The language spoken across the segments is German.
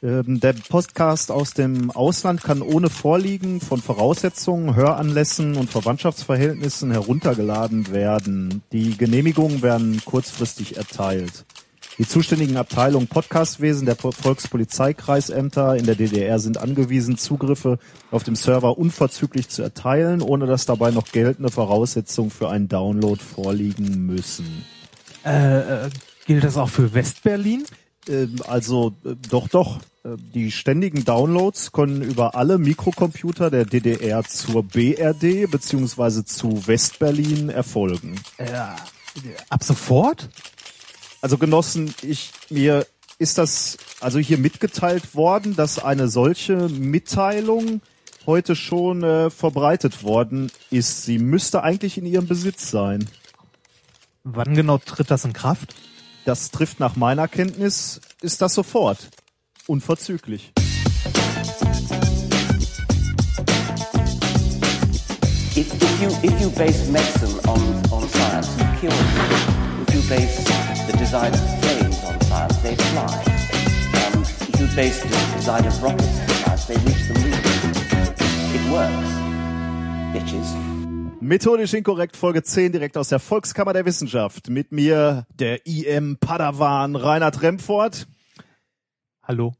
Ähm, der Podcast aus dem Ausland kann ohne Vorliegen von Voraussetzungen, Höranlässen und Verwandtschaftsverhältnissen heruntergeladen werden. Die Genehmigungen werden kurzfristig erteilt. Die zuständigen Abteilungen Podcastwesen der Volkspolizeikreisämter in der DDR sind angewiesen, Zugriffe auf dem Server unverzüglich zu erteilen, ohne dass dabei noch geltende Voraussetzungen für einen Download vorliegen müssen. Äh, äh, gilt das auch für Westberlin? Ähm, also äh, doch, doch. Äh, Die ständigen Downloads können über alle Mikrocomputer der DDR zur BRD beziehungsweise zu Westberlin erfolgen. Ja. Ab sofort? Also Genossen, ich mir ist das also hier mitgeteilt worden, dass eine solche Mitteilung heute schon äh, verbreitet worden ist. Sie müsste eigentlich in Ihrem Besitz sein. Wann genau tritt das in Kraft? Das trifft nach meiner Kenntnis, ist das sofort. Unverzüglich. If, if you if you base medicine on, on science, you kill people. If you base the design of planes on science, they fly. Um, if you base the design of rockets on science, they reach the moon. It works, bitches. Methodisch inkorrekt Folge 10 direkt aus der Volkskammer der Wissenschaft. Mit mir der IM Padawan Reinhard Remfort Hallo.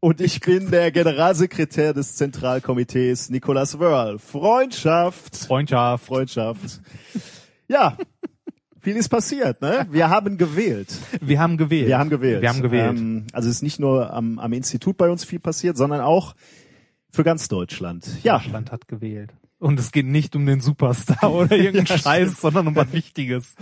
und ich bin der Generalsekretär des Zentralkomitees Nicolas Wörl. Freundschaft. Freundschaft. Freundschaft. Ja, viel ist passiert, ne? Wir haben gewählt. Wir haben gewählt. Wir haben gewählt. Wir haben gewählt. Ähm, also es ist nicht nur am, am Institut bei uns viel passiert, sondern auch für ganz Deutschland. Ja, Deutschland hat gewählt. Und es geht nicht um den Superstar oder irgendeinen Ja, Scheiß, stimmt. sondern um was Wichtiges.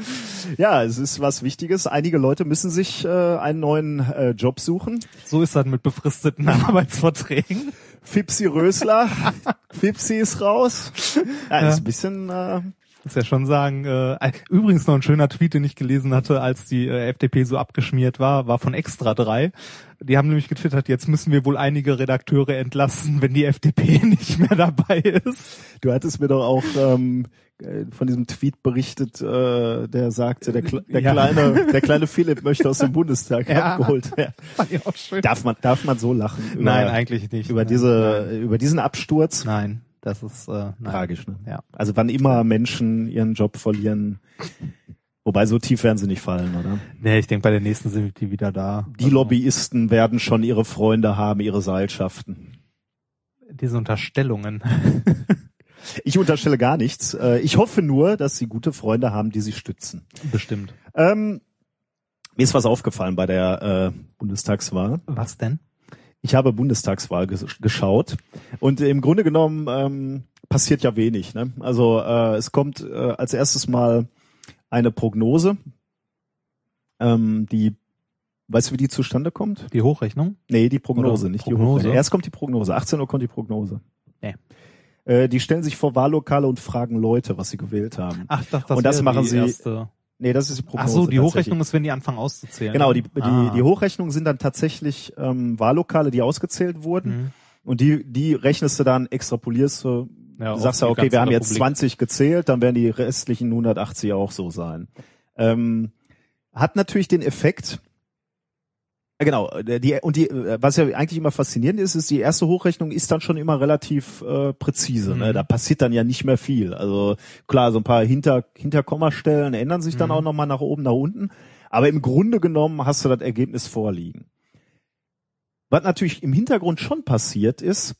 ja, es ist was Wichtiges. Einige Leute müssen sich äh, einen neuen äh, Job suchen. So ist das mit befristeten Arbeitsverträgen. Fipsi Rösler, Fipsi ist raus. Ja, ist ein bisschen äh, Muss ja schon sagen, äh, übrigens noch ein schöner Tweet, den ich gelesen hatte, als die äh, FDP so abgeschmiert war, war von Extra 3. Die haben nämlich getwittert, jetzt müssen wir wohl einige Redakteure entlassen, wenn die FDP nicht mehr dabei ist. Du hattest mir doch auch ähm, äh, von diesem Tweet berichtet, äh, der sagte, der, Kle der Ja. kleine, der kleine Philipp möchte aus dem Bundestag Ja. abgeholt werden. Schön. Darf man, darf man so lachen? Über, Nein, eigentlich nicht. Über Nein, diese, Nein, über diesen Absturz? nein das ist äh, nein. Tragisch, ne? Ja. Also wann immer Menschen ihren Job verlieren, wobei so tief werden sie nicht fallen, oder? Nee, ich denke, bei der nächsten sind die wieder da. Die Lobbyisten werden schon ihre Freunde haben, ihre Seilschaften. Diese Unterstellungen. Ich unterstelle gar nichts. Äh, Ich hoffe nur, dass sie gute Freunde haben, die sie stützen. Bestimmt. Ähm, mir ist was aufgefallen bei der äh, Bundestagswahl. Was denn? Ich habe Bundestagswahl ges geschaut und im Grunde genommen ähm, passiert ja wenig. Ne? Also äh, es kommt äh, als erstes mal eine Prognose, ähm, die, weißt du, wie die zustande kommt? Die Hochrechnung? Nee, die Prognose, Oder nicht Prognose? die Hochrechnung. Erst kommt die Prognose, 18 Uhr kommt die Prognose. Nee. Äh, die stellen sich vor Wahllokale und fragen Leute, was sie gewählt haben. Ach, das, das Und das machen die sie- Erste. Nee, das ist die Prognose. Ach so, die. Hochrechnung ist, wenn die anfangen auszuzählen. Genau, die, die, Ah. die Hochrechnungen sind dann tatsächlich ähm, Wahllokale, die ausgezählt wurden. Mhm. Und die, die rechnest du dann, extrapolierst du, Ja, du sagst ja, die okay, wir haben jetzt Republik. 20 gezählt, dann werden die restlichen 180 auch so sein. Ähm, hat natürlich den Effekt, genau, der- die, und die, äh, was ja eigentlich immer faszinierend ist, ist, die erste Hochrechnung ist dann schon immer relativ äh, präzise. Ne? Mhm. Da passiert dann ja nicht mehr viel. Also klar, so ein paar Hinter, Hinterkommastellen ändern sich dann Mhm. auch nochmal nach oben, nach unten. Aber im Grunde genommen hast du das Ergebnis vorliegen. Was natürlich im Hintergrund schon passiert ist,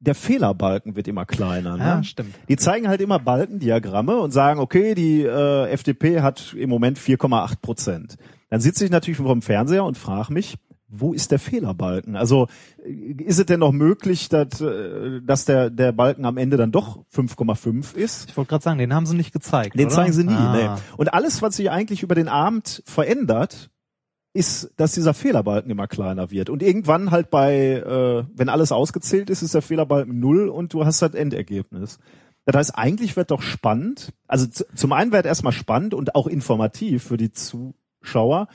der Fehlerbalken wird immer kleiner. Ne? Ja, stimmt. Die zeigen halt immer Balkendiagramme und sagen, okay, die äh, FDP hat im Moment 4,8 Prozent. Dann sitze ich natürlich vor dem Fernseher und frage mich, wo ist der Fehlerbalken? Also äh, ist es denn noch möglich, dass, äh, dass der, der Balken am Ende dann doch 5,5 ist? Ich wollte gerade sagen, den haben sie nicht gezeigt. Den oder? zeigen sie nie. Ah. Nee. Und alles, was sich eigentlich über den Abend verändert, ist, dass dieser Fehlerbalken immer kleiner wird. Und irgendwann halt bei, äh, wenn alles ausgezählt ist, ist der Fehlerbalken null und du hast das Endergebnis. Das heißt, eigentlich wird doch spannend, also zum einen wird erstmal spannend und auch informativ für die Zuschauer,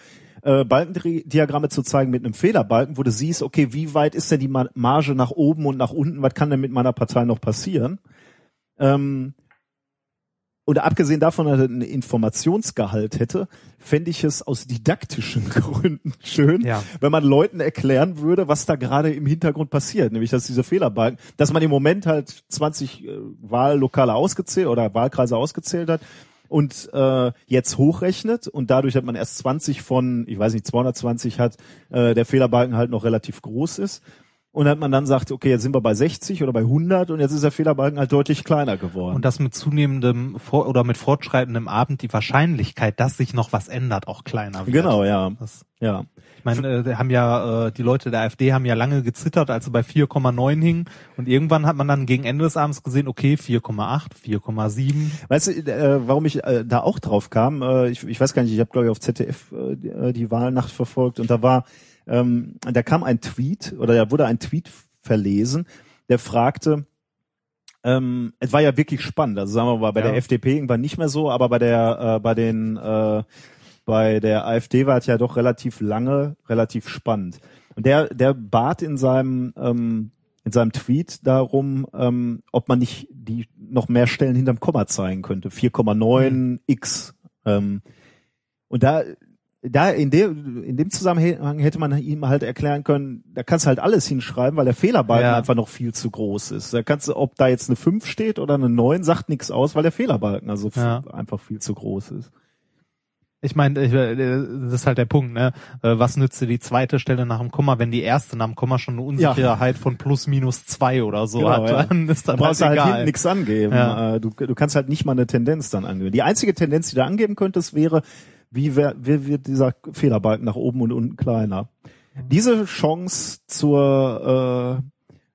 äh, Balkendiagramme zu zeigen mit einem Fehlerbalken, wo du siehst, okay, wie weit ist denn die Ma- Marge nach oben und nach unten, was kann denn mit meiner Partei noch passieren? Ähm, oder abgesehen davon, dass er einen Informationsgehalt hätte, fände ich es aus didaktischen Gründen schön, Ja. wenn man Leuten erklären würde, was da gerade im Hintergrund passiert, nämlich dass diese Fehlerbalken, dass man im Moment halt 20 äh, Wahllokale ausgezählt oder Wahlkreise ausgezählt hat und äh, jetzt hochrechnet und dadurch, dass man erst 20 von, ich weiß nicht, 220 hat, äh, der Fehlerbalken halt noch relativ groß ist. Und hat man dann sagt, okay, jetzt sind wir bei 60 oder bei 100 und jetzt ist der Fehlerbalken halt deutlich kleiner geworden. Und das mit zunehmendem Vor oder mit fortschreitendem Abend die Wahrscheinlichkeit, dass sich noch was ändert, auch kleiner wird. genau, ja. Das, Ja. Ich meine, äh, haben ja äh, die Leute der AfD haben ja lange gezittert, als sie bei 4,9 hingen und irgendwann hat man dann gegen Ende des Abends gesehen, okay, 4,8, 4,7. Weißt du, äh, warum ich äh, da auch drauf kam? Äh, ich, ich weiß gar nicht, ich habe glaube ich auf ZDF äh, die, äh, die Wahlnacht verfolgt und da war, ähm, da kam ein Tweet oder da wurde ein Tweet verlesen, der fragte, ähm, es war ja wirklich spannend. Also sagen wir mal, bei Ja. der FDP irgendwann nicht mehr so, aber bei der, äh, bei den, äh, bei der AfD war es ja doch relativ lange, relativ spannend. Und der, der bat in seinem, ähm, in seinem Tweet darum, ähm, ob man nicht die noch mehr Stellen hinterm Komma zeigen könnte. 4,9 x. Ähm, und da, da in dem, in dem Zusammenhang hätte man ihm halt erklären können, da kannst du halt alles hinschreiben, weil der Fehlerbalken Ja. einfach noch viel zu groß ist. Da kannst du, ob da jetzt eine 5 steht oder eine 9, sagt nichts aus, weil der Fehlerbalken also Ja. einfach viel zu groß ist. Ich meine, äh, das ist halt der Punkt, ne? Äh, Was nützt dir die zweite Stelle nach dem Komma, wenn die erste nach dem Komma schon eine Unsicherheit von plus minus zwei oder so Genau, hat, ja. dann ist Da das brauchst du halt halt egal. nichts angeben. Ja. Äh, Du, du kannst halt nicht mal eine Tendenz dann angeben. Die einzige Tendenz, die du angeben könntest, wäre, wie, wer, wie wird dieser Fehlerbalken nach oben und unten kleiner. Diese Chance zur äh,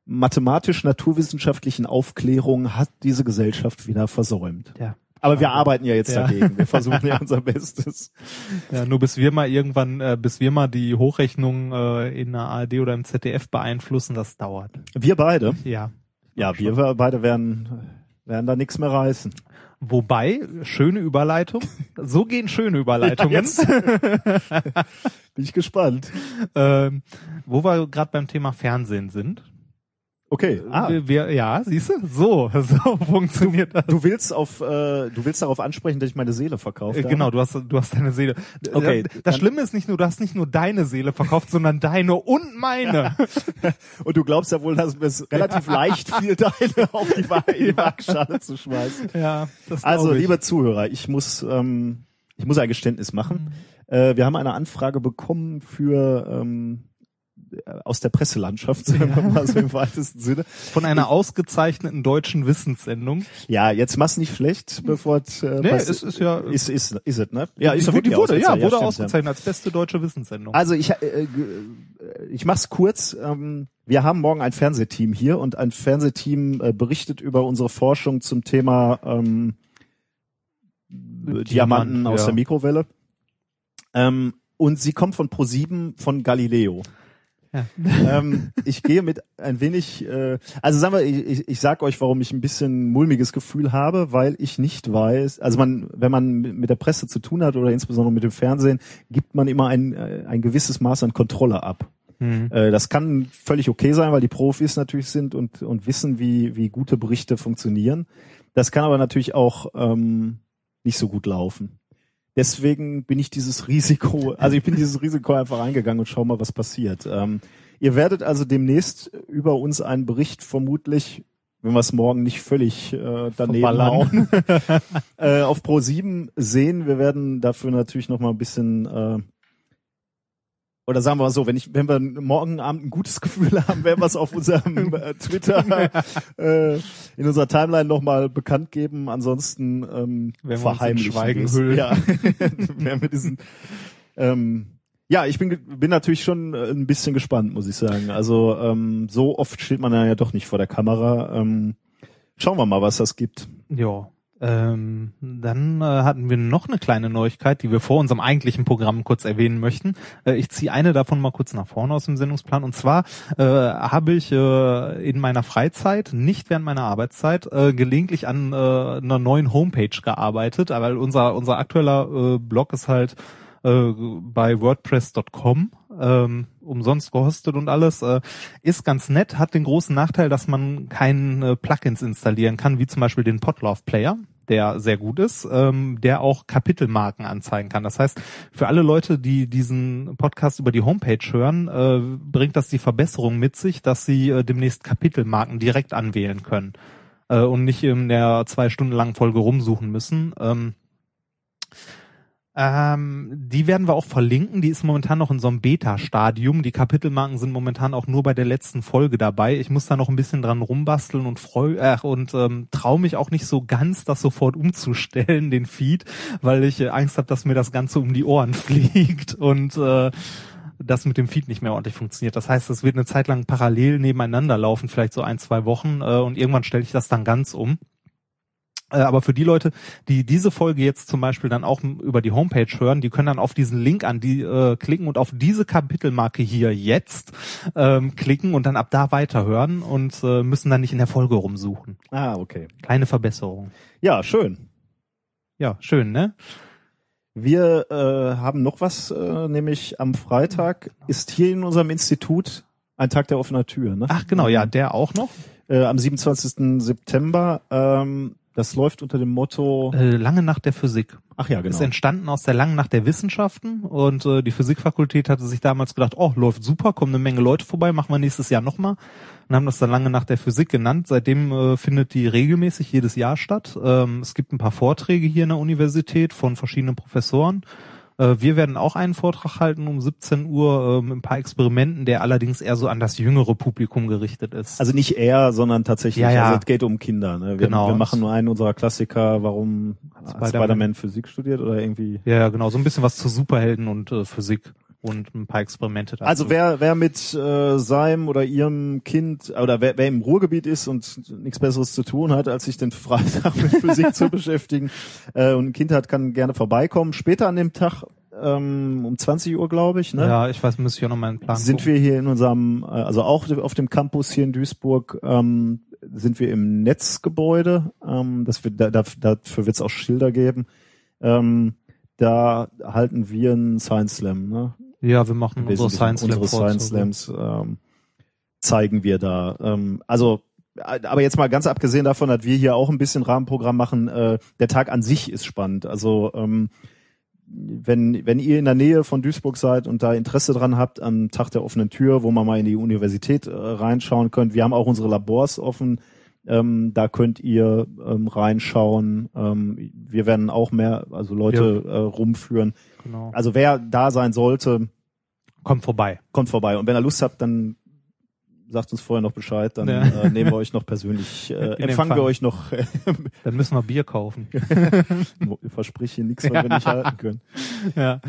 mathematisch-naturwissenschaftlichen Aufklärung hat diese Gesellschaft wieder versäumt. Ja. Aber wir arbeiten ja jetzt Ja. dagegen. Wir versuchen ja unser Bestes. Ja, nur bis wir mal irgendwann, äh, bis wir mal die Hochrechnung äh, in der ARD oder im ZDF beeinflussen, das dauert. Wir beide, Ja. ja, wir beide werden, werden da nichts mehr reißen. Wobei, schöne Überleitung. So gehen schöne Überleitungen. Jetzt. Bin ich gespannt. ähm, wo wir gerade beim Thema Fernsehen sind. Okay. Ah. Wir, wir, ja, siehst du? So, so funktioniert das. Du willst auf, äh, du willst darauf ansprechen, dass ich meine Seele verkauft Äh? Genau, du hast, du hast deine Seele. Okay, Das Schlimme ist nicht nur, du hast nicht nur deine Seele verkauft, sondern deine und meine. Und du glaubst ja wohl, dass es relativ leicht fiel, deine auf die, Wa die Waagschale zu schmeißen. ja, das Also, ich. liebe Zuhörer, ich muss, ähm, ich muss ein Geständnis machen. Äh, wir haben eine Anfrage bekommen für ähm, aus der Presselandschaft, sagen wir mal so im weitesten Sinne. von einer ausgezeichneten deutschen Wissenssendung. Ja, jetzt mach's nicht schlecht, bevor es äh, Nee, es ist ja, ist, ist, ist es, ne? Ja, ist die, doch die wurde, ja, ausgezeichnet. wurde stimmt, ja. ausgezeichnet als beste deutsche Wissenssendung. Also ich, äh, g- ich mach's kurz. Ähm, wir haben morgen ein Fernsehteam hier und ein Fernsehteam äh, berichtet über unsere Forschung zum Thema ähm, Diamanten aus ja. der Mikrowelle. Ähm, und sie kommt von Pro7 von Galileo. Ja. ähm, ich gehe mit ein wenig, äh, also sagen wir, ich, ich, sag euch, warum ich ein bisschen mulmiges Gefühl habe, weil ich nicht weiß, also man, wenn man mit der Presse zu tun hat oder insbesondere mit dem Fernsehen, gibt man immer ein, äh, ein gewisses Maß an Kontrolle ab. Hm. Äh, das kann völlig okay sein, weil die Profis natürlich sind und, und wissen, wie, wie gute Berichte funktionieren. Das kann aber natürlich auch ähm, nicht so gut laufen. Deswegen bin ich dieses Risiko, also ich bin dieses Risiko einfach eingegangen und schau mal, was passiert. Ähm, ihr werdet also demnächst über uns einen Bericht vermutlich, wenn wir es morgen nicht völlig äh, daneben hauen, äh, auf Pro 7 sehen. Wir werden dafür natürlich noch mal ein bisschen äh, oder sagen wir mal so, wenn ich, wenn wir morgen Abend ein gutes Gefühl haben, werden wir es auf unserem äh, Twitter äh, in unserer Timeline nochmal bekannt geben. Ansonsten ähm, Werden wir uns in verheimlichen Schweigen hüllen. Ja, werden wir diesen. Ähm, ja, ich bin bin natürlich schon äh, ein bisschen gespannt, muss ich sagen. Also ähm, so oft steht man ja doch nicht vor der Kamera. Ähm, schauen wir mal, was das gibt. Ja. Ähm, dann äh, hatten wir noch eine kleine Neuigkeit, die wir vor unserem eigentlichen Programm kurz erwähnen möchten. Äh, ich ziehe eine davon mal kurz nach vorne aus dem Sendungsplan. Und zwar äh, habe ich äh, in meiner Freizeit, nicht während meiner Arbeitszeit, äh, gelegentlich an äh, einer neuen Homepage gearbeitet, weil unser unser aktueller äh, Blog ist halt äh, bei WordPress.com ähm, umsonst gehostet und alles. Äh, ist ganz nett, hat den großen Nachteil, dass man keine Plugins installieren kann, wie zum Beispiel den Podlove Player. Der sehr gut ist, ähm, der auch Kapitelmarken anzeigen kann. Das heißt, für alle Leute, die diesen Podcast über die Homepage hören, äh, bringt das die Verbesserung mit sich, dass sie äh, demnächst Kapitelmarken direkt anwählen können äh, und nicht in der zwei Stunden langen Folge rumsuchen müssen. Ähm, ähm, die werden wir auch verlinken. Die ist momentan noch in so einem Beta-Stadium. Die Kapitelmarken sind momentan auch nur bei der letzten Folge dabei. Ich muss da noch ein bisschen dran rumbasteln und freu äh, und ähm, traue mich auch nicht so ganz, das sofort umzustellen, den Feed, weil ich äh, Angst habe, dass mir das Ganze um die Ohren fliegt und äh, das mit dem Feed nicht mehr ordentlich funktioniert. Das heißt, es wird eine Zeit lang parallel nebeneinander laufen, vielleicht so ein, zwei Wochen, äh, und irgendwann stelle ich das dann ganz um. Äh, aber für die Leute, die diese Folge jetzt zum Beispiel dann auch über die Homepage hören, die können dann auf diesen Link an die äh, klicken und auf diese Kapitelmarke hier jetzt ähm, klicken und dann ab da weiterhören und äh, müssen dann nicht in der Folge rumsuchen. Ah, okay. Kleine Verbesserung. Ja, schön. Ja, schön, ne? Wir äh, haben noch was, äh, nämlich am Freitag ist hier in unserem Institut ein Tag der offenen Tür. Ne? Ach genau, ja, der auch noch. Äh, am 27. September. Ähm, das läuft unter dem Motto. Äh, lange Nacht der Physik. Ach ja, genau. Ist entstanden aus der langen Nacht der Wissenschaften und äh, die Physikfakultät hatte sich damals gedacht, oh, läuft super, kommen eine Menge Leute vorbei, machen wir nächstes Jahr nochmal. Und haben das dann lange Nacht der Physik genannt. Seitdem äh, findet die regelmäßig jedes Jahr statt. Ähm, es gibt ein paar Vorträge hier in der Universität von verschiedenen Professoren. Äh, wir werden auch einen Vortrag halten um 17 Uhr äh, mit ein paar Experimenten, der allerdings eher so an das jüngere Publikum gerichtet ist. Also nicht er, sondern tatsächlich, Ja, ja. also es geht um Kinder. Ne? Wir, Genau. wir machen nur einen unserer Klassiker, warum Spider-Man. Spider-Man Physik studiert oder irgendwie. ja, ja, genau, so ein bisschen was zu Superhelden und äh, Physik und ein paar Experimente dazu. Also wer, wer mit äh, seinem oder ihrem Kind oder wer, wer im Ruhrgebiet ist und nichts Besseres zu tun hat, als sich den Freitag mit Physik zu beschäftigen äh, und ein Kind hat, kann gerne vorbeikommen. Später an dem Tag ähm, um 20 Uhr, glaube ich, ne? Ja, ich weiß, müsste ich auch noch mal einen Plan sind gucken. wir hier in unserem, äh, also auch auf dem Campus hier in Duisburg, ähm, sind wir im Netzgebäude. Ähm, das wird, da, da, dafür wird es auch Schilder geben. Ähm, da halten wir einen Science Slam. Ne? Ja, wir machen unsere Science unsere Science. Slams ähm, zeigen wir da. Ähm, also aber jetzt mal ganz abgesehen davon, dass wir hier auch ein bisschen Rahmenprogramm machen, äh, der Tag an sich ist spannend. Also ähm, wenn, wenn ihr in der Nähe von Duisburg seid und da Interesse dran habt am Tag der offenen Tür, wo man mal in die Universität äh, reinschauen könnt, wir haben auch unsere Labors offen, ähm, da könnt ihr ähm, reinschauen. Ähm, wir werden auch mehr, also Leute äh, rumführen. Genau. Also wer da sein sollte, Kommt vorbei. kommt vorbei. Und wenn ihr Lust habt, dann sagt uns vorher noch Bescheid, dann Ja. äh, nehmen wir euch noch persönlich, äh, empfangen Empfang. wir euch noch, äh, Dann müssen wir Bier kaufen. ich verspreche hier nichts, was wir nicht halten können. ja.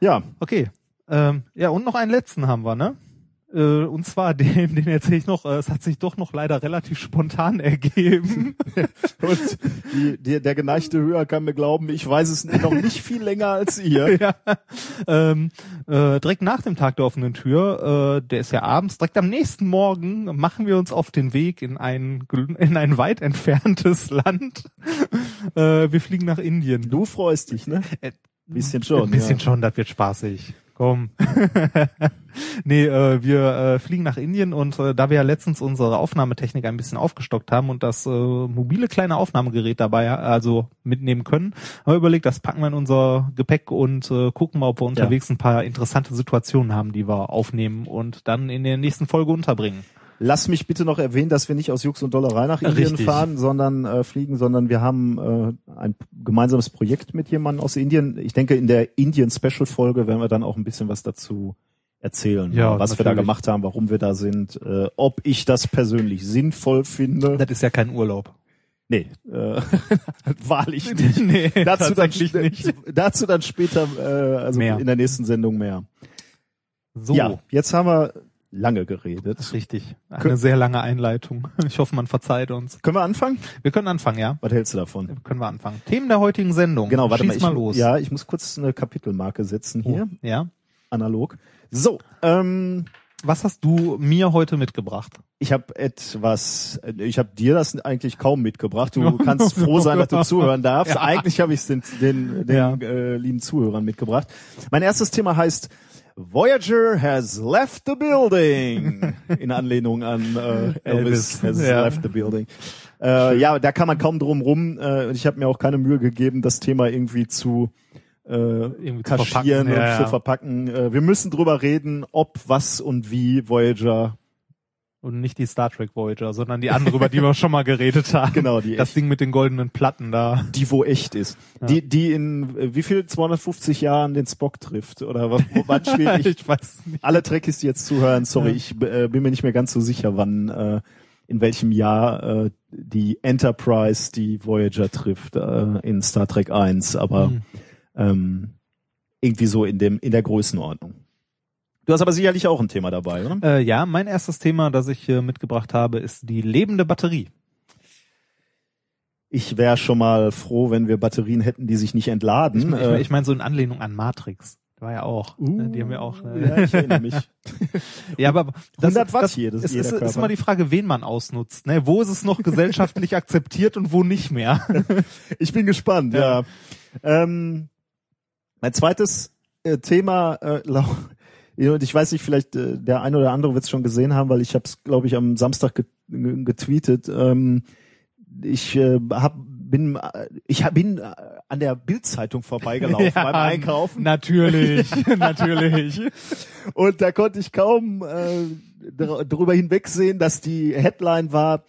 Ja, Okay. Ähm, ja, und noch einen letzten haben wir, ne? Äh, und zwar den, den erzähle ich noch, äh, es hat sich doch noch leider relativ spontan ergeben. und die, die, der geneigte Hörer kann mir glauben, ich weiß es noch nicht viel länger als ihr. ja. ähm, äh, direkt nach dem Tag der offenen Tür, äh, der ist ja abends, direkt am nächsten Morgen machen wir uns auf den Weg in ein, in ein weit entferntes Land. äh, wir fliegen nach Indien. Du freust dich, ne? Äh, Bisschen schon. Ein bisschen ja. schon, das wird spaßig. Komm. nee, äh, wir äh, fliegen nach Indien und äh, da wir ja letztens unsere Aufnahmetechnik ein bisschen aufgestockt haben und das äh, mobile kleine Aufnahmegerät dabei äh, also mitnehmen können, haben wir überlegt, das packen wir in unser Gepäck und äh, gucken mal, ob wir unterwegs ein paar interessante Situationen haben, die wir aufnehmen und dann in der nächsten Folge unterbringen. Lass mich bitte noch erwähnen, dass wir nicht aus Jux und Dollerei nach Indien Richtig. fahren, sondern äh, fliegen, sondern wir haben äh, ein gemeinsames Projekt mit jemandem aus Indien. Ich denke, in der Indien-Special-Folge werden wir dann auch ein bisschen was dazu erzählen, Ja, was wir da natürlich. gemacht haben, warum wir da sind, äh, ob ich das persönlich sinnvoll finde. Das ist ja kein Urlaub. Nee, äh, wahrlich nicht. nee, dazu, dann, nicht. dazu dann später, äh, also Mehr. in der nächsten Sendung mehr. So, Ja, jetzt haben wir lange geredet. richtig. Eine Kön- sehr lange Einleitung. Ich hoffe, man verzeiht uns. Können wir anfangen? Wir können anfangen, ja? Was hältst du davon? Können wir anfangen. Themen der heutigen Sendung. Genau, warte Schieß mal, mal, ich, los. Ja, ich muss kurz eine Kapitelmarke setzen hier, Oh, ja. analog. So, ähm, Was hast du mir heute mitgebracht? ich habe etwas, ich habe dir das eigentlich kaum mitgebracht. Du kannst froh sein, dass du zuhören darfst. Ja. Eigentlich habe ich es den, den, den Ja. äh, lieben Zuhörern mitgebracht. Mein erstes Thema heißt Voyager has left the building. In Anlehnung an äh, Elvis, Elvis, has ja. left the building. Äh, ja, da kann man kaum drum rum. Äh, ich habe mir auch keine Mühe gegeben, das Thema irgendwie zu äh, Irgendwie zu kaschieren verpacken, und ja, zu verpacken. Äh, wir müssen drüber reden, ob, was und wie Voyager Und nicht die Star Trek Voyager, sondern die andere, über die wir schon mal geredet haben. Genau, die Das echt. Ding mit den goldenen Platten da. die wo echt ist. Die, die in äh, wie viel 250 Jahren den Spock trifft oder was, wann spielt ich? ich weiß nicht. Alle Trekkies, die jetzt zuhören, sorry, Ja. ich äh, bin mir nicht mehr ganz so sicher, wann äh, in welchem Jahr äh, die Enterprise die Voyager trifft äh, in Star Trek 1, aber Hm. ähm, irgendwie so in dem in der Größenordnung. Du hast aber sicherlich auch ein Thema dabei, oder? Äh, ja, mein erstes Thema, das ich äh, mitgebracht habe, ist die lebende Batterie. Ich wäre schon mal froh, wenn wir Batterien hätten, die sich nicht entladen. Ich, mein- ich, Äh, mein- meine so in Anlehnung an Matrix. War ja auch. ne, die haben ja auch. Äh, ja, ich erinnere mich. Ja, aber das, 100 Watt das, jedes- ist, ist Körper. immer die Frage, wen man ausnutzt. Ne? Wo ist es noch gesellschaftlich akzeptiert und wo nicht mehr? Ich bin gespannt, ja. Ähm, mein zweites äh, Thema, äh, Ja, und ich weiß nicht, vielleicht äh, der eine oder andere wird es schon gesehen haben, weil ich habe es, glaube ich, am Samstag get ge- getweetet. Ähm, ich äh, hab, bin, äh, ich hab, bin äh, an der Bildzeitung vorbeigelaufen beim Einkaufen Natürlich, natürlich. und da konnte ich kaum äh, darüber hinwegsehen, dass die Headline war.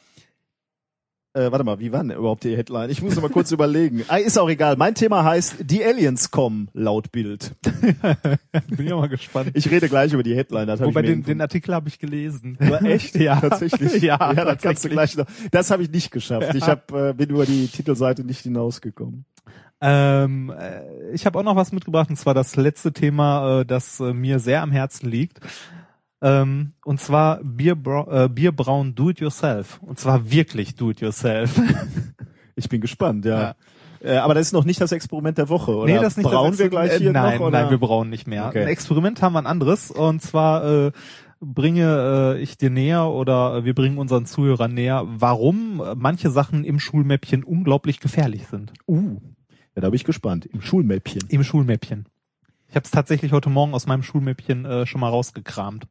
Äh, warte mal, wie war denn überhaupt die Headline? Ich muss noch mal kurz überlegen. Ah, ist auch egal. Mein Thema heißt Die Aliens kommen laut Bild. Bin ja mal gespannt. Ich rede gleich über die Headline. Das Wobei den, den Artikel habe ich gelesen. Aber echt? Ja. Tatsächlich? Ja, ja das kannst du gleich noch. Das habe ich nicht geschafft. Ich hab, äh, bin über die Titelseite nicht hinausgekommen. Ähm, äh, ich habe auch noch was mitgebracht, und zwar das letzte Thema, äh, das äh, mir sehr am Herzen liegt. Ähm, und zwar Bierbrau äh, Bierbrauen Do-it-yourself. Und zwar wirklich Do-it-yourself. Ich bin gespannt, ja. Äh, aber das ist noch nicht das Experiment der Woche, oder? Nee, das nicht Brauen das wir gleich hier äh, nein, noch? Oder? Nein, wir brauen nicht mehr. Okay. Ein Experiment haben wir ein anderes. Und zwar äh, bringe äh, ich dir näher oder äh, wir bringen unseren Zuhörern näher, warum äh, manche Sachen im Schulmäppchen unglaublich gefährlich sind. Uh, ja, da bin ich gespannt. Im Schulmäppchen. Im Schulmäppchen. Ich habe es tatsächlich heute Morgen aus meinem Schulmäppchen äh, schon mal rausgekramt.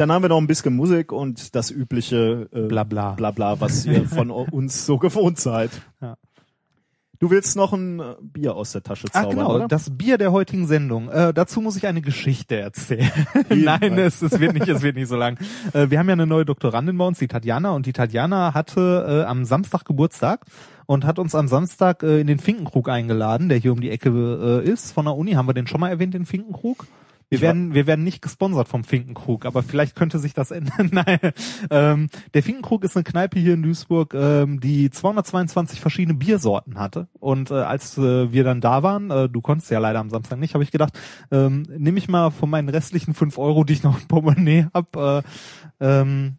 Dann haben wir noch ein bisschen Musik und das übliche äh, Bla bla. bla bla, was ihr von uns so gewohnt seid. Ja. Du willst noch ein äh, Bier aus der Tasche Ach zaubern, genau, oder? das Bier der heutigen Sendung. Äh, dazu muss ich eine Geschichte erzählen. Nein, es, es wird nicht, es wird nicht so lang. Äh, wir haben ja eine neue Doktorandin bei uns, die Tatjana, und die Tatjana hatte äh, am Samstag Geburtstag und hat uns am Samstag äh, in den Finkenkrug eingeladen, der hier um die Ecke äh, ist. Von der Uni haben wir den schon mal erwähnt, den Finkenkrug. Wir Ich werden, wir werden nicht gesponsert vom Finkenkrug, aber vielleicht könnte sich das ändern. Nein, ähm, der Finkenkrug ist eine Kneipe hier in Duisburg, ähm, die 222 verschiedene Biersorten hatte. Und äh, als äh, wir dann da waren, äh, du konntest ja leider am Samstag nicht, habe ich gedacht, ähm, nehme ich mal von meinen restlichen fünf Euro, die ich noch im Portemonnaie hab, äh, ähm,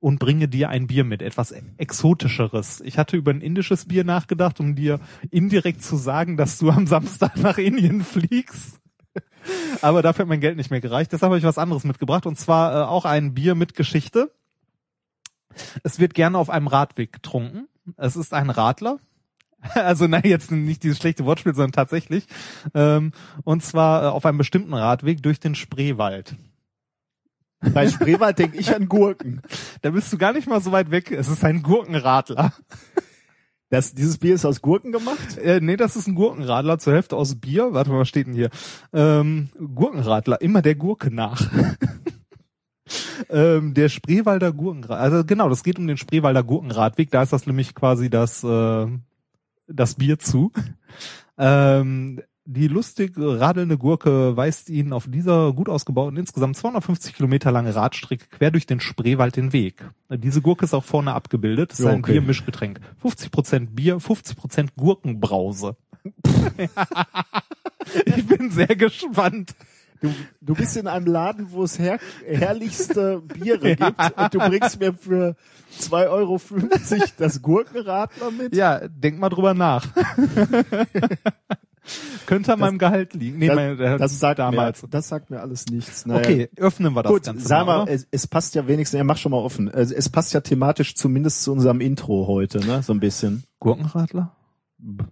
und bringe dir ein Bier mit, etwas exotischeres. Ich hatte über ein indisches Bier nachgedacht, um dir indirekt zu sagen, dass du am Samstag nach Indien fliegst. Aber dafür hat mein Geld nicht mehr gereicht. Deshalb habe ich was anderes mitgebracht und zwar äh, auch ein Bier mit Geschichte. Es wird gerne auf einem Radweg getrunken. Es ist ein Radler. Also nein, jetzt nicht dieses schlechte Wortspiel, sondern tatsächlich. Ähm, und zwar äh, auf einem bestimmten Radweg durch den Spreewald. Bei Spreewald denke ich an Gurken. Da bist du gar nicht mal so weit weg. Es ist ein Gurkenradler. Das, dieses Bier ist aus Gurken gemacht? Äh, nee, das ist ein Gurkenradler zur Hälfte aus Bier. Warte mal, was steht denn hier? Ähm, Gurkenradler, immer der Gurke nach. ähm, der Spreewalder Gurkenradweg. Also genau, das geht um den Spreewalder Gurkenradweg. Da ist das nämlich quasi das, äh, das Bier zu. Ähm, die lustig radelnde Gurke weist ihnen auf dieser gut ausgebauten, insgesamt 250 Kilometer lange Radstrecke quer durch den Spreewald den Weg. Diese Gurke ist auch vorne abgebildet. Das ist Ja, ein okay. Biermischgetränk. 50% Bier, 50% Gurkenbrause. ich bin sehr gespannt. Du, du bist in einem Laden, wo es her herrlichste Biere gibt und du bringst mir für 2,50 Euro das Gurkenradler mit? Ja, denk mal drüber nach. Könnte an meinem Gehalt liegen. Nee, das, mein, der- das, sagt damals. Mir, das sagt mir alles nichts. Naja. Okay, öffnen wir das Gut, Ganze sag mal. mal, es, es passt ja wenigstens, ja, mach schon mal offen. Es, es passt ja thematisch zumindest zu unserem Intro heute, ne? So ein bisschen. Gurkenradler?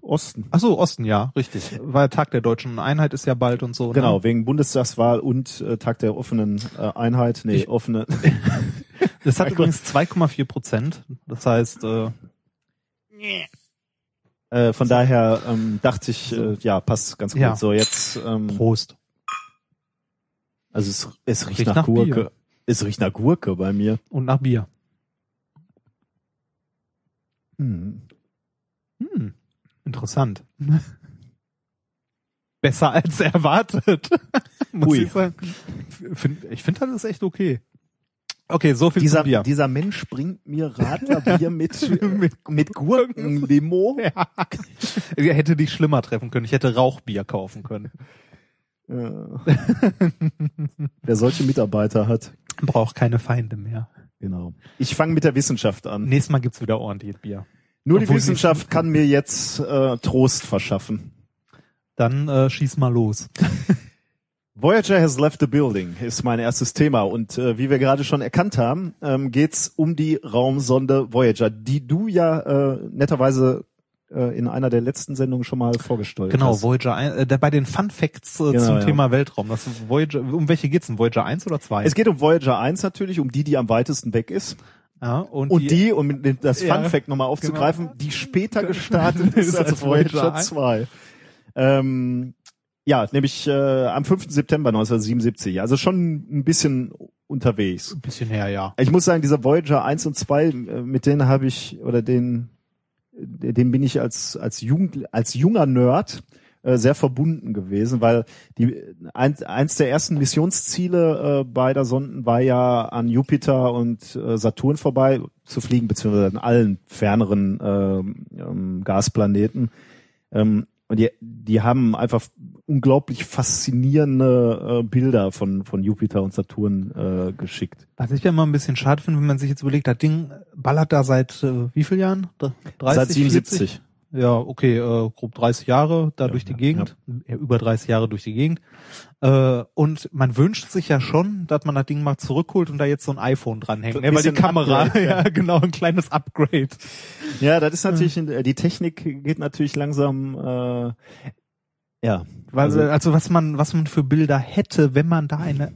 Osten. Ach so, Osten, ja, richtig. Weil Tag der deutschen Einheit ist ja bald und so. Genau, Ne? wegen Bundestagswahl und äh, Tag der offenen äh, Einheit. Nee, Ich- offene. Das hat übrigens 2,4 Prozent. Das heißt, äh, Äh, von daher ähm, dachte ich, äh, ja, passt ganz gut. Ja. So, jetzt, ähm, Prost. also es, es riecht, Riecht nach, nach Gurke. Bier. Es riecht nach Gurke bei mir. Und nach Bier. Hm. Hm, interessant. Besser als erwartet. Muss Ui. ich sagen. Ich finde, das ist echt okay. Okay, so viel Dieser, zum Bier. dieser Mensch bringt mir Radlerbier mit, mit, mit Gurkenlimo. Ja. Er hätte dich schlimmer treffen können. Ich hätte Rauchbier kaufen können. Äh, Wer solche Mitarbeiter hat. Braucht keine Feinde mehr. Genau. Ich fange mit der Wissenschaft an. Nächstes Mal gibt's wieder ordentlich Bier. Nur die Obwohl Wissenschaft kann mir jetzt äh, Trost verschaffen. Dann äh, schieß mal los. Voyager has left the building ist mein erstes Thema und äh, wie wir gerade schon erkannt haben, ähm, geht's um die Raumsonde Voyager, die du ja äh, netterweise äh, in einer der letzten Sendungen schon mal vorgestellt Genau, hast. Voyager 1, äh, bei den Fun Facts äh, Genau, zum ja. Thema Weltraum. Das Voyager, um welche geht's denn? Voyager 1 oder 2? Es geht um Voyager 1 natürlich, um die, die am weitesten weg ist. ja, und, Und die, um mit- das Ja, Fun Fact nochmal aufzugreifen, genau. die später gestartet ist als Voyager Voyager 1. 2. Ähm, ja, nämlich äh, am 5. September 1977. Also schon ein bisschen unterwegs. ein bisschen her, ja. Ich muss sagen, dieser Voyager 1 und 2, äh, mit denen habe ich, oder den, äh, dem bin ich als, als Jugend, als junger Nerd äh, sehr verbunden gewesen, weil die, ein, eins der ersten Missionsziele äh, beider Sonden war ja an Jupiter und äh, Saturn vorbei zu fliegen, beziehungsweise an allen ferneren ähm, ähm, Gasplaneten. Ähm, und die, die haben einfach unglaublich faszinierende äh, Bilder von, von Jupiter und Saturn äh, geschickt. Was ich ja mal ein bisschen schade finde, wenn man sich jetzt überlegt, das Ding ballert da seit äh, wie viel Jahren? Dr- 30, Seit 77. 40? Ja, okay, äh, grob 30 Jahre da Ja, durch die ja, Gegend, ja. über 30 Jahre durch die Gegend. Äh, und man wünscht sich ja schon, dass man das Ding mal zurückholt und da jetzt so ein iPhone dranhängt. So Ne, weil die Kamera, Upgrade, ja, genau, ein kleines Upgrade. Ja, das ist natürlich, äh, die Technik geht natürlich langsam, äh, ja. Weil, Also- also, also was man, was man für Bilder hätte, wenn man da eine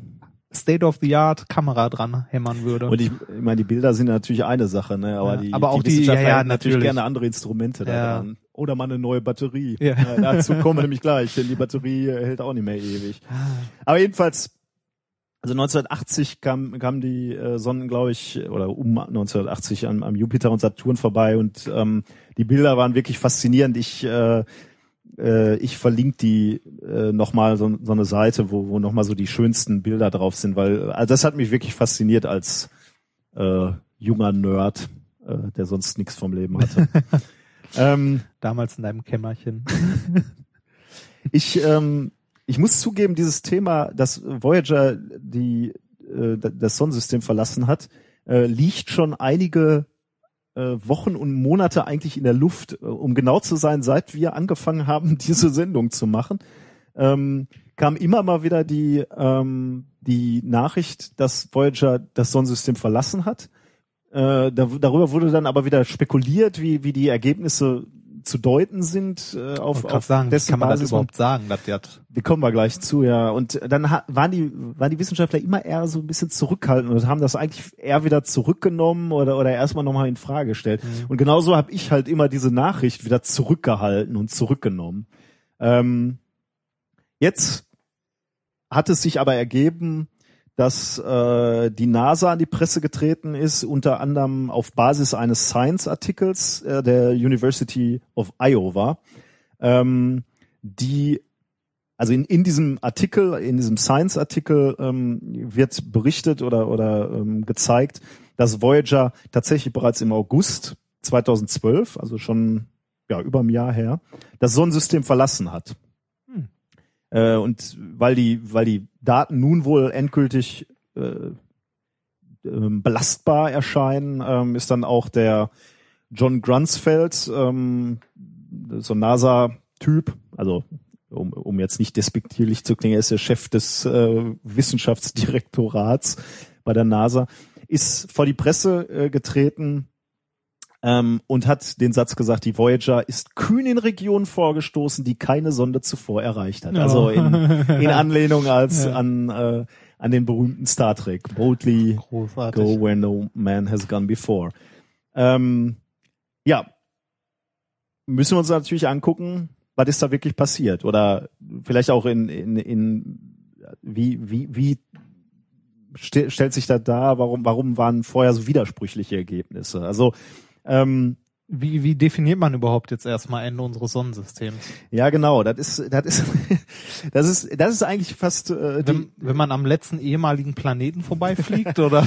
State-of-the-art Kamera dran hämmern würde. Und ich, ich meine, die Bilder sind natürlich eine Sache, ne? Aber Ja, die, aber auch die- Wissenschaftler ja, ja, natürlich gerne andere Instrumente da Ja. dran. Oder mal eine neue Batterie. Ja. Äh, dazu kommen wir nämlich gleich, denn die Batterie hält auch nicht mehr ewig. Aber jedenfalls, also 1980 kam, kamen die äh, Sonnen, glaube ich, oder um 1980 am, am Jupiter und Saturn vorbei und ähm, die Bilder waren wirklich faszinierend. Ich äh, äh, ich verlinke die äh, nochmal so, so eine Seite, wo, wo nochmal so die schönsten Bilder drauf sind, weil also das hat mich wirklich fasziniert als äh, junger Nerd, äh, der sonst nichts vom Leben hatte. ähm, Damals in deinem Kämmerchen. ich, ähm, ich muss zugeben, dieses Thema, dass Voyager die, äh, das Sonnensystem verlassen hat, äh, liegt schon einige Wochen und Monate eigentlich in der Luft, äh, um genau zu sein, seit wir angefangen haben, diese Sendung zu machen. Ähm, kam immer mal wieder die, ähm, die Nachricht, dass Voyager das Sonnensystem verlassen hat. Äh, da, darüber wurde dann aber wieder spekuliert, wie, wie die Ergebnisse zu deuten sind. Äh, auf, auf sagen, dessen kann man das Basis man- überhaupt sagen, dass das wir kommen wir gleich zu, ja. Und dann waren die, waren die Wissenschaftler immer eher so ein bisschen zurückhaltend und haben das eigentlich eher wieder zurückgenommen oder, oder erstmal nochmal in Frage gestellt. Mhm. Und genauso habe ich halt immer diese Nachricht wieder zurückgehalten und zurückgenommen. Ähm, jetzt hat es sich aber ergeben, dass äh, die NASA an die Presse getreten ist, unter anderem auf Basis eines Science-Artikels äh, der University of Iowa, ähm, die also in, in diesem Artikel, in diesem Science-Artikel ähm, wird berichtet oder, oder ähm, gezeigt, dass Voyager tatsächlich bereits im August 2012, also schon ja über ein Jahr her, das Sonnensystem verlassen hat. Äh, und weil die, weil die Daten nun wohl endgültig äh, ähm, belastbar erscheinen, ähm, ist dann auch der John Grunsfeld, ähm, so NASA-Typ, also um, um jetzt nicht despektierlich zu klingen, er ist der Chef des äh, Wissenschaftsdirektorats bei der NASA, ist vor die Presse äh, getreten ähm, und hat den Satz gesagt, die Voyager ist kühn in Regionen vorgestoßen, die keine Sonde zuvor erreicht hat. Also in, in Anlehnung als Ja. an äh, an den berühmten Star Trek, boldly Großartig. go where no man has gone before. Ähm, ja, müssen wir uns natürlich angucken, was ist da wirklich passiert oder vielleicht auch in in, in wie wie wie ste stellt sich da dar, warum warum waren vorher so widersprüchliche Ergebnisse? Also ähm, Wie, wie definiert man überhaupt jetzt erstmal Ende unseres Sonnensystems? ja genau, das ist das ist das ist das ist eigentlich fast äh, die, Wenn, wenn man am letzten ehemaligen Planeten vorbeifliegt oder?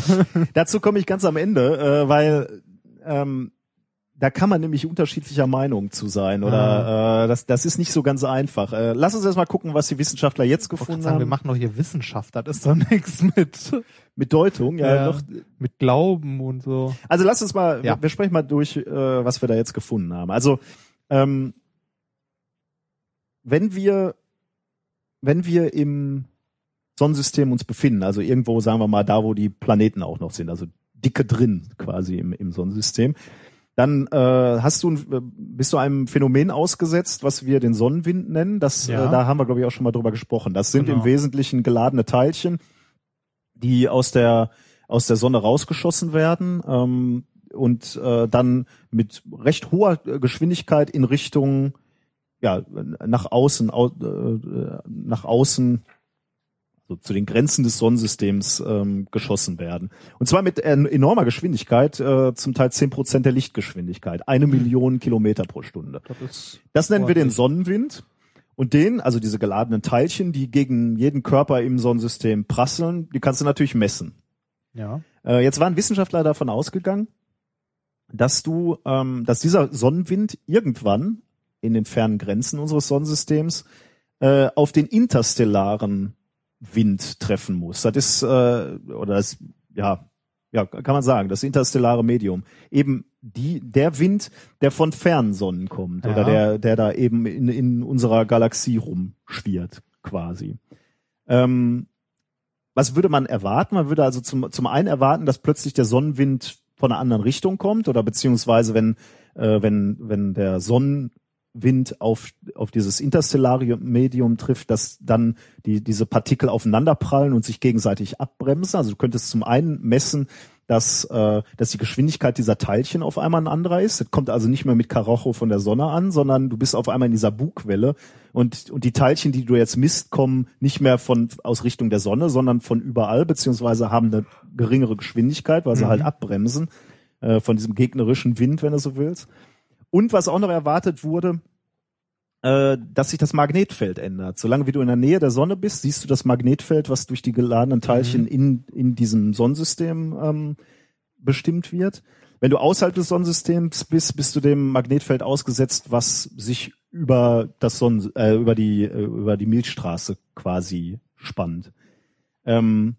Dazu komme ich ganz am Ende, äh, weil ähm, da kann man nämlich unterschiedlicher Meinung zu sein oder äh, das, das ist nicht so ganz einfach. Äh, lass uns erst mal gucken, was die Wissenschaftler jetzt gefunden sagen, wir haben. machen doch hier Wissenschaft, das ist doch nichts mit, Mit Deutung, ja, Ja. Doch. mit Glauben und so. Also lass uns mal, Ja. wir, wir sprechen mal durch, äh, was wir da jetzt gefunden haben. Also ähm, wenn wir wenn wir im Sonnensystem uns befinden, also irgendwo, sagen wir mal, da, wo die Planeten auch noch sind, also dicke drin quasi im, im Sonnensystem, dann äh, hast du ein- äh, bist du einem Phänomen ausgesetzt, was wir den Sonnenwind nennen. Das, Ja. äh, da haben wir glaube ich auch schon mal drüber gesprochen. Das sind Genau. im Wesentlichen geladene Teilchen, die aus der aus der Sonne rausgeschossen werden ähm, und äh, dann mit recht hoher äh, Geschwindigkeit in Richtung ja nach außen au, äh, nach außen so zu den Grenzen des Sonnensystems ähm, geschossen werden. Und zwar mit en- enormer Geschwindigkeit, äh, zum Teil zehn Prozent der Lichtgeschwindigkeit, eine Million Kilometer pro Stunde. Das Das nennen wir den. Sonnenwind. Und den, also diese geladenen Teilchen, die gegen jeden Körper im Sonnensystem prasseln, die kannst du natürlich messen. ja. Äh, jetzt waren Wissenschaftler davon ausgegangen, dass du, ähm, dass dieser Sonnenwind irgendwann in den fernen Grenzen unseres Sonnensystems äh, auf den interstellaren Wind treffen muss. Das ist äh, oder das ja ja kann man sagen, das interstellare Medium eben die der Wind, der von fernen Sonnen kommt Ja. oder der der da eben in, in unserer Galaxie rumschwirrt quasi. Ähm, was würde man erwarten? Man würde also zum, zum einen erwarten, dass plötzlich der Sonnenwind von einer anderen Richtung kommt oder beziehungsweise wenn, äh, wenn, wenn der Sonnenwind auf, auf dieses interstellare Medium trifft, dass dann die, diese Partikel aufeinanderprallen und sich gegenseitig abbremsen. Also du könntest zum einen messen, dass, äh, dass die Geschwindigkeit dieser Teilchen auf einmal ein anderer ist. Das kommt also nicht mehr mit Karacho von der Sonne an, sondern du bist auf einmal in dieser Bugwelle und, und die Teilchen, die du jetzt misst, kommen nicht mehr von aus Richtung der Sonne, sondern von überall, beziehungsweise haben eine geringere Geschwindigkeit, weil sie Mhm. halt abbremsen äh, von diesem gegnerischen Wind, wenn du so willst. Und was auch noch erwartet wurde, äh, dass sich das Magnetfeld ändert. Solange wie du in der Nähe der Sonne bist, siehst du das Magnetfeld, was durch die geladenen Teilchen Mhm. in, in diesem Sonnensystem ähm, bestimmt wird. Wenn du außerhalb des Sonnensystems bist, bist du dem Magnetfeld ausgesetzt, was sich über das Sonnen, äh, über die äh, über die Milchstraße quasi spannt. Ähm,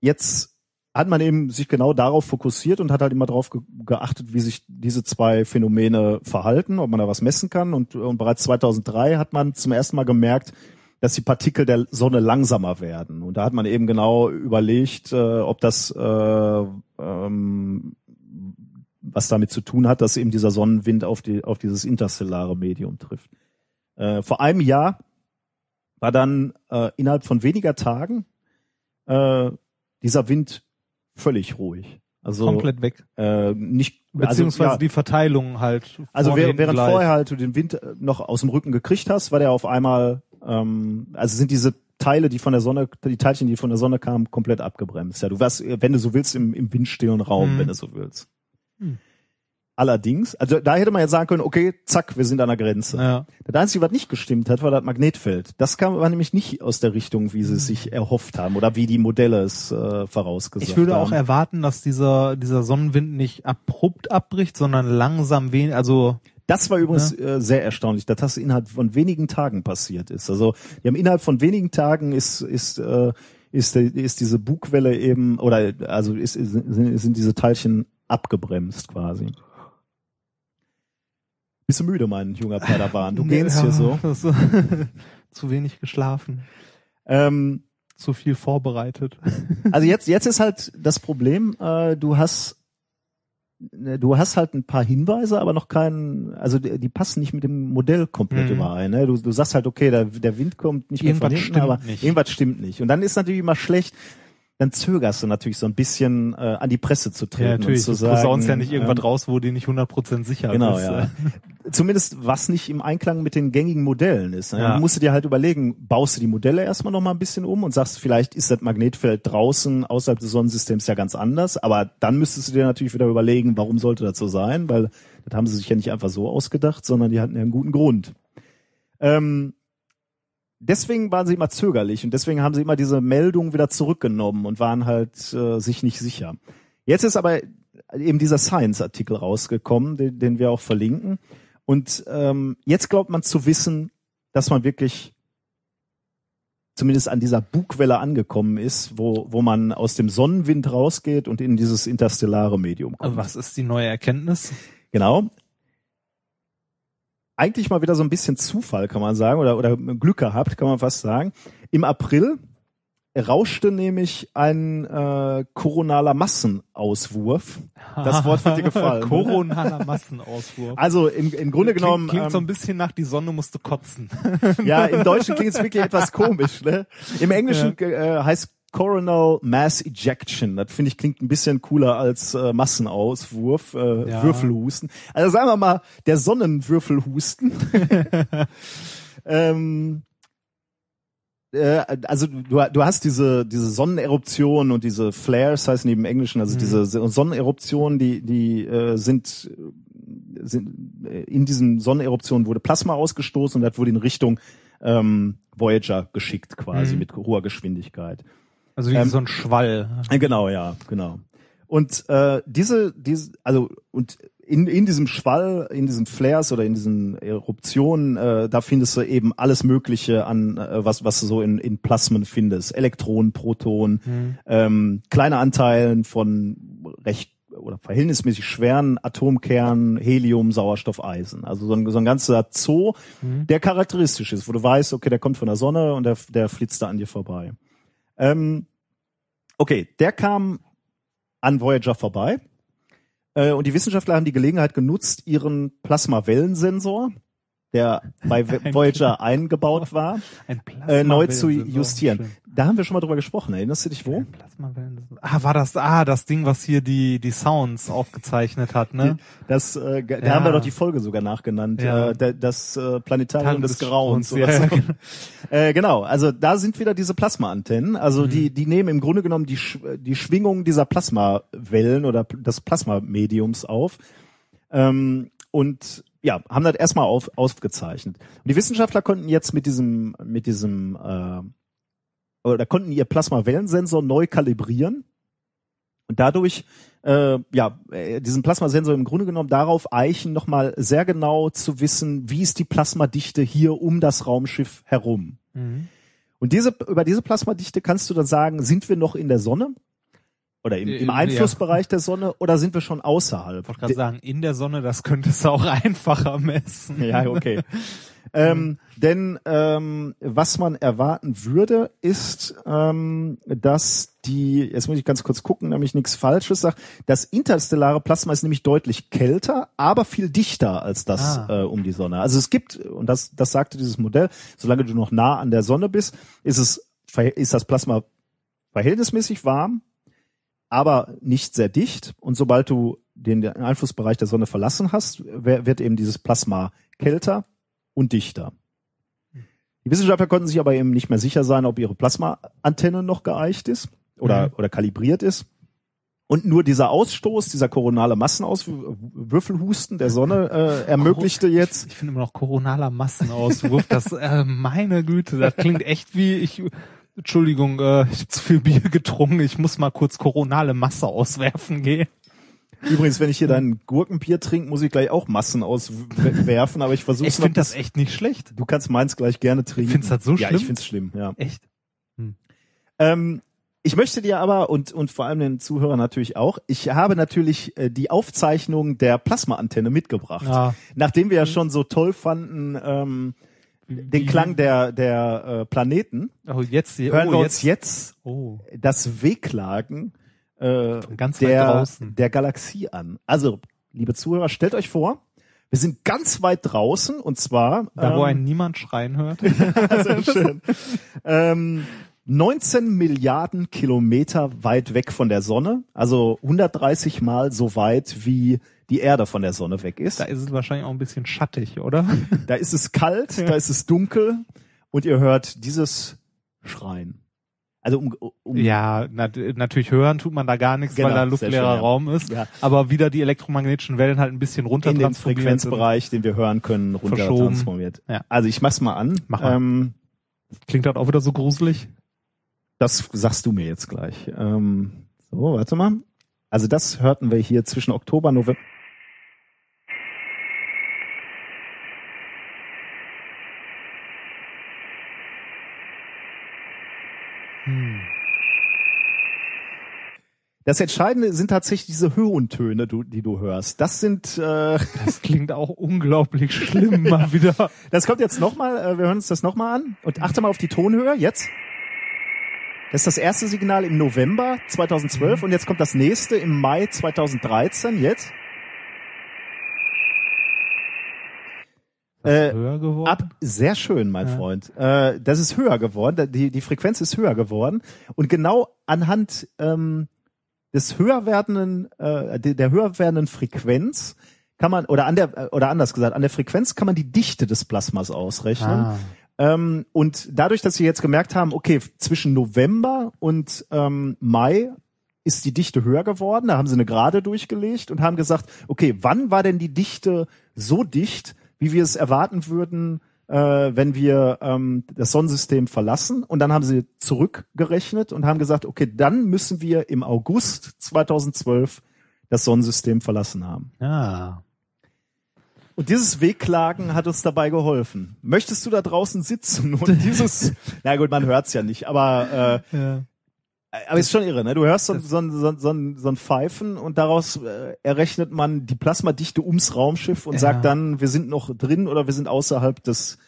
jetzt hat man eben sich genau darauf fokussiert und hat halt immer darauf ge geachtet, wie sich diese zwei Phänomene verhalten, ob man da was messen kann. Und, und bereits 2003 hat man zum ersten Mal gemerkt, dass die Partikel der Sonne langsamer werden. Und da hat man eben genau überlegt, äh, ob das äh, ähm, was damit zu tun hat, dass eben dieser Sonnenwind auf, die, auf dieses interstellare Medium trifft. Äh, vor einem Jahr war dann äh, innerhalb von weniger Tagen äh, dieser Wind völlig ruhig. Also komplett weg. äh, nicht Beziehungsweise also, ja, die Verteilung halt. also während, während vorher halt du den Wind äh, noch aus dem Rücken gekriegt hast, war der auf einmal ähm, also sind diese Teile, die von der Sonne, die Teilchen, die von der Sonne kamen, komplett abgebremst. Ja, du warst, wenn du so willst, im, im windstillen Raum, Mhm. wenn du so willst. Hm. Allerdings, also da hätte man jetzt sagen können, okay, zack, wir sind an der Grenze. Ja. Das Einzige, was nicht gestimmt hat, war das Magnetfeld. Das kam war nämlich nicht aus der Richtung, wie Hm. sie es sich erhofft haben oder wie die Modelle es äh, vorausgesagt Ich würde haben. auch erwarten, dass dieser, dieser Sonnenwind nicht abrupt abbricht, sondern langsam wenig, also Das war übrigens äh, sehr erstaunlich, dass das innerhalb von wenigen Tagen passiert ist. Also die haben innerhalb von wenigen Tagen ist ist äh, ist, ist diese Bugwelle eben oder also ist, ist, sind diese Teilchen abgebremst quasi. Bist du müde, mein junger Padawan? Du gehst ja, hier so. das- zu wenig geschlafen, Ähm, zu viel vorbereitet. also jetzt jetzt ist halt das Problem, äh, du hast ne, du hast halt ein paar Hinweise, aber noch keinen, also die, die passen nicht mit dem Modell komplett Mhm. überein. Ne? Du, du sagst halt, okay, der, der Wind kommt nicht mehr von hinten, aber nicht. irgendwas stimmt nicht. Und dann ist natürlich immer schlecht, dann zögerst du natürlich so ein bisschen äh, an die Presse zu treten Ja, natürlich. und zu Du sagen. posaunst ja nicht irgendwas ähm, raus, wo du nicht 100% sicher Genau, bist. ja. Zumindest was nicht im Einklang mit den gängigen Modellen ist. Ne? Ja. Dann musst du dir halt überlegen, baust du die Modelle erstmal noch mal ein bisschen um und sagst, vielleicht ist das Magnetfeld draußen außerhalb des Sonnensystems ja ganz anders, aber dann müsstest du dir natürlich wieder überlegen, warum sollte das so sein, weil das haben sie sich ja nicht einfach so ausgedacht, sondern die hatten ja einen guten Grund. Ähm, deswegen waren sie immer zögerlich und deswegen haben sie immer diese Meldung wieder zurückgenommen und waren halt äh, sich nicht sicher. Jetzt ist aber eben dieser Science-Artikel rausgekommen, den, den wir auch verlinken. Und ähm, jetzt glaubt man zu wissen, dass man wirklich zumindest an dieser Bugwelle angekommen ist, wo, wo man aus dem Sonnenwind rausgeht und in dieses interstellare Medium kommt. Was ist die neue Erkenntnis? Genau. Eigentlich mal wieder so ein bisschen Zufall, kann man sagen, oder, oder Glück gehabt, kann man fast sagen. Im April rauschte nämlich ein äh, koronaler Massenauswurf. Das Wort wird dir gefallen, ne? Koronaler Massenauswurf. Also im, im Grunde genommen, klingt, klingt so ein ähm, bisschen nach die Sonne musste kotzen. ja, im Deutschen klingt es wirklich etwas komisch. Ne? Im Englischen äh, heißt Coronal Mass Ejection. Das finde ich klingt ein bisschen cooler als äh, Massenauswurf, äh, Ja. Würfelhusten. Also sagen wir mal, der Sonnenwürfelhusten. ähm, äh, also du, du hast diese diese Sonneneruption und diese Flares heißen die im Englischen, also Mhm. diese Sonneneruptionen, die die äh, sind sind äh, in diesen Sonneneruptionen wurde Plasma ausgestoßen und das wurde in Richtung ähm, Voyager geschickt quasi Mhm. mit hoher Geschwindigkeit. Also wie Ähm, so ein Schwall. Äh, Genau, ja, genau. Und äh, diese, diese, also und in, in diesem Schwall, in diesen Flares oder in diesen Eruptionen, äh, da findest du eben alles Mögliche an, äh, was, was du so in, in Plasmen findest. Elektronen, Protonen, Mhm. ähm, kleine Anteilen von recht oder verhältnismäßig schweren Atomkernen, Helium, Sauerstoff, Eisen. Also so ein, so ein ganzer Zoo, Mhm. der charakteristisch ist, wo du weißt, okay, der kommt von der Sonne und der, der flitzt da an dir vorbei. Ähm, okay, der kam an Voyager vorbei. Äh, und die Wissenschaftler haben die Gelegenheit genutzt, ihren Plasmawellensensor, der bei Voyager eingebaut war, Ein äh, neu zu justieren. Da haben wir schon mal drüber gesprochen. Erinnerst du dich wo? Ah, war das, ah, das Ding, was hier die, die Sounds aufgezeichnet hat, ne? Das, äh, da Ja. haben wir doch die Folge sogar nachgenannt. Ja. Äh, da- das äh, Planetarium des, des Grauens. Ja, so. genau. äh, genau, also da sind wieder diese Plasmaantennen. Also die, Mhm. die nehmen im Grunde genommen die, Sch- die Schwingung dieser Plasmawellen oder des Plasmamediums auf. Ähm, und ja, haben das erstmal auf, aufgezeichnet. Und die Wissenschaftler konnten jetzt mit diesem, mit diesem, äh, oder konnten ihr Plasmawellensensor neu kalibrieren und dadurch äh, ja äh, diesen Plasmasensor im Grunde genommen darauf eichen, nochmal sehr genau zu wissen, wie ist die Plasmadichte hier um das Raumschiff herum. Mhm. Und diese über diese Plasmadichte kannst du dann sagen, sind wir noch in der Sonne oder im, Äh, im ja. Einflussbereich der Sonne oder sind wir schon außerhalb? Ich wollte gerade sagen, in der Sonne, das könntest du auch einfacher messen. Ja, okay. Ähm, denn ähm, was man erwarten würde, ist, ähm, dass die, jetzt muss ich ganz kurz gucken, damit ich nichts Falsches sage, das interstellare Plasma ist nämlich deutlich kälter, aber viel dichter als das Ah. äh, um die Sonne. Also es gibt, und das, das sagte dieses Modell, solange du noch nah an der Sonne bist, ist es, ist das Plasma verhältnismäßig warm, aber nicht sehr dicht. Und sobald du den Einflussbereich der Sonne verlassen hast, wird eben dieses Plasma kälter und dichter. Die Wissenschaftler konnten sich aber eben nicht mehr sicher sein, ob ihre Plasmaantenne noch geeicht ist oder, Mhm. oder kalibriert ist. Und nur dieser Ausstoß, dieser koronale Massenauswürfelhusten der Sonne äh, ermöglichte jetzt, Ich finde immer noch koronaler Massenauswurf. Das, äh, meine Güte, das klingt echt wie ich. Entschuldigung, äh, ich habe zu viel Bier getrunken. Ich muss mal kurz koronale Masse auswerfen gehen. Übrigens, wenn ich hier dein Gurkenbier trinke, muss ich gleich auch Massen auswerfen, aber ich versuche Ich es finde das echt nicht schlecht. Du kannst meins gleich gerne trinken. Findest du das so Ja, schlimm? ich find's schlimm, ja. Echt? Ähm, ich möchte dir aber und und vor allem den Zuhörern natürlich auch. Ich habe natürlich äh, die Aufzeichnung der Plasmaantenne mitgebracht, Ja. nachdem wir ja schon so toll fanden ähm, den Klang der der äh, Planeten. Oh, jetzt. Hören oh, wir jetzt. uns jetzt Oh. das Wehklagen äh, Ganz weit der, draußen. der Galaxie an. Also, liebe Zuhörer, stellt euch vor, wir sind ganz weit draußen und zwar Da, wo ähm, einen niemand schreien hört. Sehr schön. ähm, 19 Milliarden Kilometer weit weg von der Sonne, also 130 Mal so weit wie die Erde von der Sonne weg ist. Da ist es wahrscheinlich auch ein bisschen schattig, oder? Da ist es kalt, da ist es dunkel und ihr hört dieses Schreien. Also um, um Ja, nat natürlich hören tut man da gar nichts, Genau, weil da luftleerer schön, ja. Raum ist. Ja. Aber wieder die elektromagnetischen Wellen halt ein bisschen runter in den. Frequenzbereich, den wir hören können, runter Verschoben. transformiert. Ja. Also ich mach's mal an. Mach mal. Ähm, Klingt halt auch wieder so gruselig. das sagst du mir jetzt gleich. Ähm, so, warte mal. Also das hörten wir hier zwischen Oktober, November. Das Entscheidende sind tatsächlich diese Höhentöne, du, die du hörst. Das sind, äh, Das klingt auch unglaublich schlimm mal wieder. das kommt jetzt nochmal, äh, wir hören uns das nochmal an und achte mal auf die Tonhöhe, jetzt. Das ist das erste Signal im November 2012 und jetzt kommt das nächste im Mai 2013, jetzt. Äh, Höher geworden. Ab, sehr schön, mein Ja. Freund. Äh, das ist höher geworden, die, die Frequenz ist höher geworden und genau anhand ähm, des höher werdenden, äh, der, höher werdenden Frequenz kann man oder an der oder anders gesagt an der Frequenz kann man die Dichte des Plasmas ausrechnen. Ah. Ähm, und dadurch, dass sie jetzt gemerkt haben, okay, zwischen November und ähm, Mai ist die Dichte höher geworden, da haben sie eine Gerade durchgelegt und haben gesagt, okay, wann war denn die Dichte so dicht, wie wir es erwarten würden, äh, wenn wir ähm, das Sonnensystem verlassen? Und dann haben sie zurückgerechnet und haben gesagt, okay, dann müssen wir im August 2012 das Sonnensystem verlassen haben. Ja. Und dieses Wehklagen hat uns dabei geholfen. Möchtest du da draußen sitzen und dieses, na gut, man hört's ja nicht, aber äh, ja. Aber ist schon irre, ne? Du hörst so, so, so, so, so ein Pfeifen und daraus äh, errechnet man die Plasmadichte ums Raumschiff und Ja. sagt dann, wir sind noch drin oder wir sind außerhalb des.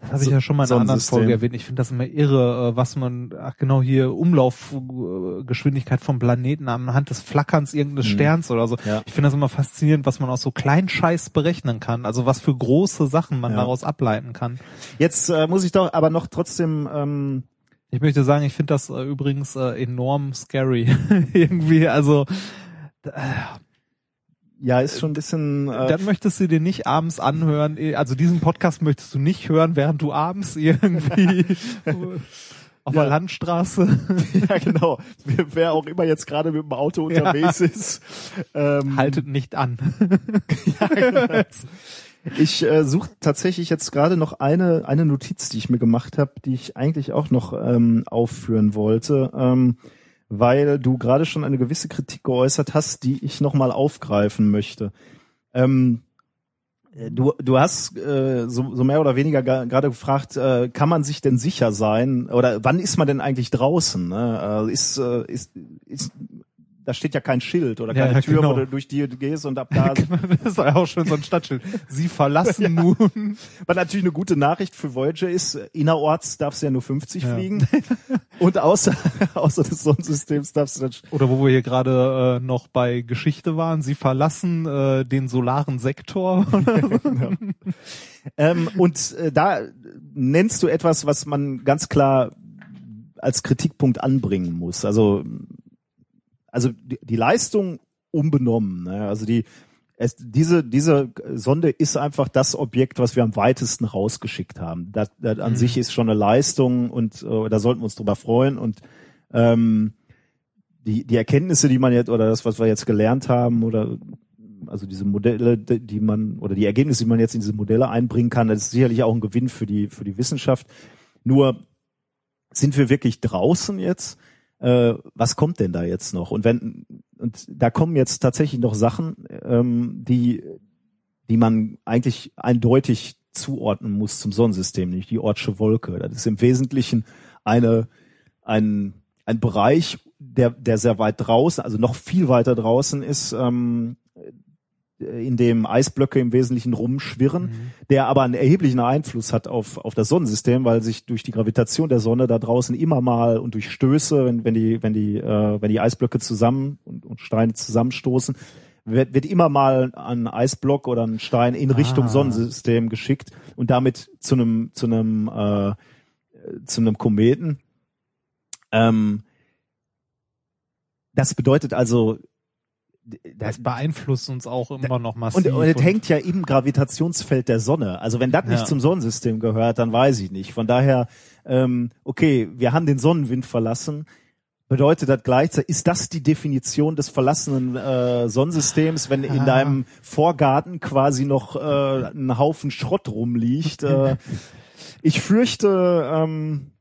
Das habe ich ja schon mal in einer anderen. Folge erwähnt. Ich finde das immer irre, äh, was man, ach genau hier, Umlaufgeschwindigkeit vom Planeten anhand des Flackerns irgendeines Mhm. Sterns oder so. Ja. Ich finde das immer faszinierend, was man aus so kleinen Scheiß berechnen kann. Also was für große Sachen man Ja. daraus ableiten kann. Jetzt äh, muss ich doch aber noch trotzdem. Ähm, Ich möchte sagen, ich finde das äh, übrigens äh, enorm scary. Irgendwie, also äh, ja, ist schon ein bisschen. Äh, dann möchtest du dir nicht abends anhören, eh, also diesen Podcast möchtest du nicht hören, während du abends irgendwie auf Ja. der Landstraße ja, genau. Wer, auch immer jetzt gerade mit dem Auto Ja. unterwegs ist. Ähm, haltet nicht an. Ich äh, suche tatsächlich jetzt gerade noch eine eine Notiz, die ich mir gemacht habe, die ich eigentlich auch noch ähm, aufführen wollte, ähm, weil du gerade schon eine gewisse Kritik geäußert hast, die ich noch mal aufgreifen möchte. Ähm, äh, du du hast äh, so, so mehr oder weniger gerade gefragt, äh, kann man sich denn sicher sein oder wann ist man denn eigentlich draußen? Ne? Äh, ist, äh, ist ist da steht ja kein Schild oder Ja, keine ja, Tür, genau. wo du durch die du gehst und ab da das ist ja auch schon so ein Stadtschild. Sie verlassen nun. Was natürlich eine gute Nachricht für Voyager ist, innerorts darfst du ja nur 50 Ja. fliegen und außer, außer des Sonnensystems darfst du dann... Oder wo wir hier gerade äh, noch bei Geschichte waren, sie verlassen äh, den solaren Sektor. Ähm, und äh, da nennst du etwas, was man ganz klar als Kritikpunkt anbringen muss. Also, also die, die Leistung unbenommen. Ne? Also die es, diese, diese Sonde ist einfach das Objekt, was wir am weitesten rausgeschickt haben. Das, das an Mhm. sich ist schon eine Leistung und äh, da sollten wir uns drüber freuen. Und ähm, die, die Erkenntnisse, die man jetzt, oder das, was wir jetzt gelernt haben, oder also diese Modelle, die man, oder die Ergebnisse, die man jetzt in diese Modelle einbringen kann, das ist sicherlich auch ein Gewinn für die, für die Wissenschaft. Nur sind wir wirklich draußen jetzt? Äh, was kommt denn da jetzt noch? Und wenn, und da kommen jetzt tatsächlich noch Sachen, ähm, die, die man eigentlich eindeutig zuordnen muss zum Sonnensystem, nämlich die Ortsche Wolke. Das ist im Wesentlichen eine, ein, ein Bereich, der, der sehr weit draußen, also noch viel weiter draußen ist, ähm, in dem Eisblöcke im Wesentlichen rumschwirren, der aber einen erheblichen Einfluss hat auf, auf das Sonnensystem, weil sich durch die Gravitation der Sonne da draußen immer mal und durch Stöße, wenn, wenn die, wenn die, äh, wenn die Eisblöcke zusammen und, und Steine zusammenstoßen, wird, wird immer mal ein Eisblock oder ein Stein in Richtung Ah. Sonnensystem geschickt und damit zu einem, zu einem, äh, zu einem Kometen. Ähm, das bedeutet also, Das beeinflusst uns auch immer noch massiv. und, und es hängt ja im Gravitationsfeld der Sonne. Also wenn das nicht Ja. zum Sonnensystem gehört, dann weiß ich nicht. Von daher, ähm, okay, wir haben den Sonnenwind verlassen. Bedeutet das gleichzeitig, ist das die Definition des verlassenen äh, Sonnensystems, wenn in Ah. deinem Vorgarten quasi noch äh, ein Haufen Schrott rumliegt? Äh, ich fürchte, ähm,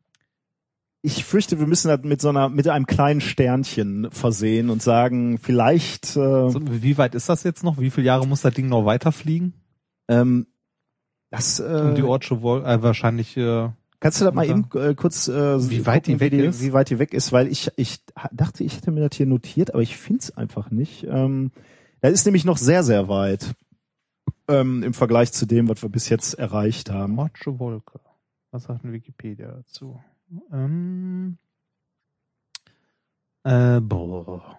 ich fürchte, wir müssen das mit so einer, mit einem kleinen Sternchen versehen und sagen, vielleicht äh, So, wie weit ist das jetzt noch? Wie viele Jahre muss das Ding noch weiterfliegen? ähm, das, äh, Und die Ortsche Wol äh, wahrscheinlich äh, Kannst du das mal eben äh, kurz äh, Wie weit die weg wie ist? Wie weit die weg ist, weil ich ich dachte, ich hätte mir das hier notiert, aber ich finde es einfach nicht. Ähm, das ist nämlich noch sehr sehr weit ähm, im Vergleich zu dem, was wir bis jetzt erreicht haben. Ortsche Wolke. Was sagt denn Wikipedia dazu? Ähm, äh, boah.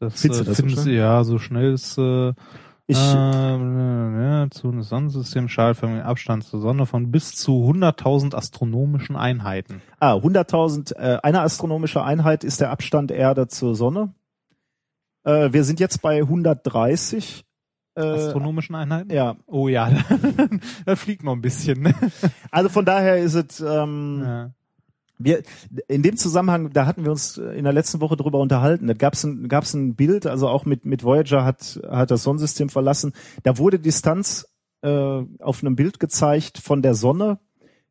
Das, Findest äh, du das so findest schnell? ja, so schnell ist äh, Ich äh, ja, zu einem Sonnensystem schallförmigen Abstand zur Sonne von bis zu 100.000 astronomischen Einheiten. ah 100.000 äh, eine astronomische Einheit ist der Abstand Erde zur Sonne. Äh, wir sind jetzt bei 130. Äh, Astronomischen Einheiten? ja, Oh ja, da fliegt noch ein bisschen. Ne? also von daher ist es ähm, Ja. Wir, in dem Zusammenhang, da hatten wir uns in der letzten Woche drüber unterhalten. Da gab's ein, gab's ein Bild, also auch mit, mit Voyager hat, hat das Sonnensystem verlassen. Da wurde Distanz äh, auf einem Bild gezeigt von der Sonne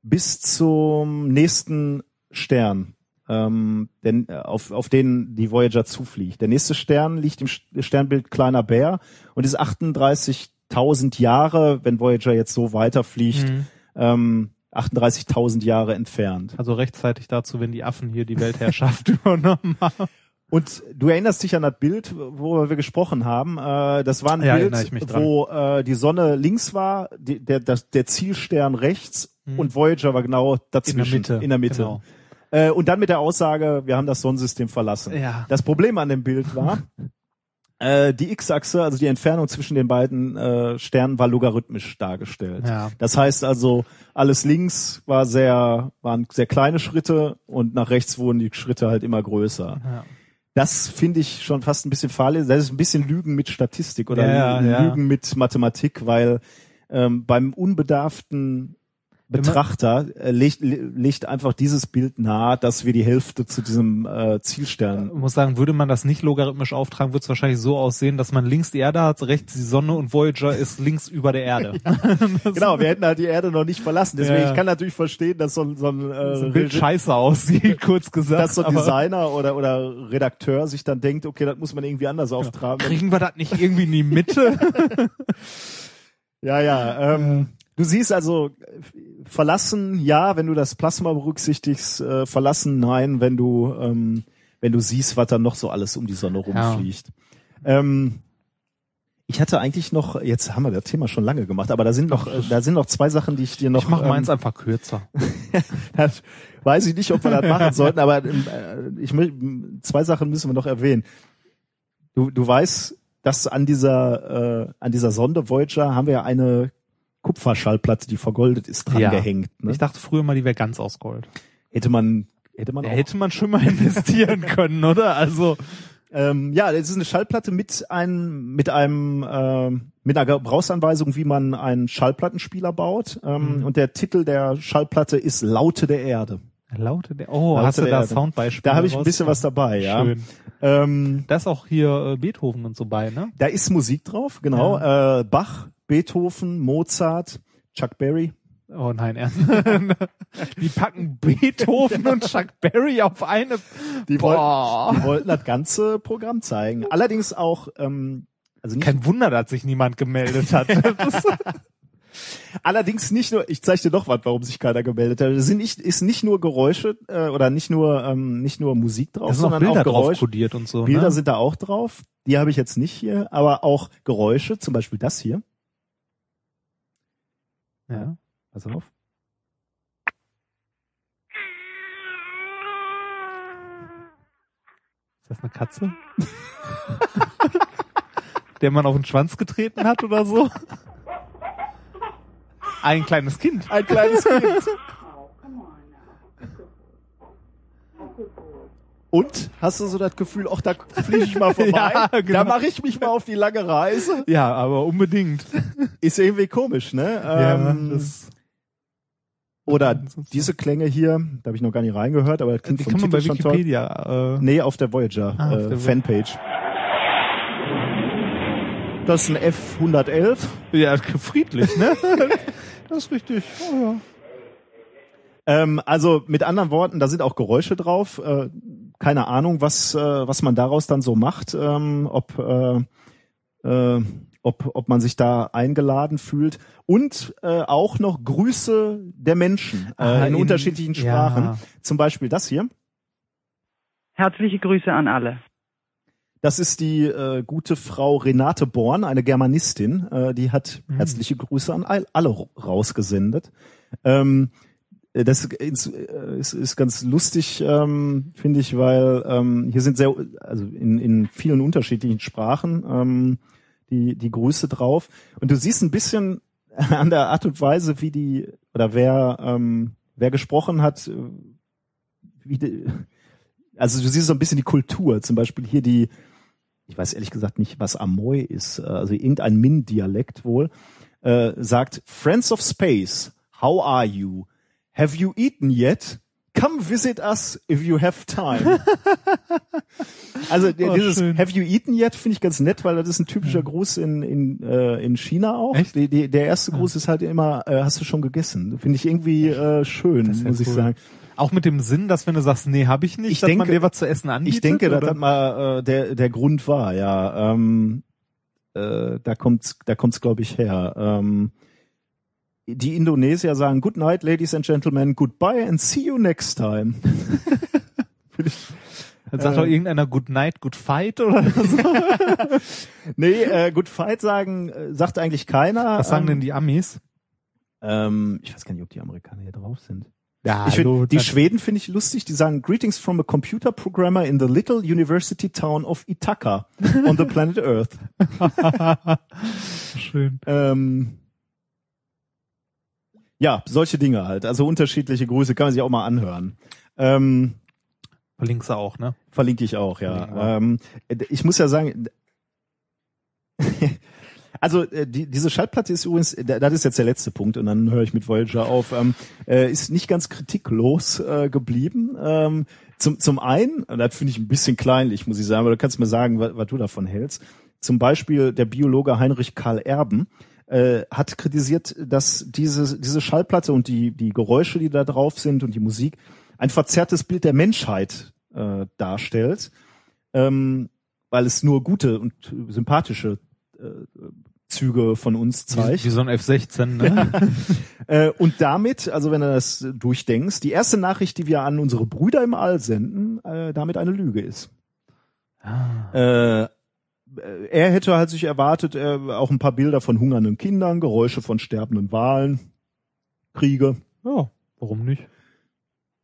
bis zum nächsten Stern, ähm, denn, äh, auf, auf den die Voyager zufliegt. Der nächste Stern liegt im St- Sternbild Kleiner Bär und ist 38.000 Jahre, wenn Voyager jetzt so weiterfliegt, Mhm. ähm, 38.000 Jahre entfernt. Also rechtzeitig dazu, wenn die Affen hier die Weltherrschaft übernommen haben. Und du erinnerst dich an das Bild, worüber wir gesprochen haben. Äh, das war ein Ja, Bild, wo äh, die Sonne links war, der, das, der Zielstern rechts Mhm. und Voyager war genau dazwischen. In der Mitte. Genau. Äh, und dann mit der Aussage, wir haben das Sonnensystem verlassen. Ja. Das Problem an dem Bild war, äh, die X-Achse, also die Entfernung zwischen den beiden äh, Sternen, war logarithmisch dargestellt. Ja. Das heißt also, alles links war sehr, waren sehr kleine Schritte und nach rechts wurden die Schritte halt immer größer. Ja. Das finde ich schon fast ein bisschen fahrlässig. Das ist ein bisschen Lügen mit Statistik oder Ja, Lügen, mit Mathematik, weil ähm, beim unbedarften Betrachter äh, legt, le- legt einfach dieses Bild nahe, dass wir die Hälfte zu diesem äh, Zielstern. Ich muss sagen, würde man das nicht logarithmisch auftragen, würde es wahrscheinlich so aussehen, dass man links die Erde hat, rechts die Sonne und Voyager ist links über der Erde. Genau, wir hätten halt die Erde noch nicht verlassen. Deswegen, Ja. ich kann natürlich verstehen, dass so, ein- so ein, äh, Das Bild scheiße aussieht, kurz gesagt. dass so ein Designer oder, oder Redakteur sich dann denkt, okay, das muss man irgendwie anders auftragen. kriegen wir das nicht irgendwie in die Mitte? Ja, ja. Ähm, du siehst also verlassen, ja, wenn du das Plasma berücksichtigst, äh, verlassen, nein, wenn du ähm, wenn du siehst, was da noch so alles um die Sonne rumfliegt. Ähm, ich hatte eigentlich noch, jetzt haben wir das Thema schon lange gemacht, aber da sind noch, äh, da sind noch zwei Sachen, die ich dir noch. Ich mach ähm, meins einfach kürzer. das weiß ich nicht, ob wir das machen sollten, aber ähm, äh, ich zwei Sachen müssen wir noch erwähnen. Du, du weißt, dass an dieser äh, an dieser Sonde Voyager haben wir ja eine Kupferschallplatte, die vergoldet ist, dran Ja. gehängt. Ne? Ich dachte früher mal, die wäre ganz aus Gold. Hätte man hätte man auch. hätte man schon mal investieren können, oder? Also Ähm, ja, das ist eine Schallplatte mit einem mit einem ähm, mit einer Gebrauchsanweisung, wie man einen Schallplattenspieler baut. Ähm, Mhm. Und der Titel der Schallplatte ist Laute der Erde. laute der. Oh, Laute hast du da Erde. Soundbeispiele? Da habe ich ein bisschen was dabei, ja. Schön. Ähm, Da ist auch hier äh, Beethoven und so bei, ne? Da ist Musik drauf, genau. Äh, Bach, Beethoven, Mozart, Chuck Berry. Oh nein, ernst. Die packen Beethoven und Chuck Berry auf eine. Die, Boah. wollten, die wollten das ganze Programm zeigen. Allerdings auch, ähm, also nicht, Kein Wunder, dass sich niemand gemeldet hat. Allerdings nicht nur, ich zeige dir doch was, warum sich keiner gemeldet hat. Es sind nicht, ist nicht nur Geräusche äh, oder nicht nur ähm, nicht nur Musik drauf, auch sondern Bilder auch drauf Geräusche. kodiert und so. Bilder ne? sind da auch drauf. Die habe ich jetzt nicht hier, aber auch Geräusche, zum Beispiel das hier. Ja. Pass auf. Ist das eine Katze? Der man auf den Schwanz getreten hat oder so? Ein kleines Kind. Ein kleines Kind. Und hast du so das Gefühl, ach, da fliege ich mal vorbei, Ja, da genau. mache ich mich mal auf die lange Reise? Ja, aber unbedingt. Ist irgendwie komisch, ne? Ähm, das, oder diese Klänge hier, da habe ich noch gar nicht reingehört, aber das klingt die vom kann man Titel bei schon toll. Wikipedia. Äh, Nee, auf der Voyager Ah, auf äh, der Fanpage. Das ist ein F111. ja, friedlich, ne? das ist richtig. Oh, ja. Ähm, also mit anderen Worten, da sind auch Geräusche drauf. Äh, keine Ahnung, was äh, was man daraus dann so macht, ähm, ob äh, äh, ob ob man sich da eingeladen fühlt und äh, auch noch Grüße der Menschen äh, Ah, in, in- unterschiedlichen Sprachen. ja. Zum Beispiel das hier. Herzliche Grüße an alle. Das ist die äh, gute Frau Renate Born, eine Germanistin. Äh, die hat Mhm. herzliche Grüße an all, alle rausgesendet. Ähm, äh, das ist, äh, ist, ganz lustig, ähm, finde ich, weil ähm, hier sind sehr, also in, in vielen unterschiedlichen Sprachen ähm, die, die Grüße drauf. Und du siehst ein bisschen an der Art und Weise, wie die, oder wer, wer gesprochen hat, äh, wie die, also du siehst so ein bisschen die Kultur, zum Beispiel hier die, ich weiß ehrlich gesagt nicht, was Amoy ist, äh, also irgendein Min-Dialekt wohl, äh, sagt, Friends of Space, how are you? Have you eaten yet? Come visit us if you have time. also Oh, dieses schön. Have you eaten yet finde ich ganz nett, weil das ist ein typischer Gruß in, in, äh, in China auch. Echt? Die, die, der erste Gruß ist halt immer, äh, hast du schon gegessen? Finde ich irgendwie äh, schön, muss ich cool. sagen. Auch mit dem Sinn, dass wenn du sagst, nee, habe ich nicht, Ich dass man denke- dir was zu essen anbietet? Ich denke, dass das mal äh, der der Grund war, ja. Ähm, äh, da kommt's, da kommt's, glaube ich, her. Ähm, die Indonesier sagen Good night, ladies and gentlemen, goodbye and see you next time. Dann sagt äh, doch irgendeiner Good Night, Good Fight oder so. nee, äh, Good fight sagen äh, sagt eigentlich keiner. Was sagen ähm, denn die Amis? Ähm, ich weiß gar nicht, ob die Amerikaner hier drauf sind. Ja, Ich find, die Schweden finde ich lustig, die sagen Greetings from a computer programmer in the little university town of Ithaca on the planet Earth. Schön. Ähm, ja, solche Dinge halt. Also unterschiedliche Grüße kann man sich auch mal anhören. Ähm, Verlinkst du auch, ne? verlinke ich auch, ja. Ähm, ich muss ja sagen, also äh, die, diese Schallplatte ist übrigens, da- das ist jetzt der letzte Punkt und dann höre ich mit Voyager auf, ähm, äh, ist nicht ganz kritiklos äh, geblieben. Ähm, zum, zum einen, und das finde ich ein bisschen kleinlich, muss ich sagen, aber du kannst mir sagen, was, was du davon hältst. Zum Beispiel der Biologe Heinrich Karl Erben äh, hat kritisiert, dass diese, diese Schallplatte und die, die Geräusche, die da drauf sind und die Musik ein verzerrtes Bild der Menschheit äh, darstellt, ähm, weil es nur gute und sympathische äh, Züge von uns Wie, zeigt. wie so ein F-16, ne? Äh, und damit, also wenn du das durchdenkst, die erste Nachricht, die wir an unsere Brüder im All senden, äh, damit eine Lüge ist. Ah. Äh, er hätte halt sich erwartet, äh, auch ein paar Bilder von hungernden Kindern, Geräusche von sterbenden Walen, Kriege. Ja, warum nicht?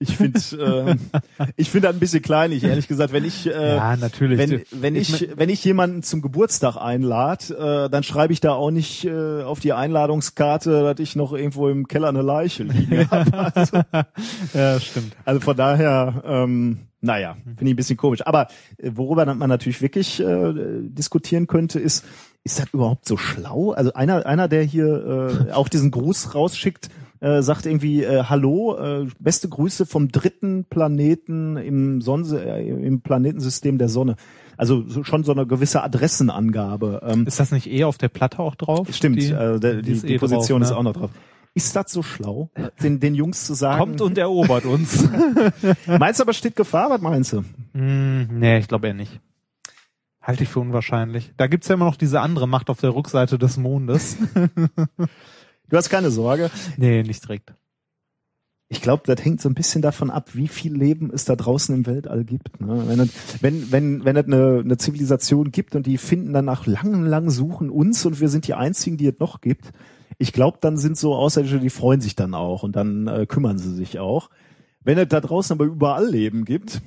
Ich finde, äh, ich finde das ein bisschen kleinlich, ehrlich gesagt. Wenn ich, äh, ja, natürlich. wenn, wenn Ich ich, wenn ich jemanden zum Geburtstag einlade, äh, dann schreibe ich da auch nicht äh, auf die Einladungskarte, dass ich noch irgendwo im Keller eine Leiche liege. ja, stimmt. Also von daher, ähm, naja, finde ich ein bisschen komisch. Aber äh, worüber man natürlich wirklich äh, diskutieren könnte, ist, ist das überhaupt so schlau? Also einer, einer, der hier äh, auch diesen Gruß rausschickt, äh, sagt irgendwie, äh, hallo, äh, beste Grüße vom dritten Planeten im, Sonne, äh, im Planetensystem der Sonne. Also so, schon so eine gewisse Adressenangabe. Ähm, Ist das nicht eh auf der Platte auch drauf? stimmt, Die, äh, der, die, ist die eh Position drauf, ist ne? auch noch drauf. Ist das so schlau, den, den Jungs zu sagen? Kommt und erobert uns. meinst du aber steht Gefahr? Was meinst du? hm, nee, ich glaube eher nicht. Halte ich für unwahrscheinlich. Da gibt's ja immer noch diese andere Macht auf der Rückseite des Mondes. Du hast keine Sorge. Nee, nicht direkt. Ich glaube, das hängt so ein bisschen davon ab, wie viel Leben es da draußen im Weltall gibt. Ne? Wenn, es, wenn, wenn, wenn es eine, eine Zivilisation gibt und die finden dann nach langem, langen Suchen uns und wir sind die einzigen, die es noch gibt, ich glaube, dann sind so Außerirdische, die freuen sich dann auch und dann äh, kümmern sie sich auch. Wenn es da draußen aber überall Leben gibt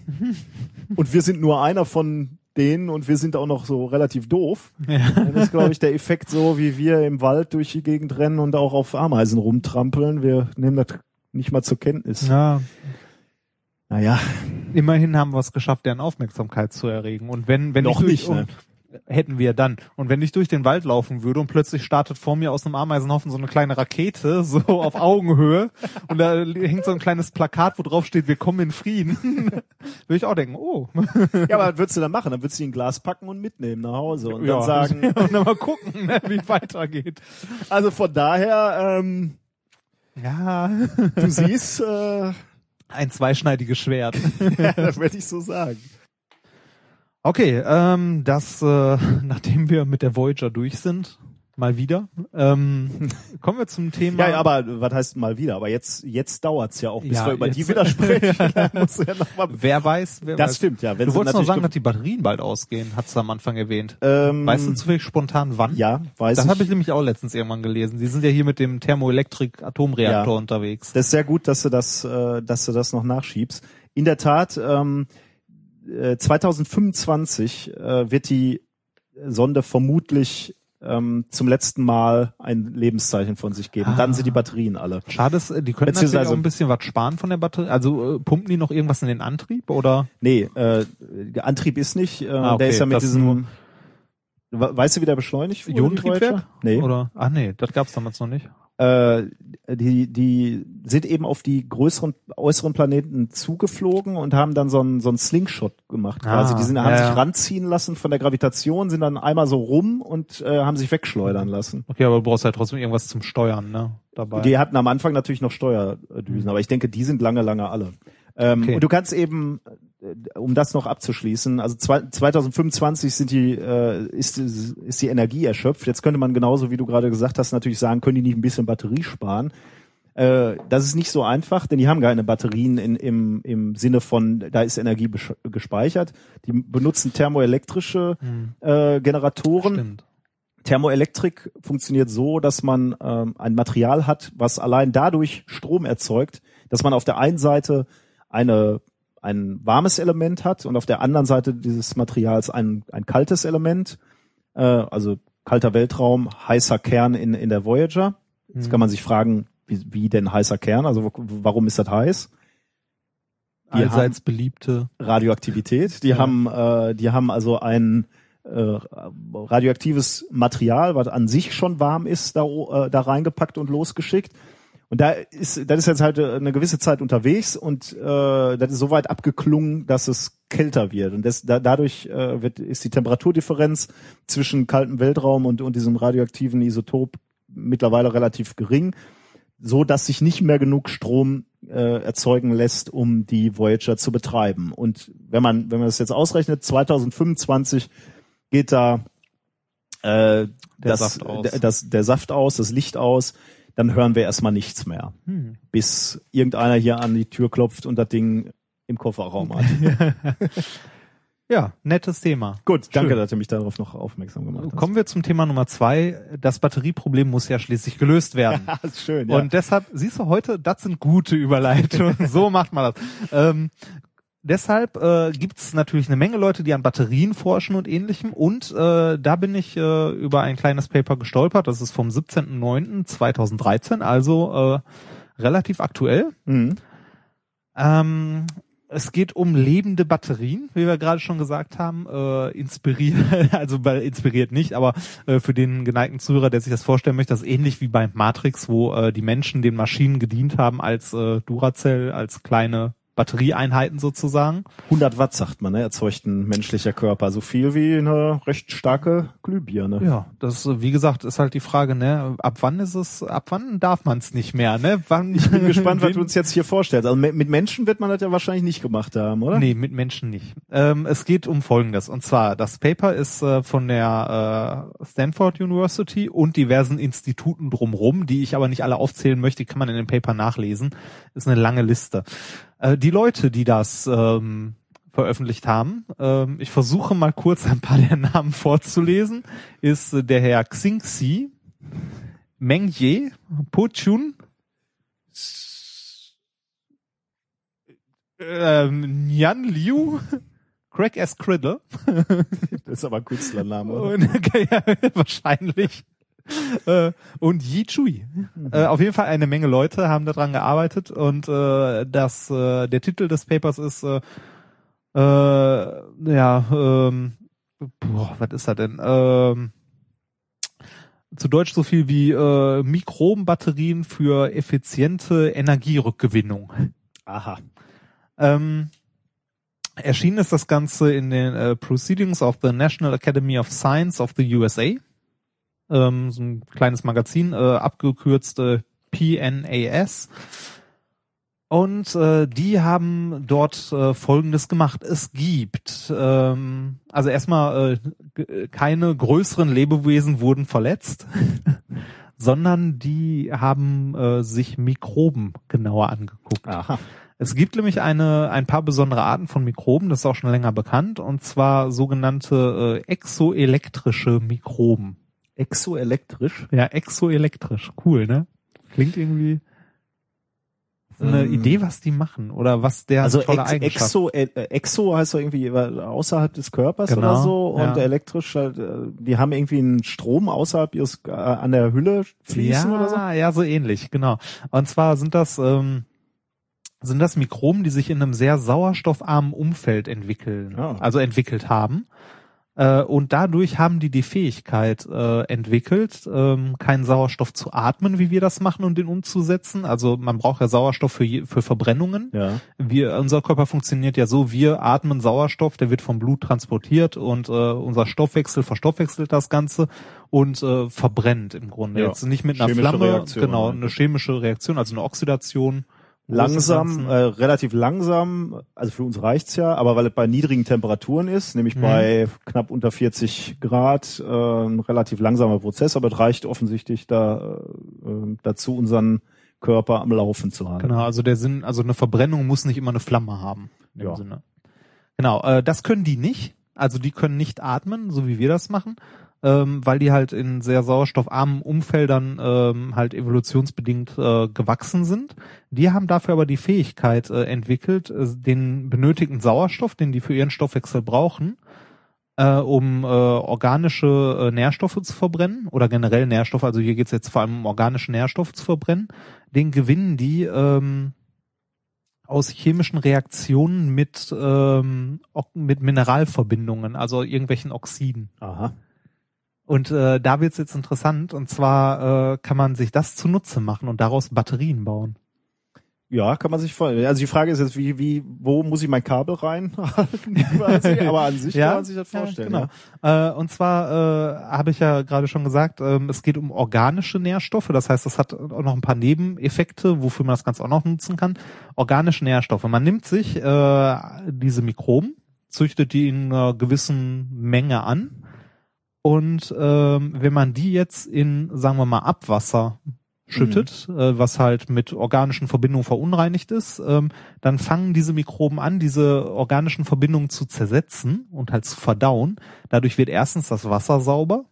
und wir sind nur einer von denen und wir sind auch noch so relativ doof, Ja. dann ist, glaube ich, der Effekt so, wie wir im Wald durch die Gegend rennen und auch auf Ameisen rumtrampeln. Wir nehmen das nicht mal zur Kenntnis. ja. Naja, Immerhin haben wir es geschafft, deren Aufmerksamkeit zu erregen. Und wenn, wenn Noch nicht, ne? Hätten wir dann. Und wenn ich durch den Wald laufen würde und plötzlich startet vor mir aus einem Ameisenhaufen so eine kleine Rakete, so auf Augenhöhe, und da hängt so ein kleines Plakat, wo drauf steht, wir kommen in Frieden, würde ich auch denken, oh. ja, aber was würdest du dann machen? Dann würdest du ein Glas packen und mitnehmen nach Hause und ja. dann sagen, und dann mal gucken, ne, wie es weitergeht. also von daher, ähm, Ja, du siehst, äh, ein zweischneidiges Schwert. das werde ich so sagen. Okay, ähm, das, äh, nachdem wir mit der Voyager durch sind, mal wieder, ähm, kommen wir zum Thema. Ja, ja, aber was heißt mal wieder? Aber jetzt, jetzt dauert's ja auch, bis Ja, wir über die jetzt- wieder sprechen. Dann musst du ja noch mal Wer weiß, wer Das weiß. stimmt, ja. Wenn du sie wolltest noch natürlich sagen, ge- dass die Batterien bald ausgehen, hat's am Anfang erwähnt. ähm, Weißt du zufällig spontan wann? Ja, weiß Das ich. habe ich nämlich auch letztens irgendwann gelesen. Die sind ja hier mit dem Thermoelektrik-Atomreaktor Ja. unterwegs. Das ist sehr gut, dass du das, äh, dass du das noch nachschiebst. In der Tat, ähm, äh, 2025 äh, wird die Sonde vermutlich ähm, zum letzten Mal ein Lebenszeichen von sich geben. Ah. Dann sind die Batterien alle. Schade, ist, die können natürlich auch ein bisschen was sparen von der Batterie. Also äh, pumpen die noch irgendwas in den Antrieb oder? Nee, äh, der Antrieb ist nicht. Äh, Ah, okay, der ist ja mit das diesem. Weißt du, wie der beschleunigt wurde? Ionentriebwerk? Nee. Oder? Ach nee, das gab's damals noch nicht. Äh, die, die sind eben auf die größeren, äußeren Planeten zugeflogen und haben dann so einen, so einen Slingshot gemacht quasi. Ah, die sind, haben ja, sich ranziehen lassen von der Gravitation, sind dann einmal so rum und äh, haben sich wegschleudern lassen. Okay, aber du brauchst halt trotzdem irgendwas zum Steuern, ne? Dabei. Die hatten am Anfang natürlich noch Steuerdüsen, aber ich denke, die sind lange, lange alle. Ähm, Okay. Und du kannst eben, um das noch abzuschließen, also zwei, 2025 sind die, äh, ist, ist die Energie erschöpft. Jetzt könnte man genauso, wie du gerade gesagt hast, natürlich sagen, können die nicht ein bisschen Batterie sparen? Äh, das ist nicht so einfach, denn die haben keine Batterien in, im, im Sinne von, da ist Energie gespeichert. Die benutzen thermoelektrische Hm, äh, Generatoren. stimmt. Thermoelektrik funktioniert so, dass man ähm, ein Material hat, was allein dadurch Strom erzeugt, dass man auf der einen Seite eine, ein warmes Element hat und auf der anderen Seite dieses Materials ein, ein kaltes Element, äh, also kalter Weltraum, heißer Kern in, in der Voyager. Jetzt kann man sich fragen, wie, wie denn heißer Kern? Also warum ist das heiß? Die Allseits beliebte. Radioaktivität. Die Ja. haben, äh, die haben also ein äh, radioaktives Material, was an sich schon warm ist, da, äh, da reingepackt und losgeschickt. Und da ist, das ist jetzt halt äh, eine gewisse Zeit unterwegs und äh, das ist so weit abgeklungen, dass es kälter wird. Und das, da, dadurch äh, wird, ist die Temperaturdifferenz zwischen kaltem Weltraum und, und diesem radioaktiven Isotop mittlerweile relativ gering, so dass sich nicht mehr genug Strom äh, erzeugen lässt, um die Voyager zu betreiben. Und wenn man, wenn man das jetzt ausrechnet, 2025 geht da äh, Der das, Saft aus. Das, der Saft aus, das Licht aus, dann hören wir erstmal nichts mehr, Hm. bis irgendeiner hier an die Tür klopft und das Ding im Kofferraum hat. Ja, nettes Thema. Gut, danke, Schön. dass du mich darauf noch aufmerksam gemacht hast. Kommen wir zum Thema Nummer zwei. Das Batterieproblem muss ja schließlich gelöst werden. Ja, ist schön, ja. Und deshalb, siehst du heute, das sind gute Überleitungen. so macht man das. Ähm, deshalb äh, gibt's natürlich eine Menge Leute, die an Batterien forschen und ähnlichem. Und äh, da bin ich äh, über ein kleines Paper gestolpert. Das ist vom 17.09.2013, also äh, relativ aktuell. mhm. Ähm, es geht um lebende Batterien, wie wir gerade schon gesagt haben. Äh, inspiriert, also bei, inspiriert nicht, aber äh, für den geneigten Zuhörer, der sich das vorstellen möchte, das ist ähnlich wie bei Matrix, wo äh, die Menschen den Maschinen gedient haben als äh, Duracell, als kleine Batterieeinheiten sozusagen. 100 Watt sagt man, ne, erzeugt ein menschlicher Körper. So viel wie eine recht starke Glühbirne. Ja, das wie gesagt ist halt die Frage, ne? Ab wann ist es, ab wann darf man es nicht mehr, ne? Wann, Ich bin gespannt, was du uns jetzt hier vorstellst. Also mit Menschen wird man das ja wahrscheinlich nicht gemacht haben, oder? Nee, mit Menschen nicht. Ähm, es geht um Folgendes. Und zwar, das Paper ist äh, von der äh, Stanford University und diversen Instituten drumrum, die ich aber nicht alle aufzählen möchte, die kann man in dem Paper nachlesen. Ist eine lange Liste. Äh, die Leute, die das ähm, veröffentlicht haben, ähm, ich versuche mal kurz ein paar der Namen vorzulesen, ist äh, der Herr Xingxi, Meng Ye, Po Chun, ähm, Nyan Liu, Craig S. Criddle Das ist aber ein Künstlername, oder? und, ja, wahrscheinlich. Äh, und Yi Chui. Äh, auf jeden Fall eine Menge Leute haben daran gearbeitet und äh, das äh, der Titel des Papers ist äh, äh, ja ähm, boah, was ist er denn? Ähm, zu Deutsch so viel wie äh, Mikrobenbatterien für effiziente Energierückgewinnung. Aha. Ähm, erschienen ist das Ganze in den äh, Proceedings of the National Academy of Science of the USA. Ähm, so ein kleines Magazin, äh, abgekürzt äh, PNAS. Und äh, die haben dort äh, Folgendes gemacht. Es gibt, ähm, also erstmal, äh, keine größeren Lebewesen wurden verletzt, sondern die haben äh, sich Mikroben genauer angeguckt. Aha. Es gibt nämlich eine, ein paar besondere Arten von Mikroben, das ist auch schon länger bekannt, und zwar sogenannte äh, exoelektrische Mikroben. Exoelektrisch. Ja, exoelektrisch. Cool, ne? Klingt irgendwie eine Ähm, Idee, was die machen oder was der Also tolle ex, Eigenschaft. exo, äh, exo heißt doch irgendwie außerhalb des Körpers Genau, oder so und ja. elektrisch, halt, äh, die haben irgendwie einen Strom außerhalb ihres äh, an der Hülle fließen ja, oder so. Ja, so ähnlich, genau. Und zwar sind das ähm, sind das Mikroben, die sich in einem sehr sauerstoffarmen Umfeld entwickeln, Ah. also entwickelt haben. Äh, und dadurch haben die die Fähigkeit äh, entwickelt, ähm, keinen Sauerstoff zu atmen, wie wir das machen und den umzusetzen. Also man braucht ja Sauerstoff für, je, für Verbrennungen. Ja. Wir, unser Körper funktioniert ja so, wir atmen Sauerstoff, der wird vom Blut transportiert und äh, unser Stoffwechsel verstoffwechselt das Ganze und äh, verbrennt im Grunde. Ja. Jetzt nicht mit einer Flamme, Reaktion, genau, ja. eine chemische Reaktion, also eine Oxidation. Langsam, äh, relativ langsam, also für uns reicht's ja, aber weil es bei niedrigen Temperaturen ist, nämlich Mhm. bei knapp unter 40 Grad, äh, ein relativ langsamer Prozess, aber es reicht offensichtlich da äh, dazu, unseren Körper am Laufen zu halten. Genau, also der Sinn, also eine Verbrennung muss nicht immer eine Flamme haben. Ja. Sinne. Genau, äh, das können die nicht. Also die können nicht atmen, so wie wir das machen, ähm, weil die halt in sehr sauerstoffarmen Umfeldern ähm, halt evolutionsbedingt äh, gewachsen sind. Die haben dafür aber die Fähigkeit äh, entwickelt, äh, den benötigten Sauerstoff, den die für ihren Stoffwechsel brauchen, äh, um äh, organische äh, Nährstoffe zu verbrennen oder generell Nährstoffe, also hier geht's jetzt vor allem um organische Nährstoffe zu verbrennen, den gewinnen die ähm, aus chemischen Reaktionen mit, ähm, mit Mineralverbindungen, also irgendwelchen Oxiden. Aha. Und äh, da wird's jetzt interessant, und zwar äh, kann man sich das zunutze machen und daraus Batterien bauen. Ja, kann man sich vorstellen. Also die Frage ist jetzt, wie, wie, wo muss ich mein Kabel reinhalten? quasi? aber an sich kann man sich das vorstellen. Ja, genau. Äh, und zwar äh, habe ich ja gerade schon gesagt, ähm, es geht um organische Nährstoffe. Das heißt, das hat auch noch ein paar Nebeneffekte, wofür man das Ganze auch noch nutzen kann. Organische Nährstoffe. Man nimmt sich äh, diese Mikroben, züchtet die in einer gewissen Menge an. Und ähm, wenn man die jetzt in, sagen wir mal, Abwasser schüttet, äh, was halt mit organischen Verbindungen verunreinigt ist, ähm, dann fangen diese Mikroben an, diese organischen Verbindungen zu zersetzen und halt zu verdauen. Dadurch wird erstens das Wasser sauber.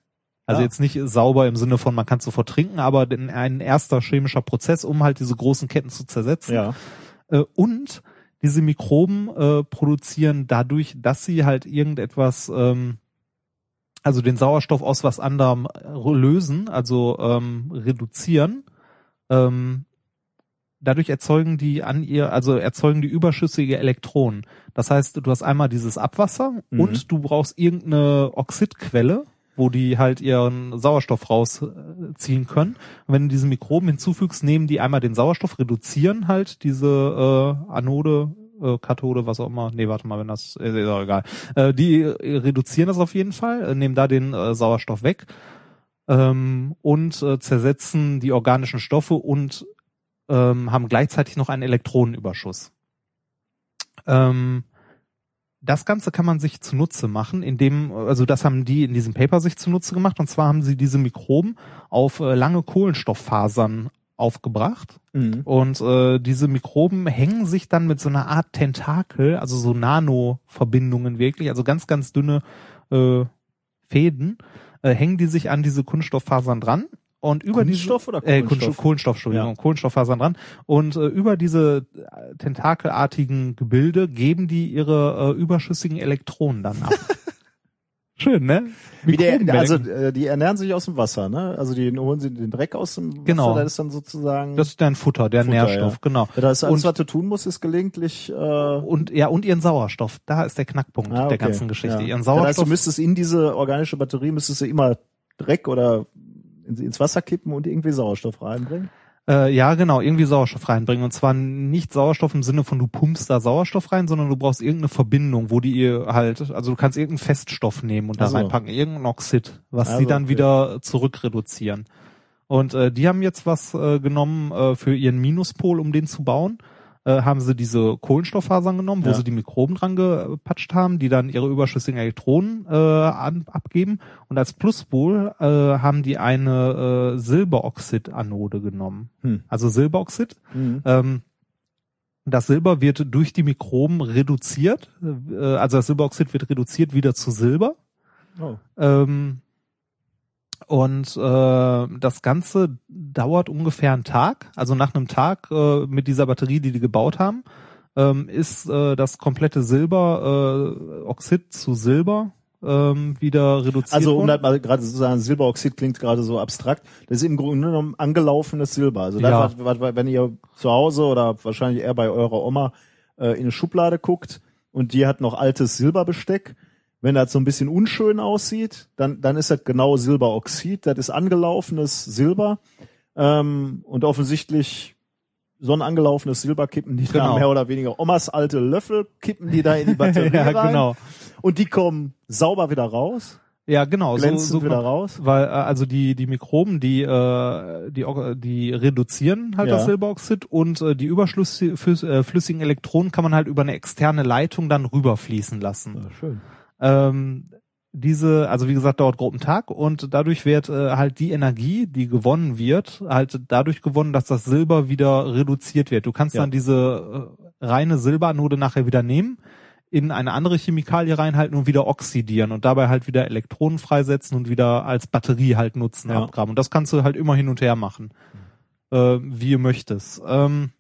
Also Ja. jetzt nicht sauber im Sinne von, man kann es sofort trinken, aber ein erster chemischer Prozess, um halt diese großen Ketten zu zersetzen. Ja. Äh, und diese Mikroben äh, produzieren dadurch, dass sie halt irgendetwas, ähm, also den Sauerstoff aus was anderem äh, lösen, also ähm, reduzieren. Ähm, dadurch erzeugen die an ihr, also erzeugen die überschüssige Elektronen. Das heißt, du hast einmal dieses Abwasser Mhm. und du brauchst irgendeine Oxidquelle, wo die halt ihren Sauerstoff rausziehen können. Und wenn du diese Mikroben hinzufügst, nehmen die einmal den Sauerstoff, reduzieren halt diese äh, Anode äh, Kathode, was auch immer. Nee, warte mal, wenn das ist auch egal. Äh, die äh, reduzieren das auf jeden Fall, äh, nehmen da den Sauerstoff weg ähm, und zersetzen die organischen Stoffe und ähm, haben gleichzeitig noch einen Elektronenüberschuss. Ähm, das Ganze kann man sich zunutze machen, indem, also das haben die in diesem Paper sich zunutze gemacht, und zwar haben sie diese Mikroben auf lange Kohlenstofffasern aufgebracht. Mhm. Und äh, diese Mikroben hängen sich dann mit so einer Art Tentakel, also so Nano-Verbindungen wirklich, also ganz, ganz dünne äh, Fäden, äh, hängen die sich an diese Kunststofffasern dran und über Kunststoff diese, oder äh, Kohlenstoff? Kunststoff, Kohlenstoff, Entschuldigung, Ja. Kohlenstofffasern dran und äh, über diese äh, tentakelartigen Gebilde geben die ihre äh, überschüssigen Elektronen dann ab. Schön, ne? Wie der, also äh, die ernähren sich aus dem Wasser, ne? Also die holen sie den Dreck aus dem Wasser, Genau. das ist dann sozusagen das ist dein Futter, der Futter, Nährstoff, ja. genau. ja, das ist alles, und- was du tun musst, ist gelegentlich äh, Und ja, und ihren Sauerstoff. Da ist der Knackpunkt ah, der okay. ganzen Geschichte. Ja. Ihren Das heißt, Sauerstoff. du müsstest in diese organische Batterie müsstest du immer Dreck oder ins Wasser kippen und irgendwie Sauerstoff reinbringen. Äh, ja, genau, irgendwie Sauerstoff reinbringen. Und zwar nicht Sauerstoff im Sinne von du pumpst da Sauerstoff rein, sondern du brauchst irgendeine Verbindung, wo die ihr halt, also du kannst irgendeinen Feststoff nehmen und da reinpacken, irgendein Oxid, was Also, sie dann okay. wieder zurückreduzieren. Und äh, die haben jetzt was äh, genommen äh, für ihren Minuspol, um den zu bauen. Äh, haben sie diese Kohlenstofffasern genommen, wo Ja. sie die Mikroben dran gepatscht haben, die dann ihre überschüssigen Elektronen äh, an, abgeben. Und als Pluspol äh, haben die eine äh, Silberoxid-Anode genommen. Hm. Also Silberoxid. Mhm. Ähm, das Silber wird durch die Mikroben reduziert, äh, also das Silberoxid wird reduziert wieder zu Silber. Oh. Ähm, und äh, das Ganze dauert ungefähr einen Tag. Also nach einem Tag äh, mit dieser Batterie, die die gebaut haben, ähm, ist äh, das komplette Silber, äh, Oxid zu Silber ähm, wieder reduziert Also um das mal gerade zu sagen, Silberoxid klingt gerade so abstrakt. Das ist im Grunde genommen angelaufenes Silber. Also das, Ja. was, wenn ihr zu Hause oder wahrscheinlich eher bei eurer Oma äh, in eine Schublade guckt und die hat noch altes Silberbesteck, wenn das so ein bisschen unschön aussieht, dann, dann ist das genau Silberoxid. Das ist angelaufenes Silber. Ähm, und offensichtlich so ein angelaufenes Silber kippen die da Genau. mehr oder weniger. Omas alte Löffel kippen die da in die Batterie ja, rein. genau. Und die kommen sauber wieder raus, Ja, genau. glänzen so, so wieder raus. Weil äh, also die die Mikroben, die äh, die die reduzieren halt Ja. das Silberoxid und äh, die überschlüssigen äh, flüssigen Elektronen kann man halt über eine externe Leitung dann rüberfließen lassen. schön. Ähm, diese, also wie gesagt, dauert grob einen Tag und dadurch wird äh, halt die Energie, die gewonnen wird, halt dadurch gewonnen, dass das Silber wieder reduziert wird. Du kannst Ja. dann diese äh, reine Silberanode nachher wieder nehmen, in eine andere Chemikalie reinhalten und wieder oxidieren und dabei halt wieder Elektronen freisetzen und wieder als Batterie halt nutzen, Ja. abgraben. Und das kannst du halt immer hin und her machen, äh, wie du möchtest. Ähm,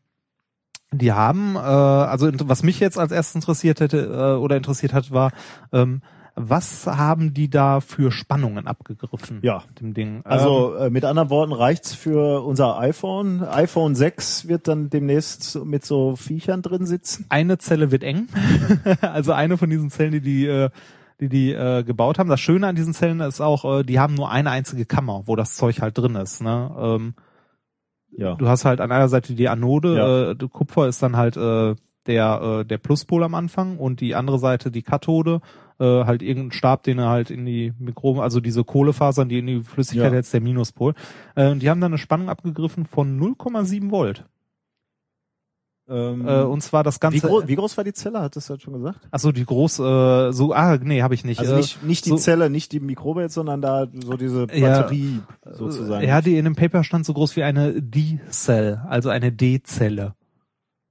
die haben, äh, also was mich jetzt als erstes interessiert hätte äh, oder interessiert hat, war, ähm, was haben die da für Spannungen abgegriffen? Ja. mit Dem Ding. Ähm, Also äh, mit anderen Worten reicht's für unser iPhone. iPhone 6 wird dann demnächst mit so Viechern drin sitzen. eine Zelle wird eng. also eine von diesen Zellen, die die, äh, die, die äh, gebaut haben. Das Schöne an diesen Zellen ist auch, äh, die haben nur eine einzige Kammer, wo das Zeug halt drin ist. Ne? Ähm, Ja. Du hast halt an einer Seite die Anode, Ja. äh, Kupfer ist dann halt äh, der, äh, der Pluspol am Anfang und die andere Seite die Kathode, äh, halt irgendein Stab, den er halt in die Mikroben, also diese Kohlefasern, die in die Flüssigkeit Ja. jetzt der Minuspol. Äh, und die haben dann eine Spannung abgegriffen von 0,7 Volt. Ähm, Äh, und zwar das wie, ganze. groß, wie groß war die Zelle? Hattest du das schon gesagt? Achso, die groß, äh, so, ah, nee, habe ich nicht. Also Äh, nicht, nicht die so- Zelle, nicht die Mikrobe jetzt, sondern da so diese Ja. Batterie sozusagen. Ja, die in dem Paper stand so groß wie eine D-Cell, also eine D-Zelle.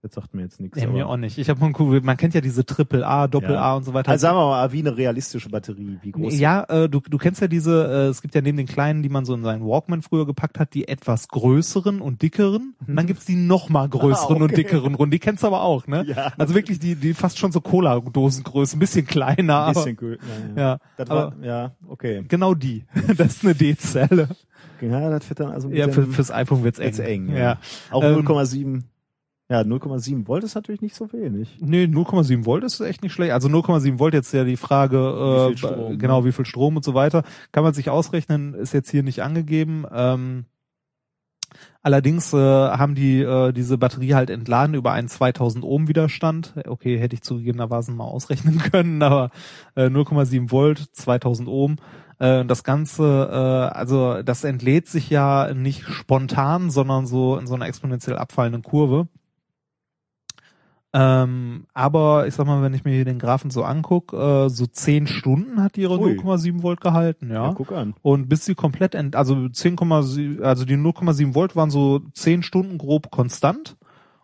Das sagt mir jetzt nichts. Nee, aber- mir auch nicht. Ich habe man kennt ja diese Triple A, Doppel Ja. A und so weiter. Also sagen wir mal, wie eine realistische Batterie. Wie groß? Ja, äh, du, du kennst ja diese, äh, es gibt ja neben den kleinen, die man so in seinen Walkman früher gepackt hat, die etwas größeren und dickeren. Und dann gibt's die noch mal größeren Ah, und okay. dickeren. Und die kennst du aber auch, ne? Ja. Also wirklich die, die fast schon so Cola-Dosengröße, ein bisschen kleiner, Ein bisschen aber cool. Ja, ja. ja, war, ja, okay. genau die. Das ist eine D-Zelle. Ja, das wird dann also Ja, für, fürs iPhone wird's eng. Eng, ja. ja. auch ähm, 0,7. Ja, 0,7 Volt ist natürlich nicht so wenig. Nee, 0,7 Volt ist echt nicht schlecht. Also 0,7 Volt jetzt ja die Frage, Wie äh, viel Strom, ne? genau, wie viel Strom und so weiter. Kann man sich ausrechnen, ist jetzt hier nicht angegeben. Ähm, Allerdings äh, haben die äh, diese Batterie halt entladen über einen 2000 Ohm Widerstand. Okay, hätte ich zugegebenerweise mal ausrechnen können, aber äh, 0,7 Volt, 2000 Ohm. Äh, das Ganze, äh, also das entlädt sich ja nicht spontan, sondern so in so einer exponentiell abfallenden Kurve. Ähm, aber ich sag mal, wenn ich mir hier den Graphen so anguck, äh, so 10 Stunden hat ihre Ui. 0,7 Volt gehalten, ja. Ja, guck an. Und bis sie komplett, ent also 10,7, also die 0,7 Volt waren so 10 Stunden grob konstant.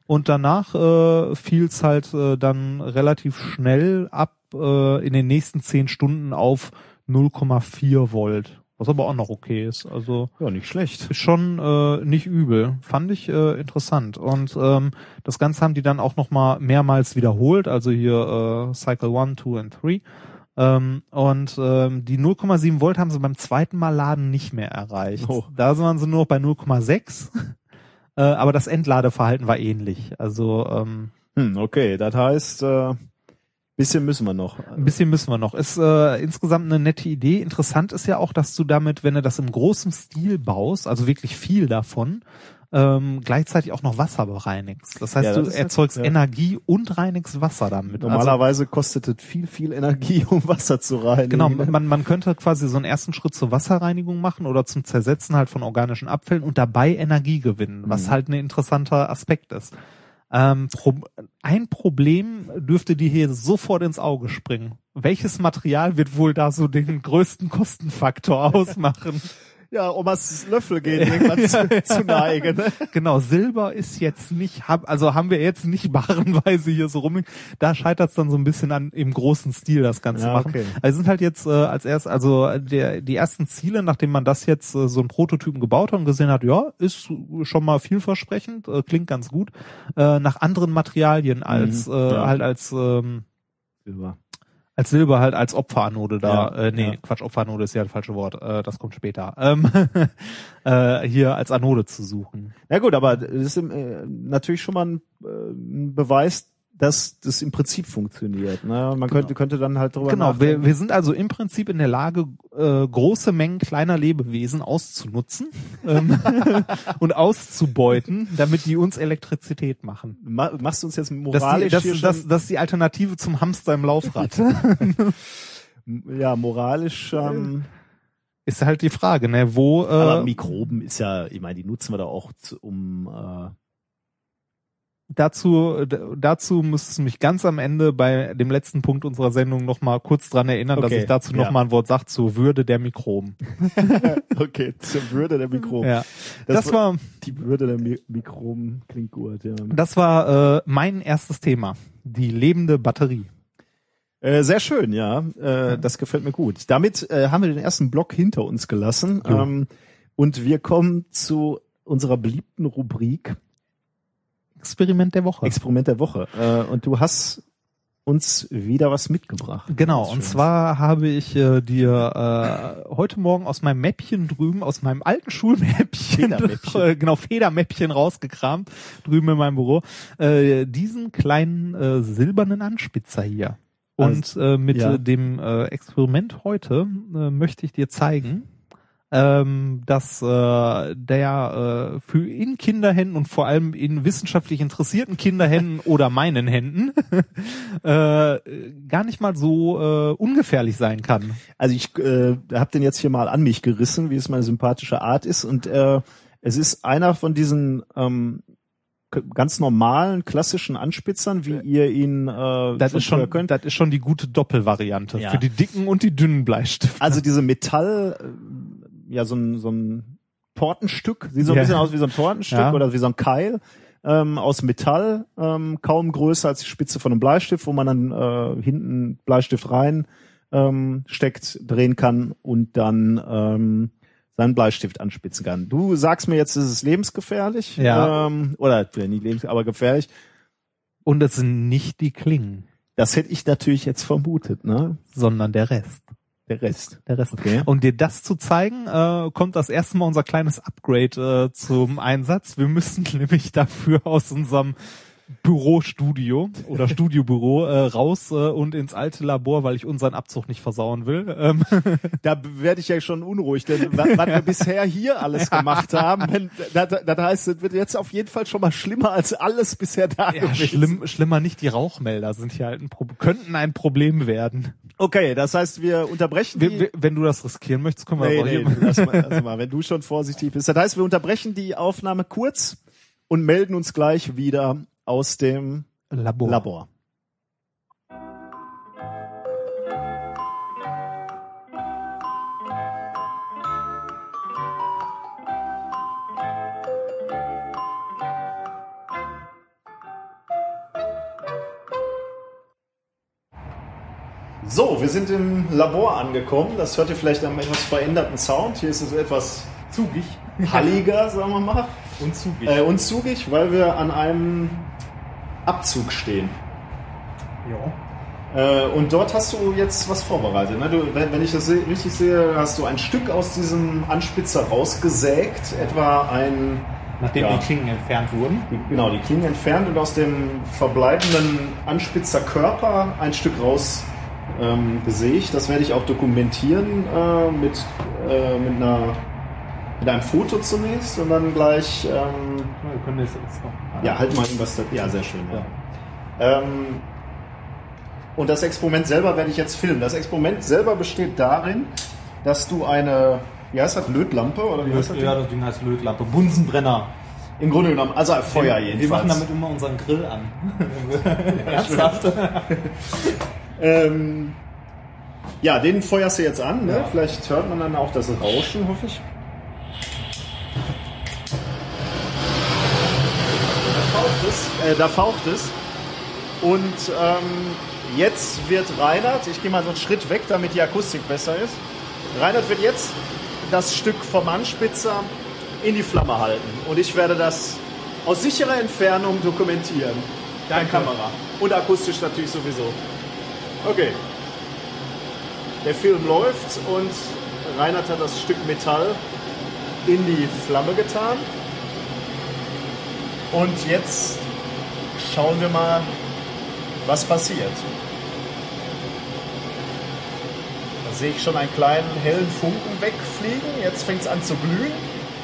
Und danach äh, fiel es halt äh, dann relativ schnell ab äh, in den nächsten 10 Stunden auf 0,4 Volt. Was aber auch noch okay ist. Also Ja, nicht schlecht. ist schon äh, nicht übel. Fand ich äh, interessant. Und ähm, das Ganze haben die dann auch noch mal mehrmals wiederholt. Also hier äh, Cycle 1, 2 und 3. Ähm, und ähm, die 0,7 Volt haben sie beim zweiten Mal laden nicht mehr erreicht. Oh. Da waren sie nur noch bei 0,6. äh, aber das Entladeverhalten war ähnlich. Also ähm, Hm, okay, das heißt, äh, bisschen müssen wir noch. Ein bisschen müssen wir noch. Ist äh, insgesamt eine nette Idee. Interessant ist ja auch, dass du damit, wenn du das im großen Stil baust, also wirklich viel davon, ähm, gleichzeitig auch noch Wasser bereinigst. Das heißt, Ja, das du erzeugst ja. Energie und reinigst Wasser damit. Also, Normalerweise kostet es viel, viel Energie, um Wasser zu reinigen. Genau, man, man könnte quasi so einen ersten Schritt zur Wasserreinigung machen oder zum Zersetzen halt von organischen Abfällen und dabei Energie gewinnen, was Mhm. halt ein interessanter Aspekt ist. Ähm, ein Problem dürfte dir hier sofort ins Auge springen. Welches Material wird wohl da so den größten Kostenfaktor ausmachen? Ja, Omas Löffel gehen irgendwann zu, zu neigen. Ne? genau, Silber ist jetzt nicht, hab, also haben wir jetzt nicht barenweise hier so rum. Da scheitert es dann so ein bisschen an im großen Stil das Ganze Ja, machen. okay. Also sind halt jetzt äh, als erst, also der, die ersten Ziele, nachdem man das jetzt äh, so einen Prototypen gebaut hat und gesehen hat, ja, ist schon mal vielversprechend, äh, klingt ganz gut, äh, nach anderen Materialien als Mhm, äh, ja. halt als ähm, Silber. Als Silber halt als Opferanode da, Ja, äh, nee, ja. Quatsch, Opferanode ist ja das falsche Wort, äh, das kommt später, ähm, äh, hier als Anode zu suchen. Ja gut, aber das ist äh, natürlich schon mal ein, äh, ein Beweis, dass das im Prinzip funktioniert. Ne? Man könnte, könnte dann halt drüber Genau, wir, nachdenken. wir sind also im Prinzip in der Lage, äh, große Mengen kleiner Lebewesen auszunutzen ähm, und auszubeuten, damit die uns Elektrizität machen. Ma machst du uns jetzt Das, moralisch die, das, hier das, schon, das ist die Alternative zum Hamster im Laufrad. ja, moralisch, ähm, ist halt die Frage, ne? Wo aber äh, Mikroben ist ja, ich meine, die nutzen wir da auch, zu, um äh, dazu dazu müsstest du mich ganz am Ende bei dem letzten Punkt unserer Sendung noch mal kurz dran erinnern, dass Okay, ich dazu ja. noch mal ein Wort sage zur Würde der Mikroben. okay, zur Würde der Mikroben. Ja, das, war die Würde der Mi Mikroben klingt gut, ja. das war äh, mein erstes Thema, die lebende Batterie. Äh, sehr schön, ja. Äh, Das gefällt mir gut. Damit äh, haben wir den ersten Block hinter uns gelassen. Ähm, und wir kommen zu unserer beliebten Rubrik Experiment der Woche. Experiment der Woche. Äh, und du hast uns wieder was mitgebracht. Genau, und Schönes. zwar habe ich äh, dir äh, heute Morgen aus meinem Mäppchen drüben, aus meinem alten Schulmäppchen, Federmäppchen. äh, genau, Federmäppchen rausgekramt, drüben in meinem Büro, äh, diesen kleinen äh, silbernen Anspitzer hier. Und äh, mit ja. äh, dem äh, Experiment heute äh, möchte ich dir zeigen, ähm, dass äh, der äh, für in Kinderhänden und vor allem in wissenschaftlich interessierten Kinderhänden oder meinen Händen äh, gar nicht mal so äh, ungefährlich sein kann. Also ich äh, habe den jetzt hier mal an mich gerissen, wie es meine sympathische Art ist. Und äh, es ist einer von diesen ähm, ganz normalen, klassischen Anspitzern, wie ihr ihn äh, Das ist schon, könnt. das ist schon die gute Doppelvariante Ja. für die dicken und die dünnen Bleistifte. Also diese Metall, äh, ja so ein, so ein Tortenstück, sieht so ein Ja. bisschen aus wie so ein Tortenstück Ja. oder wie so ein Keil ähm, aus Metall, ähm, kaum größer als die Spitze von einem Bleistift, wo man dann äh, hinten Bleistift rein ähm, steckt, drehen kann und dann ähm, seinen Bleistift anspitzen kann. Du sagst mir jetzt, es ist lebensgefährlich, Ja. ähm, oder nicht lebens, aber gefährlich. Und es sind nicht die Klingen, Das hätte ich natürlich jetzt vermutet, ne? sondern der Rest. Der Rest. Der Rest. Okay. Um dir das zu zeigen, äh, kommt das erste Mal unser kleines Upgrade äh, zum Einsatz. Wir müssen nämlich dafür aus unserem Bürostudio oder Studiobüro äh, raus äh, und ins alte Labor, weil ich unseren Abzug nicht versauen will. Ähm, Da werde ich ja schon unruhig, denn wa- was wir bisher hier alles gemacht haben, wenn, das, das heißt, es wird jetzt auf jeden Fall schon mal schlimmer als alles bisher da ja, gewesen. schlimm, schlimmer nicht, die Rauchmelder sind hier halt ein Pro könnten ein Problem werden. Okay, das heißt, wir unterbrechen Wir, die... wenn du das riskieren möchtest, können wir Nee, aber nee, lass mal, lass mal, wenn du schon vorsichtig bist. Das heißt, wir unterbrechen die Aufnahme kurz und melden uns gleich wieder aus dem Labor. Labor. So, wir sind im Labor angekommen. Das hört ihr vielleicht am etwas veränderten Sound. Hier ist es etwas Zugig. halliger, sagen wir mal. Und zugig. Äh, und zugig, weil wir an einem Abzug stehen. ja. Äh, und dort hast du jetzt was vorbereitet. Ne? Du, wenn, wenn ich das se richtig sehe, hast du ein Stück aus diesem Anspitzer rausgesägt, etwa ein, Nachdem Ja. die Klingen entfernt wurden. die, genau, die Klingen entfernt und aus dem verbleibenden Anspitzer Körper ein Stück raus ähm, gesägt. Das werde ich auch dokumentieren äh, mit, äh, mit, einer, mit einem Foto zunächst und dann gleich ähm, können das jetzt noch. Ja, halt mal irgendwas da. Ja, sehr schön. Ja. Ähm, und das Experiment selber werde ich jetzt filmen. Das Experiment selber besteht darin, dass du eine, wie heißt das, Lötlampe oder wie heißt das? Ja, das Ding heißt Lötlampe. Bunsenbrenner. Im Grunde genommen, also ein Feuer wir, jedenfalls. Wir machen damit immer unseren Grill an. Ernsthaft? ähm, ja, den feuerst du jetzt an. Ne? Ja. Vielleicht hört man dann auch das Rauschen, hoffe ich. Da faucht es. Äh, da faucht es. Und ähm, jetzt wird Reinhard, ich gehe mal so einen Schritt weg, damit die Akustik besser ist. Reinhard wird jetzt das Stück vom Anspitzer in die Flamme halten. Und ich werde das aus sicherer Entfernung dokumentieren. Deine Kamera. Und akustisch natürlich sowieso. Okay. Der Film läuft und Reinhard hat das Stück Metall in die Flamme getan. Und jetzt schauen wir mal, was passiert. Da sehe ich schon einen kleinen hellen Funken wegfliegen. Jetzt fängt es an zu glühen.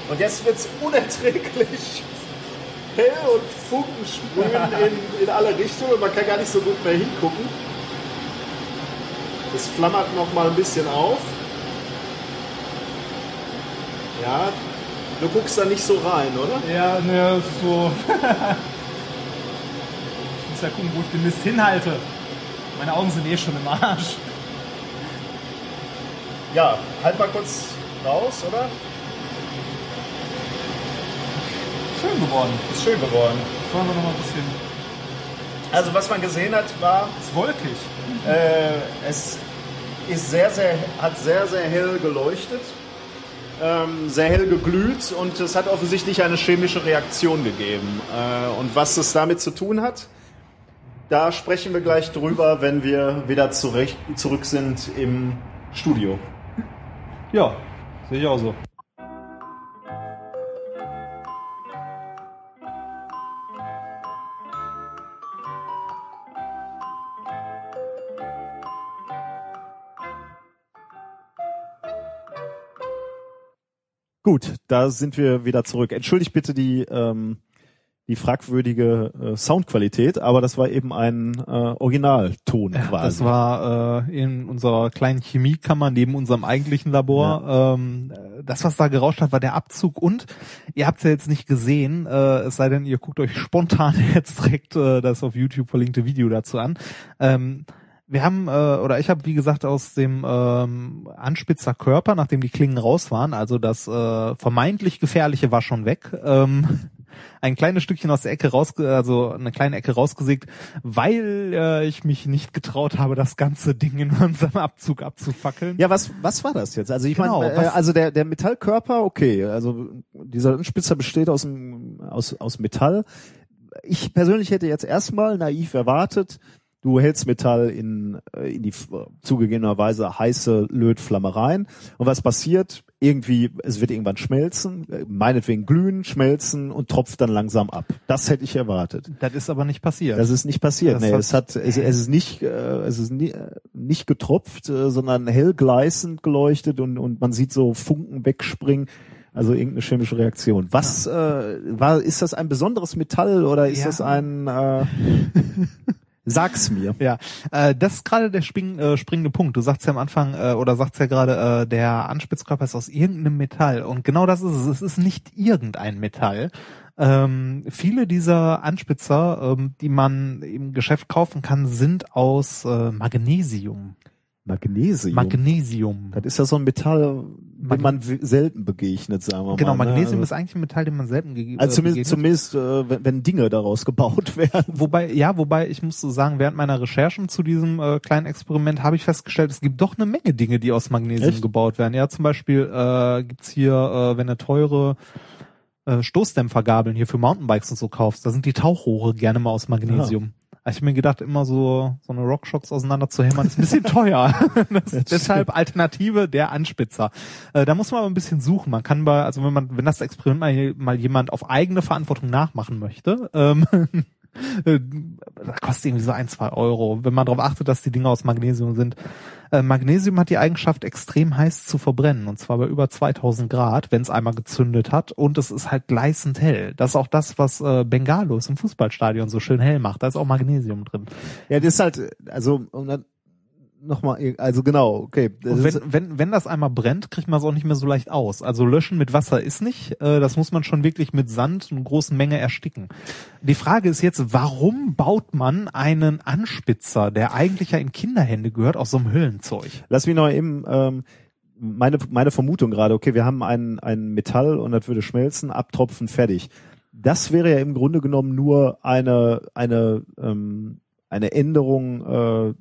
Und jetzt wird es unerträglich hell und Funken sprühen in, in alle Richtungen. Man kann gar nicht so gut mehr hingucken. Es flammert noch mal ein bisschen auf. Ja, du guckst da nicht so rein, oder? Ja, ne, so. ja gucken, wo ich den Mist hinhalte. Meine Augen sind eh schon im Arsch. Ja, halt mal kurz raus, oder? Schön geworden. Ist schön geworden. Wollen wir noch mal ein bisschen. Also was man gesehen hat, war, Ist wolkig. äh, es ist sehr, sehr, hat sehr, sehr hell geleuchtet, ähm, sehr hell geglüht und es hat offensichtlich eine chemische Reaktion gegeben. Äh, und was es damit zu tun hat, da sprechen wir gleich drüber, wenn wir wieder zurecht, zurück sind im Studio. Ja, sehe ich auch so. Gut, da sind wir wieder zurück. Entschuldigt bitte die, ähm, die fragwürdige äh, Soundqualität, aber das war eben ein äh, Originalton Ja, quasi. das war äh, in unserer kleinen Chemiekammer neben unserem eigentlichen Labor. Ähm, das, was da gerauscht hat, war der Abzug und ihr habt es ja jetzt nicht gesehen, äh, es sei denn, ihr guckt euch spontan jetzt direkt äh, das auf YouTube verlinkte Video dazu an. Ähm, wir haben, äh, oder ich habe, wie gesagt, aus dem ähm, Anspitzer Körper, nachdem die Klingen raus waren, also das äh, vermeintlich gefährliche war schon weg, ähm, ein kleines Stückchen aus der Ecke raus, also eine kleine Ecke rausgesägt, weil äh, ich mich nicht getraut habe, das ganze Ding in unserem Abzug abzufackeln. Ja, was, was war das jetzt? Also ich Genau, meine, äh, also der, der Metallkörper, okay, also dieser Spitzer besteht aus, dem, aus, aus Metall. Ich persönlich hätte jetzt erstmal naiv erwartet, Du hältst Metall in, äh, in die zugegebenerweise heiße Lötflamme rein. Und was passiert? Irgendwie, es wird irgendwann schmelzen, äh, meinetwegen glühen, schmelzen und tropft dann langsam ab. Das hätte ich erwartet. Das ist aber nicht passiert. Das ist nicht passiert. Das nee, hat- es hat, es, es ist nicht, äh, es ist nie, äh, nicht getropft, sondern hell gleißend geleuchtet und, und man sieht so Funken wegspringen. Also irgendeine chemische Reaktion. Was äh, war? Ist das ein besonderes Metall oder ist Ja. das ein? Äh, sag's mir. Ja, äh, das ist gerade der spring, äh, springende Punkt. Du sagst ja am Anfang äh, oder sagst ja gerade, äh, der Anspitzkörper ist aus irgendeinem Metall und genau das ist es. Es ist nicht irgendein Metall. Ähm, viele dieser Anspitzer, ähm, die man im Geschäft kaufen kann, sind aus äh, Magnesium. Magnesium. Magnesium. das ist ja so ein Metall, Mag- man selten begegnet, sagen wir Genau, mal. ne? Magnesium also, ist eigentlich ein Metall, den man selten gegeben also zumindest, zumindest äh, wenn, wenn Dinge daraus gebaut werden. Wobei, ja, wobei ich muss so sagen, während meiner Recherchen zu diesem äh, kleinen Experiment habe ich festgestellt, es gibt doch eine Menge Dinge, die aus Magnesium Echt? gebaut werden. Ja, zum Beispiel äh, gibt's hier, äh, wenn du teure äh, Stoßdämpfergabeln hier für Mountainbikes und so kaufst, da sind die Tauchrohre gerne mal aus Magnesium. Also Ich mir gedacht, immer so so eine Rockshocks auseinander zu hämmern, ist ein bisschen teuer. deshalb Alternative der Anspitzer. Äh, da muss man aber ein bisschen suchen. Man kann bei, also wenn man, wenn das Experiment mal, mal jemand auf eigene Verantwortung nachmachen möchte, ähm, äh, das kostet irgendwie so ein, zwei Euro, wenn man darauf achtet, dass die Dinge aus Magnesium sind. Äh, Magnesium hat die Eigenschaft, extrem heiß zu verbrennen, und zwar bei über 2000 Grad, wenn es einmal gezündet hat, und es ist halt gleißend hell. Das ist auch das, was äh, Bengalos im Fußballstadion so schön hell macht. Da ist auch Magnesium drin. Ja, das ist halt, also und dann nochmal, also genau, okay. Und wenn, wenn, wenn das einmal brennt, kriegt man es auch nicht mehr so leicht aus. Also löschen mit Wasser ist nicht. Äh, das muss man schon wirklich mit Sand in großen Menge ersticken. Die Frage ist jetzt, warum baut man einen Anspitzer, der eigentlich ja in Kinderhände gehört, aus so einem Hüllenzeug? Lass mich noch eben ähm, meine meine Vermutung gerade. Okay, wir haben ein ein Metall und das würde schmelzen, abtropfen, fertig. Das wäre ja im Grunde genommen nur eine eine ähm, eine Änderung, äh,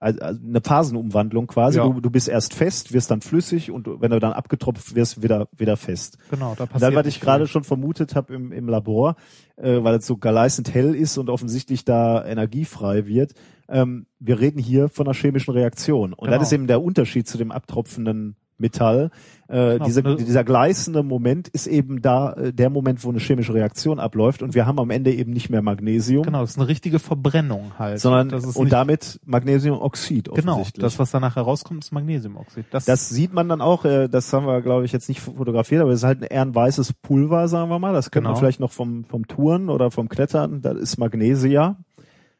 also also eine Phasenumwandlung quasi. Ja. Du, du bist erst fest, wirst dann flüssig und wenn du dann abgetropft wirst, wieder wieder fest. Genau, da Und passiert. dann, was ich gerade schon vermutet habe im, im Labor, äh, weil es so gleißend hell ist und offensichtlich da energiefrei wird, ähm, wir reden hier von einer chemischen Reaktion. Und Genau. das ist eben der Unterschied zu dem abtropfenden Metall. Äh, Genau, diese, ne- dieser gleißende Moment ist eben da äh, der Moment, wo eine chemische Reaktion abläuft und wir haben am Ende eben nicht mehr Magnesium, Genau, das ist eine richtige Verbrennung halt. sondern und damit Magnesiumoxid genau, das was danach herauskommt, ist Magnesiumoxid. Das, Das sieht man dann auch, äh, das haben wir, glaube ich, jetzt nicht fotografiert, aber es ist halt ein eher ein weißes Pulver, sagen wir mal. Das kennt man Genau. vielleicht noch vom, vom Touren oder vom Klettern. Das ist Magnesia.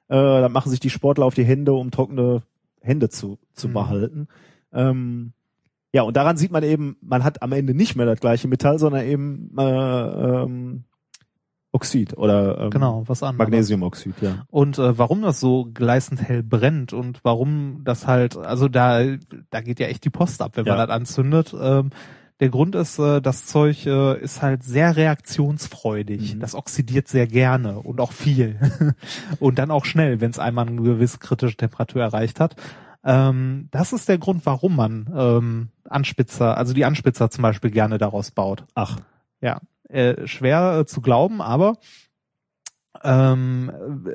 Äh, da machen sich die Sportler auf die Hände, um trockene Hände zu, zu Mhm. behalten. Ähm, ja, und daran sieht man eben, man hat am Ende nicht mehr das gleiche Metall, sondern eben äh, ähm, Oxid oder ähm, genau, was anderes. Magnesiumoxid, ja. Und äh, warum das so gleißend hell brennt und warum das halt, also da, da geht ja echt die Post ab, wenn Ja. man das anzündet. Ähm, der Grund ist, äh, das Zeug äh, ist halt sehr reaktionsfreudig. Mhm. Das oxidiert sehr gerne und auch viel. und dann auch schnell, wenn es einmal eine gewisse kritische Temperatur erreicht hat. Ähm, das ist der Grund, warum man ähm, Anspitzer, also die Anspitzer zum Beispiel gerne daraus baut. Ach, Ja, äh, schwer äh, zu glauben, aber ähm,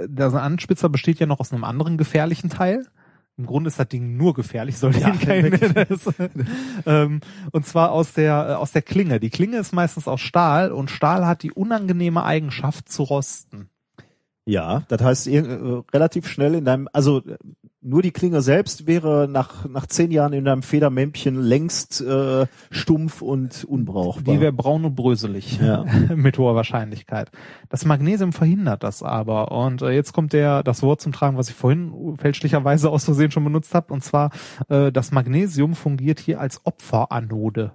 der Anspitzer besteht ja noch aus einem anderen gefährlichen Teil. Im Grunde ist das Ding nur gefährlich, soll Ja, kein, ähm, und zwar aus der äh, aus der Klinge. Die Klinge ist meistens aus Stahl und Stahl hat die unangenehme Eigenschaft zu rosten. Ja, das heißt relativ schnell in deinem, also nur die Klinge selbst wäre nach nach zehn Jahren in deinem Federmämpchen längst äh, stumpf und unbrauchbar. Die wäre braun und bröselig Ja. mit hoher Wahrscheinlichkeit. Das Magnesium verhindert das aber. Und äh, jetzt kommt der das Wort zum Tragen, was ich vorhin fälschlicherweise aus Versehen schon benutzt habe. Und zwar äh, das Magnesium fungiert hier als Opferanode.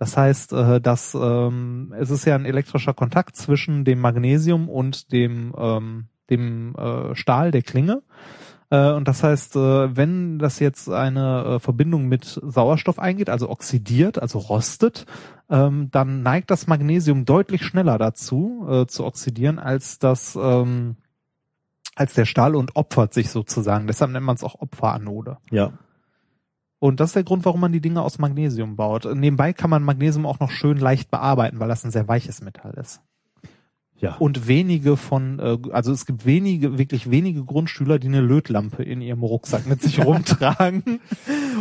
Das heißt, äh, dass ähm, es ist ja ein elektrischer Kontakt zwischen dem Magnesium und dem ähm, dem äh, Stahl der Klinge. Äh, Und das heißt, äh, wenn das jetzt eine äh, Verbindung mit Sauerstoff eingeht, also oxidiert, also rostet, ähm, dann neigt das Magnesium deutlich schneller dazu äh, zu oxidieren als das ähm, als der Stahl und opfert sich sozusagen. Deshalb nennt man es auch Opferanode. ja. Und das ist der Grund, warum man die Dinge aus Magnesium baut. Nebenbei kann man Magnesium auch noch schön leicht bearbeiten, weil das ein sehr weiches Metall ist. Ja. Und wenige von, äh, also es gibt wenige, wirklich wenige Grundschüler, die eine Lötlampe in ihrem Rucksack mit sich rumtragen,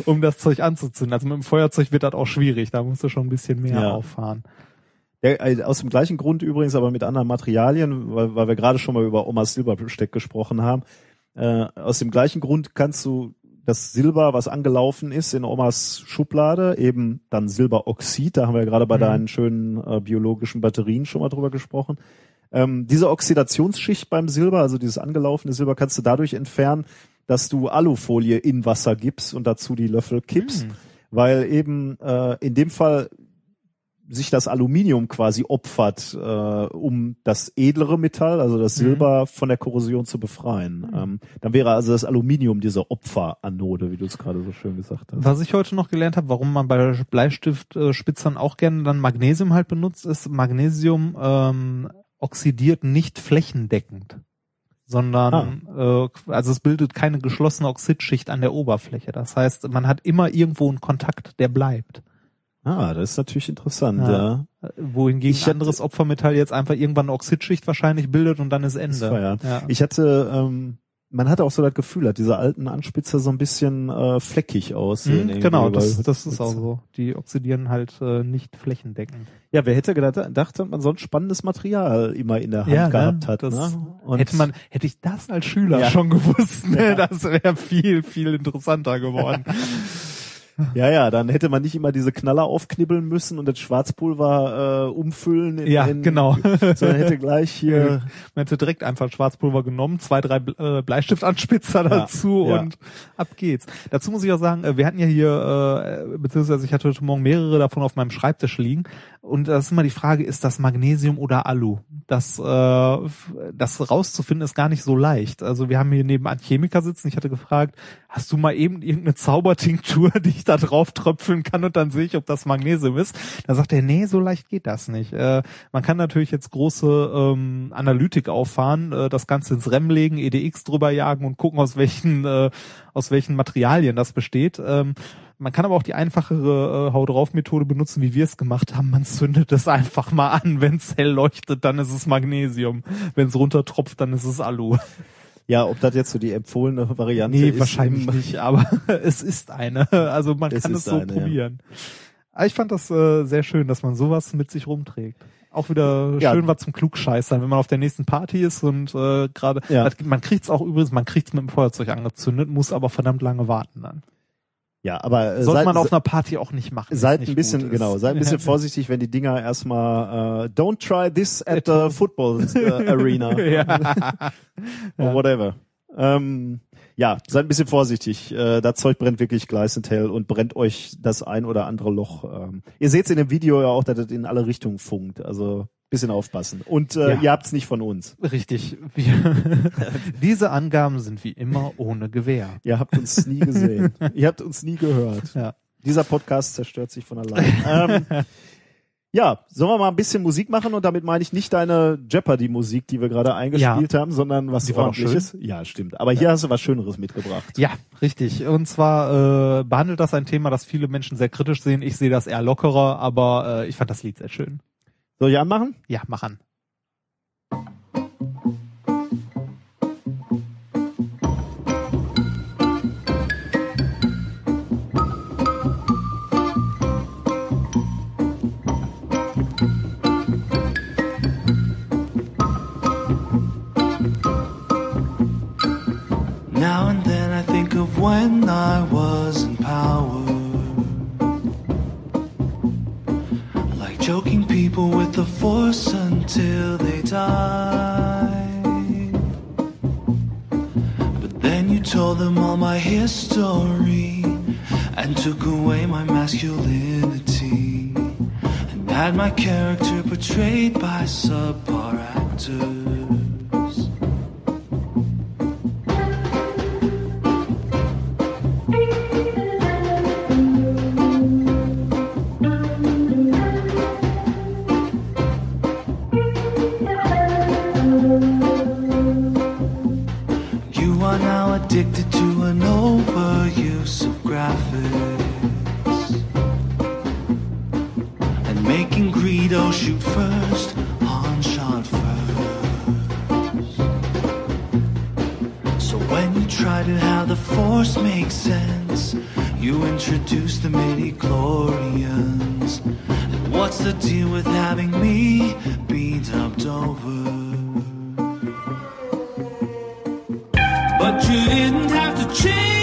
um das Zeug anzuzünden. Also mit dem Feuerzeug wird das auch schwierig, da musst du schon ein bisschen mehr Ja. auffahren. Ja, äh, aus dem gleichen Grund übrigens, aber mit anderen Materialien, weil, weil wir gerade schon mal über Omas Silberbesteck gesprochen haben. Äh, aus dem gleichen Grund kannst du das Silber, was angelaufen ist in Omas Schublade, eben dann Silberoxid, da haben wir ja gerade bei Mhm. deinen schönen äh, biologischen Batterien schon mal drüber gesprochen. Ähm, diese Oxidationsschicht beim Silber, also dieses angelaufene Silber, kannst du dadurch entfernen, dass du Alufolie in Wasser gibst und dazu die Löffel kippst, Hm. weil eben äh, in dem Fall sich das Aluminium quasi opfert, äh, um das edlere Metall, also das Mhm. Silber, von der Korrosion zu befreien. Ähm, dann wäre also das Aluminium diese Opferanode, wie du es gerade so schön gesagt hast. Was ich heute noch gelernt habe, warum man bei Bleistiftspitzern auch gerne dann Magnesium halt benutzt, ist Magnesium ähm, oxidiert nicht flächendeckend, sondern äh, also es bildet keine geschlossene Oxidschicht an der Oberfläche. Das heißt, man hat immer irgendwo einen Kontakt, der bleibt. Ah, das ist natürlich interessant. Ja. Ja. Wohingegen Ich ein anderes Opfermetall jetzt einfach irgendwann eine Oxidschicht wahrscheinlich bildet und dann ist Ende. Ist. Ja. Ich hatte, ähm, man hatte auch so das Gefühl, dass diese alten Anspitzer so ein bisschen äh, fleckig aussehen. Mhm, genau, das, das ist auch so. Die oxidieren halt äh, nicht flächendeckend. Ja, wer hätte gedacht, gedacht, dass man so ein spannendes Material immer in der Hand Ja, gehabt ne? hat. Das ne? Und hätte man, hätte ich das als Schüler Ja. schon gewusst, ne, Ja. das wäre viel, viel interessanter geworden. Ja, ja, dann hätte man nicht immer diese Knaller aufknibbeln müssen und das Schwarzpulver äh, umfüllen. In, ja, in, genau. Sondern hätte gleich hier. Man hätte direkt einfach Schwarzpulver genommen, zwei, drei äh, Bleistiftanspitzer Ja, dazu ja. und ab geht's. Dazu muss ich auch sagen, äh, wir hatten ja hier, äh, beziehungsweise ich hatte heute Morgen mehrere davon auf meinem Schreibtisch liegen. Und das ist immer die Frage, ist das Magnesium oder Alu? Das, äh, das rauszufinden ist gar nicht so leicht. Also wir haben hier nebenan Chemiker sitzen. Ich hatte gefragt, hast du mal eben irgendeine Zaubertinktur, die ich da drauf tröpfeln kann und dann sehe ich, ob das Magnesium ist? Da sagt er, nee, so leicht geht das nicht. Äh, man kann natürlich jetzt große ähm, Analytik auffahren, äh, das Ganze ins REM legen, EDX drüber jagen und gucken, aus welchen, äh, aus welchen Materialien das besteht. Ähm, man kann aber auch die einfachere äh, Hau drauf Methode benutzen, wie wir es gemacht haben. Man zündet es einfach mal an. Wenn es hell leuchtet, dann ist es Magnesium. Wenn es runtertropft, dann ist es Alu. Ja, ob das jetzt so die empfohlene Variante Nee, ist. wahrscheinlich im- nicht, aber es ist eine. Also man Es kann es so eine, ja. probieren. Aber ich fand das äh, sehr schön, dass man sowas mit sich rumträgt. Auch wieder Ja. schön was zum Klugscheißern, wenn man auf der nächsten Party ist und äh, gerade, Ja. man kriegt's auch übrigens, man kriegt's mit dem Feuerzeug angezündet, muss aber verdammt lange warten dann. Ja, aber äh, Sollte seid, man auf einer Party auch nicht machen. seid nicht ein bisschen, genau, seid ein bisschen vorsichtig, wenn die Dinger erstmal äh, don't try this at the football äh, arena or whatever. Ähm, ja, seid ein bisschen vorsichtig. Äh, das Zeug brennt wirklich gleißend hell und brennt euch das ein oder andere Loch. Ähm, ihr seht in dem Video ja auch, dass es in alle Richtungen funkt. Also bisschen aufpassen. Und äh, Ja. ihr habt's nicht von uns. Richtig. Wir, diese Angaben sind wie immer ohne Gewähr. Ihr habt uns nie gesehen. ihr habt uns nie gehört. Ja. Dieser Podcast zerstört sich von allein. ähm, ja, sollen wir mal ein bisschen Musik machen und damit meine ich nicht deine Jeopardy-Musik, die wir gerade eingespielt haben, sondern was Die ordentliches. Ja, stimmt. Aber hier hast du was Schöneres mitgebracht. Ja, richtig. Und zwar äh, behandelt das ein Thema, das viele Menschen sehr kritisch sehen. Ich sehe das eher lockerer, aber äh, ich fand das Lied sehr schön. Soll ich anmachen? Ja, mach an. Until they die. But then you told them all my history and took away my masculinity and had my character portrayed by subpar actors. make sense. You introduced the midi-chlorians. What's the deal with having me be dubbed over? But you didn't have to change.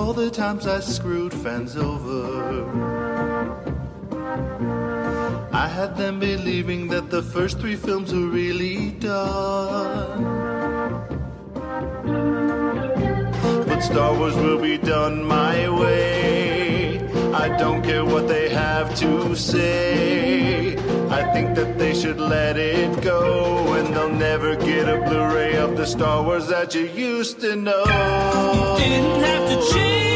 All the times I screwed fans over. I had them believing that the first three films were really done. But Star Wars will be done my way. I don't care what they have to say. I think that they should let it go, and they'll never get a Blu-ray of the Star Wars that you used to know. You didn't have to change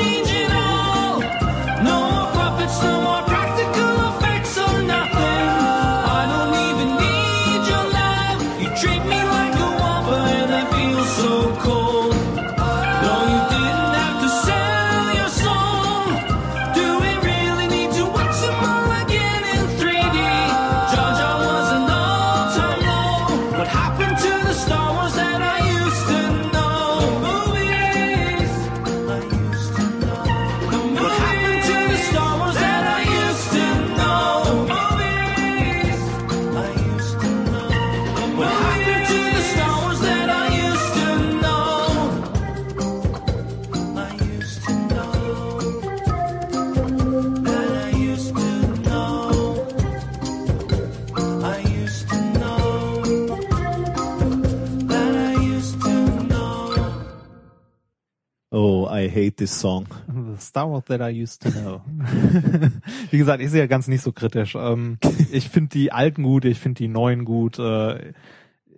hate this song. The Star Wars that I used to know. Wie gesagt, ich sehe ja ganz nicht so kritisch. Ähm, ich finde die alten gut, ich finde die neuen gut. Äh,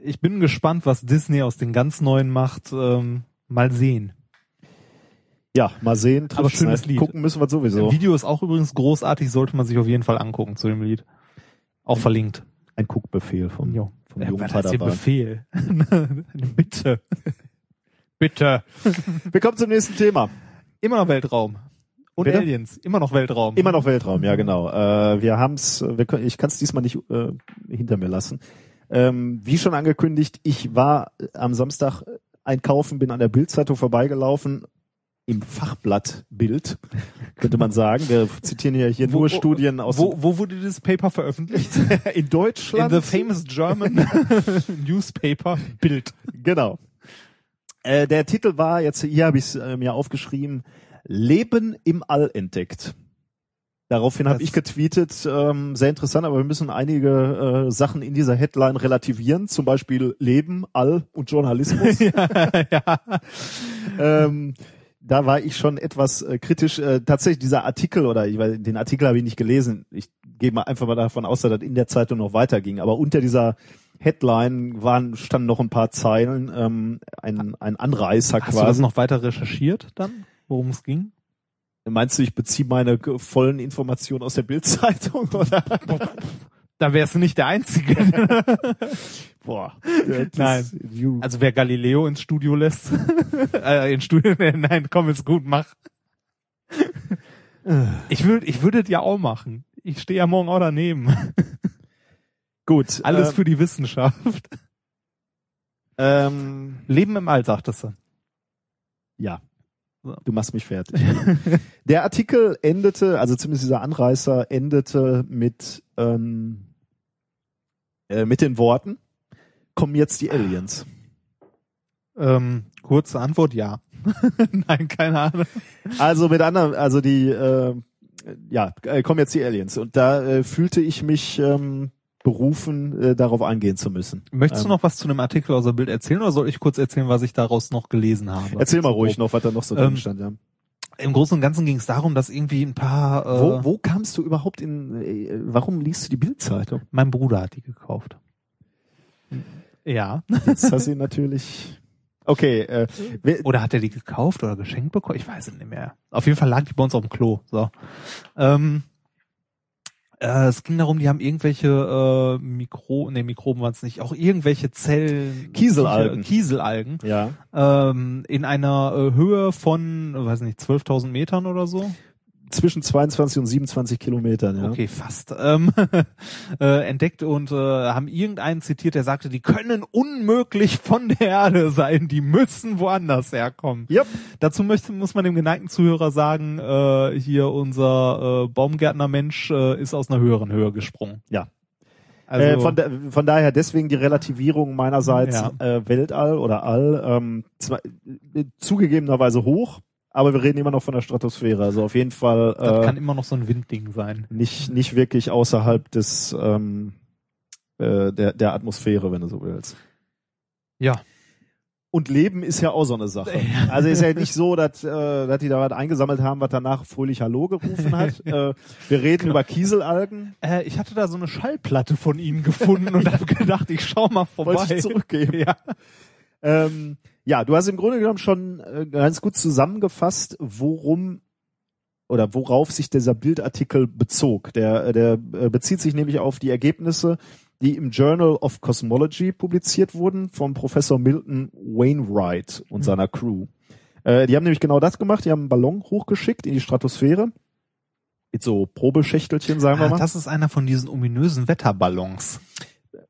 ich bin gespannt, was Disney aus den ganz neuen macht. Ähm, mal sehen. Ja, mal sehen. Aber schönes nicht. Lied. Gucken müssen wir sowieso. Video ist auch übrigens großartig, sollte man sich auf jeden Fall angucken zu dem Lied. Auch verlinkt. Ein Guckbefehl vom, Jo. vom was heißt hier Padawan. Befehl? Bitte. Bitte. Wir kommen zum nächsten Thema. Immer noch Weltraum. Und Bitte? Aliens. Immer noch Weltraum. Immer noch Weltraum, ja genau. Äh, wir haben's, wir ich kann es diesmal nicht äh, hinter mir lassen. Ähm, wie schon angekündigt, ich war am Samstag einkaufen, bin an der Bildzeitung vorbeigelaufen. Im Fachblatt Bild, könnte man sagen. Wir zitieren ja hier Wo- nur Studien aus Wo, wo wurde dieses Paper veröffentlicht? in Deutschland. In the famous German newspaper Bild. Genau. Äh, der Titel war, jetzt hier habe ich es äh, mir aufgeschrieben, Leben im All entdeckt. Daraufhin habe ich getweetet, ähm, sehr interessant, aber wir müssen einige äh, Sachen in dieser Headline relativieren, zum Beispiel Leben, All und Journalismus. ja. ähm, da war ich schon etwas äh, kritisch. Äh, tatsächlich dieser Artikel oder ich weiß, den Artikel habe ich nicht gelesen. Ich gehe mal einfach mal davon aus, dass das in der Zeitung noch weiterging. Aber unter dieser Headline waren standen noch ein paar Zeilen, ähm, ein, ein Anreißer Hast du das quasi. noch weiter recherchiert dann, worum es ging? Meinst du, ich beziehe meine vollen Informationen aus der Bildzeitung oder? Da wärst du nicht der Einzige. Boah. Nein. You, Also wer Galileo ins Studio lässt, äh, ins Studio, nein, komm, ist gut, mach. Ich würde, ich würde ja auch machen. Ich stehe ja morgen auch daneben. Gut. Alles ähm, für die Wissenschaft. ähm, Leben im All, sagtest du. Ja. Du machst mich fertig. Der Artikel endete, also zumindest dieser Anreißer endete mit, ähm, äh, mit den Worten, kommen jetzt die Aliens. Ähm, kurze Antwort, ja. Nein, keine Ahnung. Also mit anderen, also die, äh, ja, äh, kommen jetzt die Aliens. Und da äh, fühlte ich mich ähm, berufen, äh, darauf eingehen zu müssen. Möchtest du Ähm, noch was zu einem Artikel aus der Bild erzählen oder soll ich kurz erzählen, was ich daraus noch gelesen habe? Erzähl mal ruhig noch, was da noch so Ähm, drin stand. Ja. Im Großen und Ganzen ging es darum, dass irgendwie ein paar. Äh, Wo, wo kamst du überhaupt in, äh, warum liest du die Bildzeitung? Mein Bruder hat die gekauft. Ja. Jetzt hast du ihn natürlich. Okay, äh, wer, Oder hat er die gekauft oder geschenkt bekommen? Ich weiß es nicht mehr. Auf jeden Fall lag die bei uns auf dem Klo. So. Ähm, äh, es ging darum, die haben irgendwelche äh, Mikro, nee, Mikroben waren es nicht, auch irgendwelche Zellen, Kieselalgen. Kieselalgen ja. ähm, in einer äh, Höhe von, weiß nicht, 12.000 Metern oder so. Zwischen 22 und 27 Kilometern, ja. Okay, fast. Ähm, äh, entdeckt und äh, haben irgendeinen zitiert, der sagte, die können unmöglich von der Erde sein, die müssen woanders herkommen. Yep. Dazu möchte, muss man dem geneigten Zuhörer sagen, äh, hier unser äh, Baumgärtner-Mensch äh, ist aus einer höheren Höhe gesprungen. Ja. Also, äh, von, da, von daher deswegen die Relativierung meinerseits Ja. äh, Weltall oder All ähm, zwar, äh, zugegebenerweise hoch, aber wir reden immer noch von der Stratosphäre. Also auf jeden Fall das äh, kann immer noch so ein Windding sein. nicht nicht wirklich außerhalb des ähm, äh, der der Atmosphäre, wenn du so willst. Ja. Und Leben ist ja auch so eine Sache. Also ist ja nicht so, dass, äh, dass die da was eingesammelt haben, was danach fröhlich Hallo gerufen hat. äh, wir reden über Kieselalgen. Äh, ich hatte da so eine Schallplatte von ihnen gefunden und habe gedacht, ich schau mal vorbei. Wollte ich zurückgeben. Ja. Ähm, ja, du hast im Grunde genommen schon äh, ganz gut zusammengefasst, worum oder worauf sich dieser Bildartikel bezog. Der, der äh, bezieht sich nämlich auf die Ergebnisse, die im Journal of Cosmology publiziert wurden vom Professor Milton Wainwright und seiner Crew. Äh, die haben nämlich genau das gemacht. Die haben einen Ballon hochgeschickt in die Stratosphäre mit so Probeschächtelchen, sagen wir Ah, mal. das ist einer von diesen ominösen Wetterballons,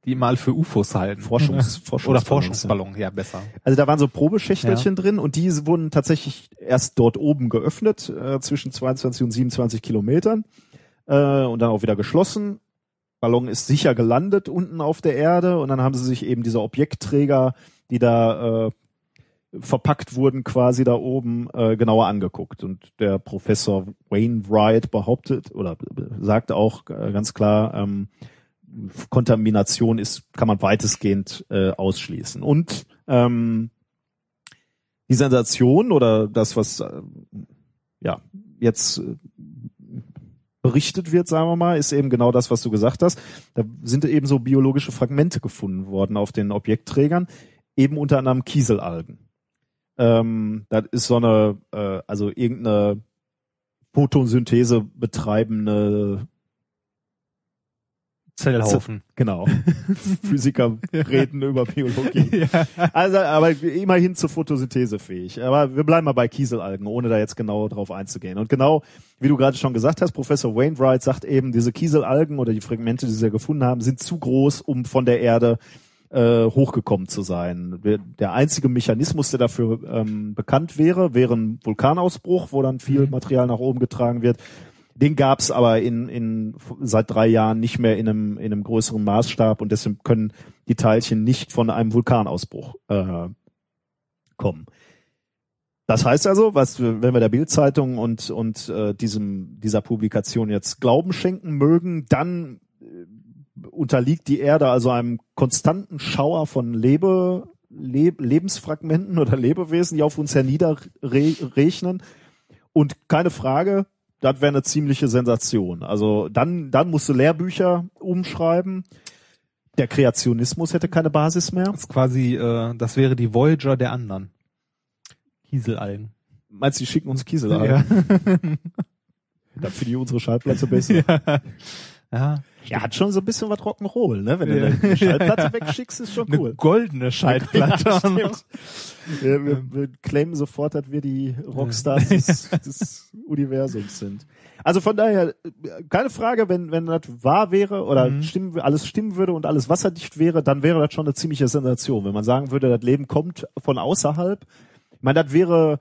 die mal für UFOs halten. Forschungs- Forschungsballons, Oder Forschungsballon, ja, besser. Also da waren so Probeschächtelchen drin und die wurden tatsächlich erst dort oben geöffnet, äh, zwischen 22 und 27 Kilometern äh, und dann auch wieder geschlossen. Ballon ist sicher gelandet unten auf der Erde und dann haben sie sich eben diese Objektträger, die da äh, verpackt wurden, quasi da oben äh, genauer angeguckt. Und der Professor Wainwright behauptet oder sagt auch äh, ganz klar, ähm, Kontamination ist, kann man weitestgehend äh, ausschließen. Und ähm, die Sensation oder das, was äh, ja jetzt äh, berichtet wird, sagen wir mal, ist eben genau das, was du gesagt hast. Da sind eben so biologische Fragmente gefunden worden auf den Objektträgern, eben unter anderem Kieselalgen. Ähm, das ist so eine, äh, also irgendeine Photosynthese betreibende Zellhaufen. Genau. Physiker reden über Biologie. ja. Also, aber immerhin zur Photosynthese fähig. Aber wir bleiben mal bei Kieselalgen, ohne da jetzt genau drauf einzugehen. Und genau, wie du gerade schon gesagt hast, Professor Wainwright sagt eben, diese Kieselalgen oder die Fragmente, die sie gefunden haben, sind zu groß, um von der Erde äh, hochgekommen zu sein. Der- einzige Mechanismus, der dafür ähm, bekannt wäre, wäre ein Vulkanausbruch, wo dann viel Mhm. Material nach oben getragen wird. Den gab's aber in, in seit drei Jahren nicht mehr in einem, in einem größeren Maßstab und deshalb können die Teilchen nicht von einem Vulkanausbruch äh, kommen. Das heißt also, was wenn wir der Bildzeitung und und äh, diesem dieser Publikation jetzt Glauben schenken mögen, dann äh, unterliegt die Erde also einem konstanten Schauer von Lebe, Leb, Lebensfragmenten oder Lebewesen, die auf uns herniederregnen. Und keine Frage, das wäre eine ziemliche Sensation. Also dann, dann musst du Lehrbücher umschreiben. Der Kreationismus hätte keine Basis mehr. Das ist quasi, äh, das wäre die Voyager der anderen. Kieselalgen. Meinst du, die schicken uns Kiesel ein? Ja. Dann finde ich unsere Schallplatte besser. ja. Ja. Ja, hat schon so ein bisschen was Rock'n'Roll, ne? Wenn Ja. du eine Schallplatte wegschickst, ist schon Eine cool. goldene Schallplatte. Ja, wir, wir, wir claimen sofort, dass wir die Rockstars des, des Universums sind. Also von daher, keine Frage, wenn, wenn das wahr wäre oder Mhm. stimmen, alles stimmen würde und alles wasserdicht wäre, dann wäre das schon eine ziemliche Sensation. Wenn man sagen würde, das Leben kommt von außerhalb. Ich meine, das wäre,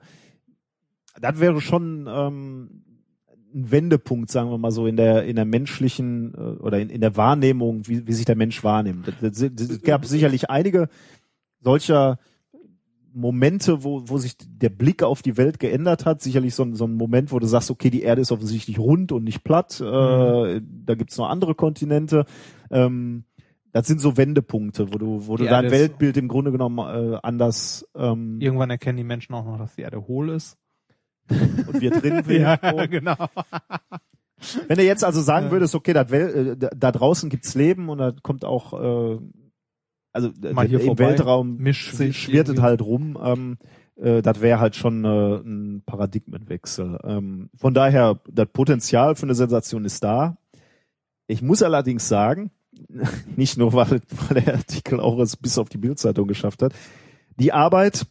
das wäre schon ähm, ein Wendepunkt, sagen wir mal so, in der, in der menschlichen äh, oder in, in der Wahrnehmung, wie, wie sich der Mensch wahrnimmt. Es gab sicherlich einige solcher Momente, wo, wo sich der Blick auf die Welt geändert hat. Sicherlich so, ein- so ein Moment, wo du sagst, okay, die Erde ist offensichtlich rund und nicht platt. Äh, da gibt's noch andere Kontinente. Ähm, das sind so Wendepunkte, wo du, wo Die du dein Erde Weltbild im Grunde genommen äh, anders ähm, Irgendwann erkennen die Menschen auch noch, dass die Erde hohl ist. und wir drin sind. Ja, genau. Wenn du jetzt also sagen würdest, okay, dat äh, da, draußen gibt's Leben und da kommt auch, äh, also äh, Mal hier im vorbei, Weltraum mischt sch- sich schwirrt es halt rum, ähm, äh, das wäre halt schon äh, ein Paradigmenwechsel. Ähm, von daher, das Potenzial für eine Sensation ist da. Ich muss allerdings sagen, nicht nur, weil, weil der Artikel auch es bis auf die Bildzeitung geschafft hat, die Arbeit,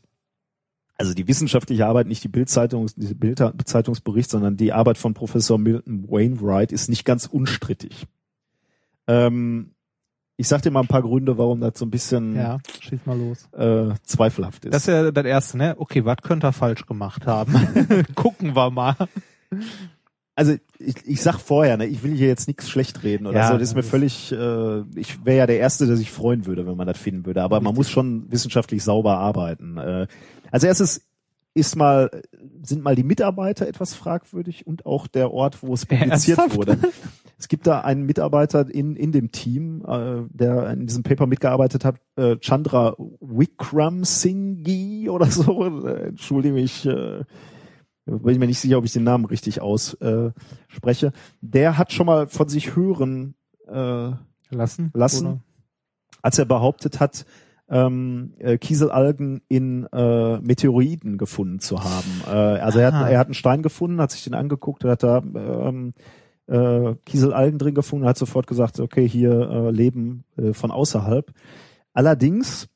also die wissenschaftliche Arbeit, nicht die Bildzeitung, die Bildzeitungsbericht, sondern die Arbeit von Professor Milton Wainwright ist nicht ganz unstrittig. Ähm, ich sag dir mal ein paar Gründe, warum das so ein bisschen Ja, schieß mal los. äh, zweifelhaft ist. Das ist ja das Erste, ne? Okay, was könnte er falsch gemacht haben? Gucken wir mal. also ich, ich sag vorher, ne, ich will hier jetzt nichts schlecht reden oder Ja, so. Das ist mir völlig, äh, ich wäre ja der Erste, der sich freuen würde, wenn man das finden würde. Aber man muss schon wissenschaftlich sauber arbeiten. Äh, als erstes ist mal, sind mal die Mitarbeiter etwas fragwürdig und auch der Ort, wo es publiziert Ernsthaft? wurde. Es gibt da einen Mitarbeiter in, in dem Team, äh, der in diesem Paper mitgearbeitet hat, äh, Chandra Wickramasinghe oder so. Äh, entschuldige mich, äh, bin ich mir nicht sicher, ob ich den Namen richtig ausspreche. Äh, spreche. der hat schon mal von sich hören äh, Lassen? Lassen. Oder? als er behauptet hat, ähm, äh, Kieselalgen in äh, Meteoroiden gefunden zu haben. Äh, also er hat, Aha. er hat einen Stein gefunden, hat sich den angeguckt, hat da ähm, äh, Kieselalgen drin gefunden, hat sofort gesagt, okay, hier äh, Leben äh, von außerhalb. Allerdings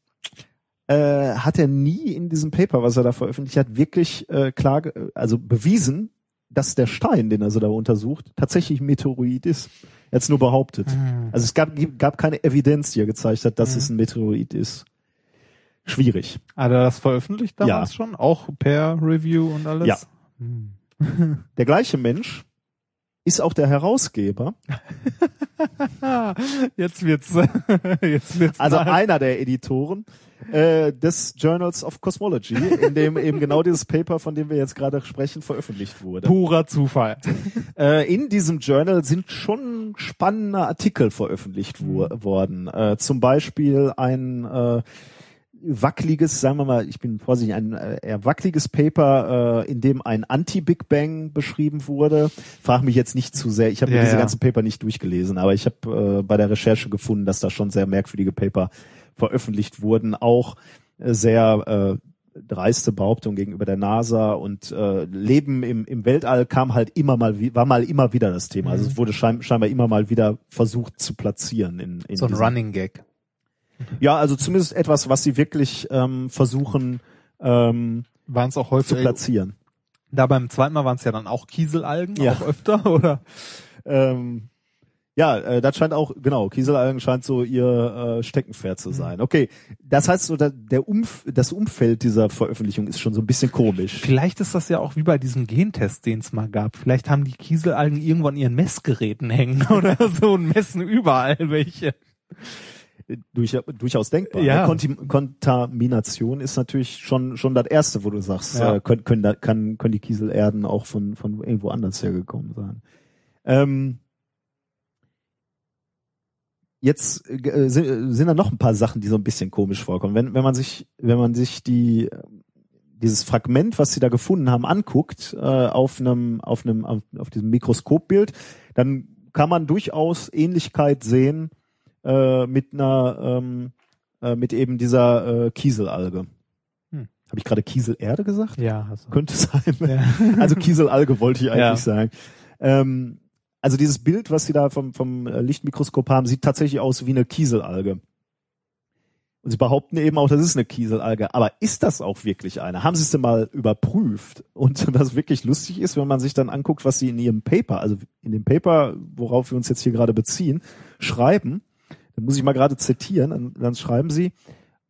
äh, hat er nie in diesem Paper, was er da veröffentlicht hat, wirklich äh, klar, also bewiesen, dass der Stein, den er so da untersucht, tatsächlich ein Meteoroid ist. Er hat es nur behauptet. Hm. Also es gab, gab keine Evidenz, die er gezeigt hat, dass Mhm. es ein Meteorit ist. Schwierig. Hat er das veröffentlicht damals Ja. schon? Auch per Review und alles? Ja. Hm. Der gleiche Mensch ist auch der Herausgeber, jetzt wird's, jetzt wird's. also einer der Editoren äh, des Journals of Cosmology, in dem eben genau dieses Paper, von dem wir jetzt gerade sprechen, veröffentlicht wurde. purer Zufall. Äh, in diesem Journal sind schon spannende Artikel veröffentlicht wo worden. Äh, zum Beispiel ein äh, wackeliges, sagen wir mal, ich bin vorsichtig, ein äh, eher wackeliges Paper, äh, in dem ein Anti-Big Bang beschrieben wurde. Frag mich jetzt nicht zu sehr, ich habe mir Ja, diese ja. ganzen Paper nicht durchgelesen, aber ich habe äh, bei der Recherche gefunden, dass da schon sehr merkwürdige Paper veröffentlicht wurden, auch äh, sehr äh, dreiste Behauptung gegenüber der NASA und äh, Leben im, im Weltall kam halt immer mal wie- war mal immer wieder das Thema. Also Mhm. es wurde schein, scheinbar immer mal wieder versucht zu platzieren in, in So ein Running Gag. Ja, also zumindest etwas, was sie wirklich ähm, versuchen ähm, Waren es auch zu häufig. platzieren. Da beim zweiten Mal waren es ja dann auch Kieselalgen, Ja. auch öfter, oder? Ähm, ja, äh, das scheint auch, genau, Kieselalgen scheint so ihr äh, Steckenpferd zu sein. Okay, das heißt so, der Umf das Umfeld dieser Veröffentlichung ist schon so ein bisschen komisch. Vielleicht ist das ja auch wie bei diesem Gentest, den es mal gab. Vielleicht haben die Kieselalgen irgendwann ihren Messgeräten hängen oder so und messen überall welche. Durch, durchaus denkbar. Ja. Ne? Kontamination ist natürlich schon schon das erste, wo du sagst, Ja. äh, können, können, da, kann, können die Kieselerden auch von, von irgendwo anders hergekommen sein. Ähm, jetzt äh, sind, sind da noch ein paar Sachen, die so ein bisschen komisch vorkommen. Wenn, wenn man sich, wenn man sich die äh, dieses Fragment, was sie da gefunden haben, anguckt äh, auf einem auf einem auf, auf diesem Mikroskopbild, dann kann man durchaus Ähnlichkeit sehen äh, mit einer ähm, äh, mit eben dieser äh, Kieselalge. Hm. Habe ich gerade Kieselerde gesagt? Ja, also. Könnte sein. Ja. Also Kieselalge wollte ich eigentlich Ja. sagen. Ähm, also dieses Bild, was sie da vom, vom äh, Lichtmikroskop haben, sieht tatsächlich aus wie eine Kieselalge. Und sie behaupten eben auch, das ist eine Kieselalge. Aber ist das auch wirklich eine? Haben sie es denn mal überprüft? Und was wirklich lustig ist, wenn man sich dann anguckt, was sie in ihrem Paper, also in dem Paper, worauf wir uns jetzt hier gerade beziehen, schreiben, dann muss ich mal gerade zitieren, dann, dann schreiben sie,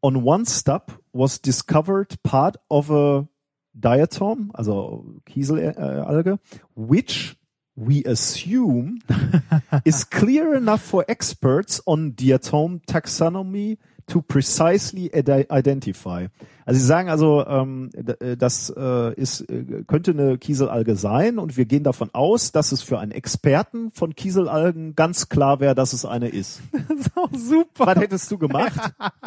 on one stop was discovered part of a diatom, also Kieselalge, which we assume is clear enough for experts on diatom taxonomy to precisely ide- identify. Also sie sagen also, ähm, äh, das äh, ist, äh, könnte eine Kieselalge sein und wir gehen davon aus, dass es für einen Experten von Kieselalgen ganz klar wäre, dass es eine ist. Das ist auch super. Was hättest du gemacht?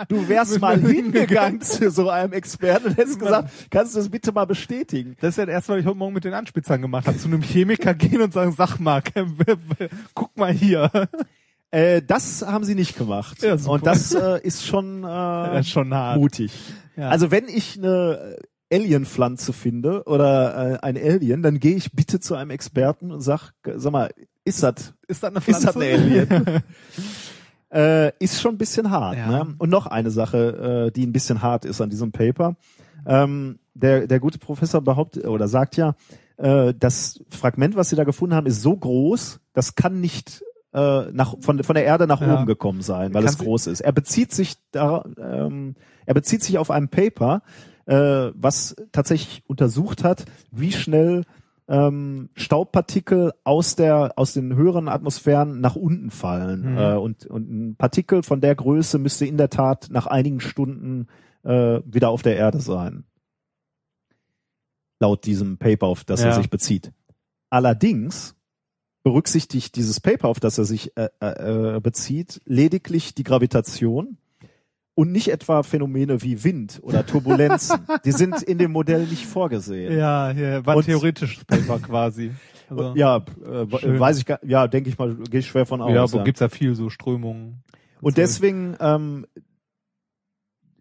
Du wärst mal hingegangen zu so einem Experten und hättest gesagt, kannst du das bitte mal bestätigen? Das ist ja erst, was ich heute Morgen mit den Anspitzern gemacht habe. Zu einem Chemiker gehen und sagen, sag mal, guck mal hier. Äh, das haben sie nicht gemacht. Ja, und das äh, ist schon, äh, ist schon hart. mutig. Ja. Also wenn ich eine Alienpflanze finde oder äh, ein Alien, dann gehe ich bitte zu einem Experten und sag, sag mal, ist das ist das eine ist Pflanze? das ein Alien? äh, ist schon ein bisschen hart. Ja. Ne? Und noch eine Sache, äh, die ein bisschen hart ist an diesem Paper. Ähm, der, der gute Professor behauptet oder sagt ja, äh, das Fragment, was sie da gefunden haben, ist so groß, das kann nicht äh, nach, von, von der Erde nach Ja. oben gekommen sein, weil es Kannst du- groß ist. Er bezieht sich da, ähm, er bezieht sich auf ein Paper, äh, was tatsächlich untersucht hat, wie schnell ähm, Staubpartikel aus der aus den höheren Atmosphären nach unten fallen Mhm. äh, und und ein Partikel von der Größe müsste in der Tat nach einigen Stunden äh, wieder auf der Erde sein laut diesem Paper auf das er Ja. sich bezieht allerdings berücksichtigt dieses Paper auf das er sich äh, äh, äh, bezieht lediglich die Gravitation und nicht etwa Phänomene wie Wind oder Turbulenzen die sind in dem Modell nicht vorgesehen Ja, ja war Und- theoretisches Paper quasi. Also, ja, äh, Schön. weiß ich gar, ja, denke ich mal, gehe ich schwer von aus. ja, ja. aber gibt's ja viel so Strömungen. Und deswegen ähm,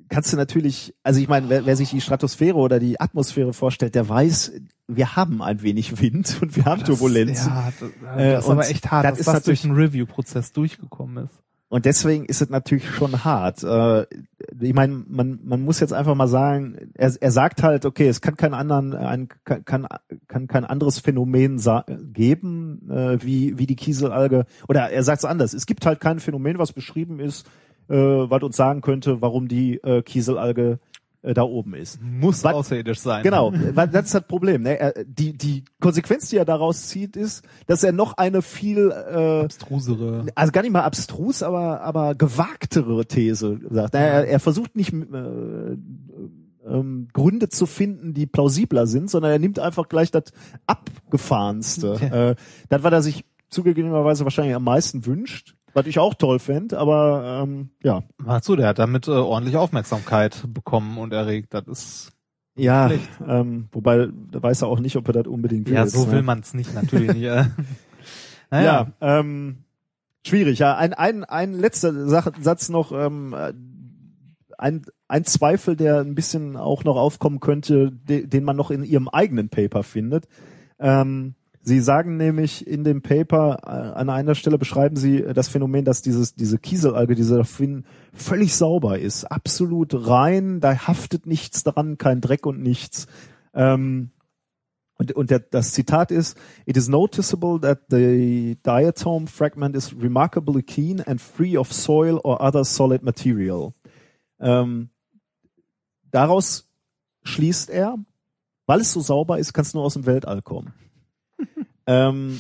kannst du natürlich, also ich meine, wer, wer sich die Stratosphäre oder die Atmosphäre vorstellt, der weiß, wir haben ein wenig Wind und wir haben Das- Turbulenzen. Ja, das, das Äh, ist aber und echt hart, das dass ist das durch einen Review-Prozess durchgekommen ist. Und deswegen ist es natürlich schon hart. Äh, ich meine, man, man muss jetzt einfach mal sagen, er, er sagt halt, okay, es kann kein anderen, ein, kann, kann, kann kein anderes Phänomen geben, äh, wie, wie die Kieselalge. Oder er sagt es anders, es gibt halt kein Phänomen, was beschrieben ist, äh, was uns sagen könnte, warum die äh, Kieselalge äh, da oben ist. Muss Was- außerirdisch sein. Genau, weil das ist das Problem. Ne? Er, die, die Konsequenz, die er daraus zieht, ist, dass er noch eine viel äh, Abstrusere. also gar nicht mal abstrus, aber aber gewagtere These sagt. Er, er versucht nicht äh, ähm, Gründe zu finden, die plausibler sind, sondern er nimmt einfach gleich das abgefahrenste. Ja. Äh, das, was er sich zugegebenerweise wahrscheinlich am meisten wünscht, was ich auch toll fände, aber ähm, ja. Ach so, der hat damit äh, ordentlich Aufmerksamkeit bekommen und erregt. Das ist Ja, Schlecht. ähm, wobei da weiß er auch nicht, ob er das unbedingt will. ja so ne? will man es nicht, natürlich nicht. äh. naja, Ja, ähm, schwierig. Ja, ein, ein, ein letzter Satz noch. Ähm, äh, ein, ein Zweifel, der ein bisschen auch noch aufkommen könnte, de, den man noch in ihrem eigenen Paper findet. Ähm, sie sagen nämlich in dem Paper, äh, an einer Stelle beschreiben sie das Phänomen, dass dieses, diese Kieselalge, diese Dolphin, völlig sauber ist, absolut rein, da haftet nichts dran, kein Dreck und nichts. Ähm, und, und der, das Zitat ist, It is noticeable that the diatom fragment is remarkably clean and free of soil or other solid material. Ähm, daraus schließt er, weil es so sauber ist, kann es nur aus dem Weltall kommen. Ähm,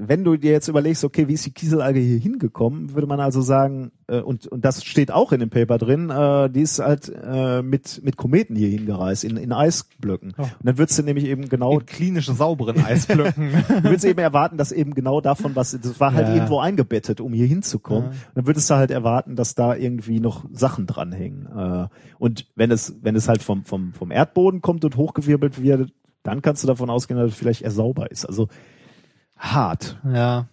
wenn du dir jetzt überlegst, okay, wie ist die Kieselalge hier hingekommen, würde man also sagen, äh, und, und das steht auch in dem Paper drin, äh, die ist halt äh, mit, mit Kometen hier hingereist, in, in Eisblöcken. Oh. Und dann würdest du nämlich eben genau in klinisch sauberen Eisblöcken. du willst eben erwarten, dass eben genau davon was, das war halt Ja. irgendwo eingebettet, um hier hinzukommen. Ja. Dann würdest du halt erwarten, dass da irgendwie noch Sachen dranhängen. Äh, Und wenn es, wenn es halt vom, vom, vom Erdboden kommt und hochgewirbelt wird, dann kannst du davon ausgehen, dass es vielleicht eher sauber ist. Also hart. ja.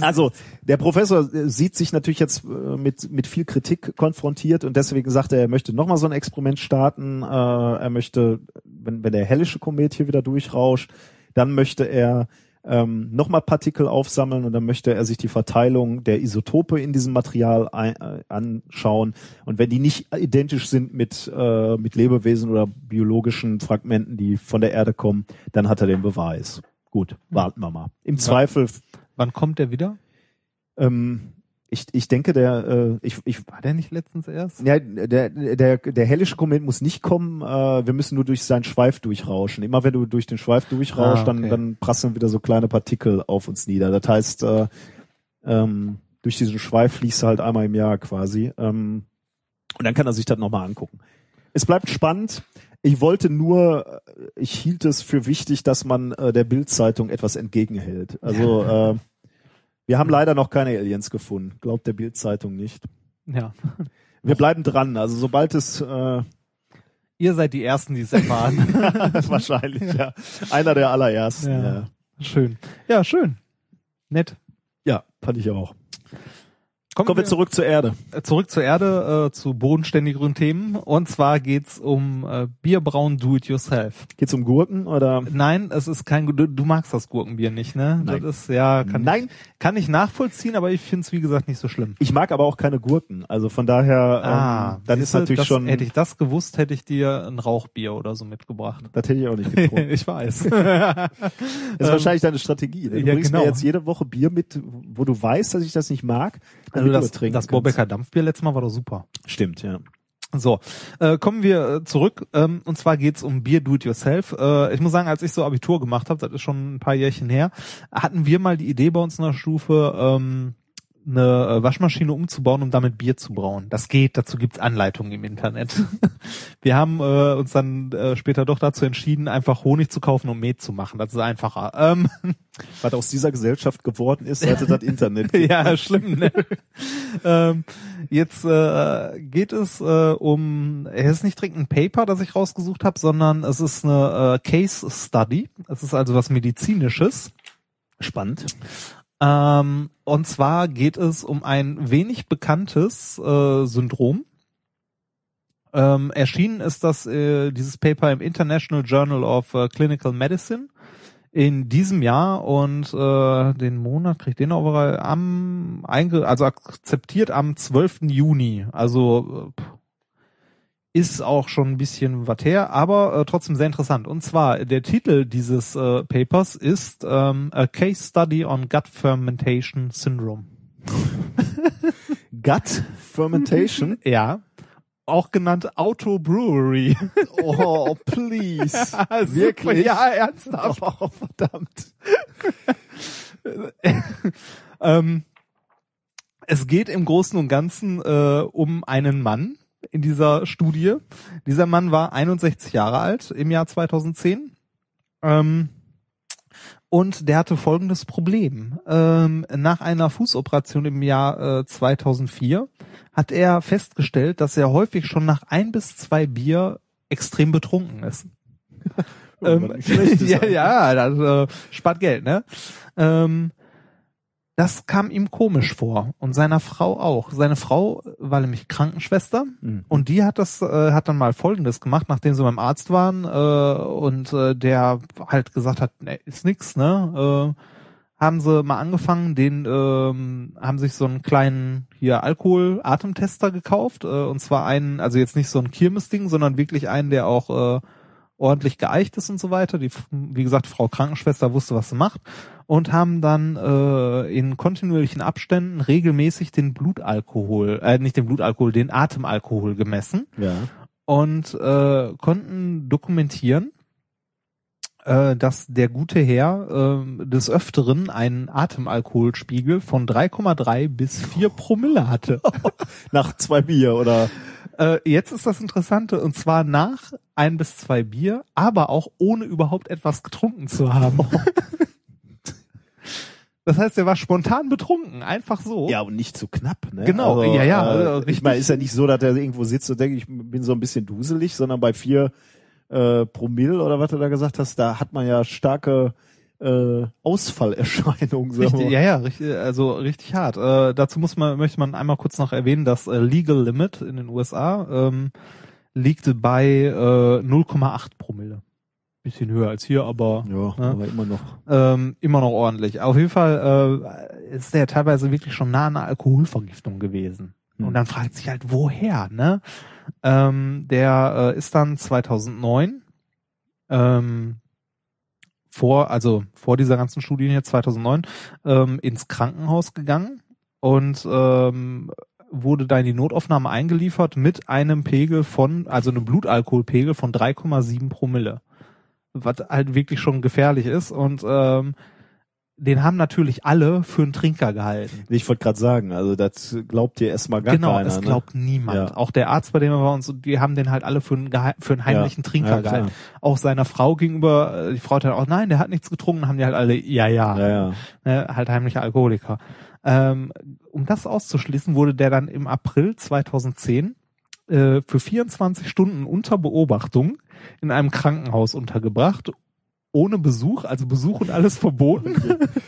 Also der Professor äh, sieht sich natürlich jetzt äh, mit mit viel Kritik konfrontiert und deswegen sagt er, er möchte nochmal so ein Experiment starten. Äh, er möchte, wenn, wenn der hellische Komet hier wieder durchrauscht, dann möchte er ähm, nochmal Partikel aufsammeln und dann möchte er sich die Verteilung der Isotope in diesem Material ein, äh, anschauen. Und wenn die nicht identisch sind mit, äh, mit Lebewesen oder biologischen Fragmenten, die von der Erde kommen, dann hat er den Beweis. Gut, warten wir mal. Im Zweifel wann kommt der wieder? ähm, ich, ich denke, der, äh, ich, ich, War der nicht letztens erst? ja, der, der, der hellische Komet muss nicht kommen. Äh, wir müssen nur durch seinen Schweif durchrauschen. Immer wenn du durch den Schweif durchrauschst, Ah, dann, okay. dann prasseln wieder so kleine Partikel auf uns nieder. Das heißt, äh, ähm, durch diesen Schweif fließt du halt einmal im Jahr quasi. Ähm, Und dann kann er sich das nochmal angucken. Es bleibt spannend. Ich wollte nur, äh, ich hielt es für wichtig, dass man äh, der Bildzeitung etwas entgegenhält. Also äh, wir haben leider noch keine Aliens gefunden. Glaubt der Bildzeitung nicht. Ja. Wir bleiben dran. Also sobald es äh, Ihr seid die Ersten, die es erfahren. wahrscheinlich ja einer der allerersten. Ja. Ja, schön. Ja, schön. Nett. ja fand ich auch. Kommen wir zurück zur Erde. äh, zurück zur Erde, äh, zu bodenständigeren Themen. Und zwar geht's um äh, Bierbrauen Do-it-yourself. Geht's um Gurken oder? Nein, es ist kein, du, du magst das Gurkenbier nicht, ne? Nein. Das ist, ja, kann Nein. Ich, kann ich nachvollziehen, aber ich find's wie gesagt, nicht so schlimm. Ich mag aber auch keine Gurken. Also von daher, ähm, dann ist Ah, siehste, natürlich das, schon. Hätte ich das gewusst, hätte ich dir ein Rauchbier oder so mitgebracht. das hätte ich auch nicht getrunken. ich weiß. Das ist wahrscheinlich deine Strategie. Du ja, bringst genau. mir jetzt jede Woche Bier mit, wo du weißt, dass ich das nicht mag. Also du das, trinken das kannst. Borbecker Dampfbier letztes Mal war doch super. Stimmt, ja. So, äh, kommen wir äh, zurück. Ähm, und zwar geht's um Bier Do It Yourself. Äh, ich muss sagen, als ich so Abitur gemacht habe, das ist schon ein paar Jährchen her, hatten wir mal die Idee bei uns in der Stufe, ähm, eine äh, Waschmaschine umzubauen, um damit Bier zu brauen. Das geht, dazu gibt's Anleitungen im Internet. Wir haben äh, uns dann äh, später doch dazu entschieden, einfach Honig zu kaufen und Met zu machen. Das ist einfacher. Ähm, Was aus dieser Gesellschaft geworden ist, seit das Internet gibt. ja, schlimm, ne? ähm, jetzt äh, geht es äh, um, es ist nicht direkt ein Paper, das ich rausgesucht habe, sondern es ist eine äh, Case Study. Es ist also was Medizinisches. Spannend. Ähm, und zwar geht es um ein wenig bekanntes äh, Syndrom. Ähm, erschienen ist das äh, dieses Paper im International Journal of äh, Clinical Medicine in diesem Jahr und äh, den Monat kriegt den auch am also akzeptiert am 12. Juni. Also äh, ist auch schon ein bisschen was her, aber äh, trotzdem sehr interessant. Und zwar der Titel dieses äh, Papers ist ähm, A Case Study on Gut Fermentation Syndrome. Gut Fermentation. Ja. Auch genannt Auto Brewery. Oh, please. Wirklich? Ja, ernsthaft. Oh, verdammt. ähm, es geht im Großen und Ganzen äh, um einen Mann in dieser Studie. Dieser Mann war 61 Jahre alt im Jahr 2010. Ähm, und der hatte folgendes Problem. Ähm, nach einer Fußoperation im Jahr äh, 2004 hat er festgestellt, dass er häufig schon nach ein bis zwei Bier extrem betrunken ist. ähm, schlecht ist ja, ja, das äh, spart Geld, ne? Ähm, das kam ihm komisch vor und seiner Frau auch. Seine Frau war nämlich Krankenschwester Mhm. und die hat das äh, hat dann mal Folgendes gemacht, nachdem sie beim Arzt waren äh, und äh, der halt gesagt hat, ne, ist nix, ne? Äh, haben sie mal angefangen, den ähm, haben sich so einen kleinen hier Alkohol-Atemtester gekauft äh, und zwar einen, also jetzt nicht so ein Kirmes-Ding, sondern wirklich einen, der auch äh, ordentlich geeicht ist und so weiter. Die, wie gesagt, Frau Krankenschwester wusste, was sie macht und haben dann äh, in kontinuierlichen Abständen regelmäßig den Blutalkohol, äh, nicht den Blutalkohol, den Atemalkohol gemessen Ja. und äh, konnten dokumentieren, äh, dass der gute Herr äh, des Öfteren einen Atemalkoholspiegel von 3,3 bis 4 Promille hatte. Nach zwei Bier oder Äh, jetzt ist das Interessante, und zwar nach ein bis zwei Bier, aber auch ohne überhaupt etwas getrunken zu haben. Das heißt, er war spontan betrunken, einfach so. ja und nicht zu knapp, ne? Genau, ja, ja, also Äh, ich richtig. meine, ist ja nicht so, dass er irgendwo sitzt und denkt, ich bin so ein bisschen duselig, sondern bei vier äh, Promille oder was du da gesagt hast, da hat man ja starke äh, wir Richtig, ja, ja, richtig, also richtig hart. Äh, dazu muss man, möchte man einmal kurz noch erwähnen, dass äh, Legal Limit in den USA ähm, liegt bei äh, 0,8 Promille. Bisschen höher als hier, aber Ja, Ja. aber immer noch. ähm, immer noch ordentlich. Auf jeden Fall äh, ist der teilweise wirklich schon nah an einer Alkoholvergiftung gewesen. Hm. Und dann fragt sich halt, woher, ne? Ähm, der äh, ist dann 2009 ähm, vor, also vor dieser ganzen Studie hier 2009 ähm, ins Krankenhaus gegangen und ähm, wurde da in die Notaufnahme eingeliefert mit einem Pegel von, also einem Blutalkoholpegel von 3,7 Promille. Was halt wirklich schon gefährlich ist und ähm, den haben natürlich alle für einen Trinker gehalten. Ich wollte gerade sagen, also das glaubt dir erstmal gar genau, keiner. das ne? glaubt niemand. Ja. Auch der Arzt, bei dem war und so, die haben den halt alle für einen, für einen heimlichen Ja, Trinker ja, gehalten. Auch seiner Frau gegenüber, äh, die Frau hat halt auch, nein, der hat nichts getrunken, haben die halt alle, ja, ja, Ja, ja. Ne, halt heimlicher Alkoholiker. Ähm, um das auszuschließen, wurde der dann im April 2010 äh, für 24 Stunden unter Beobachtung in einem Krankenhaus untergebracht, ohne Besuch, also Besuch und alles verboten.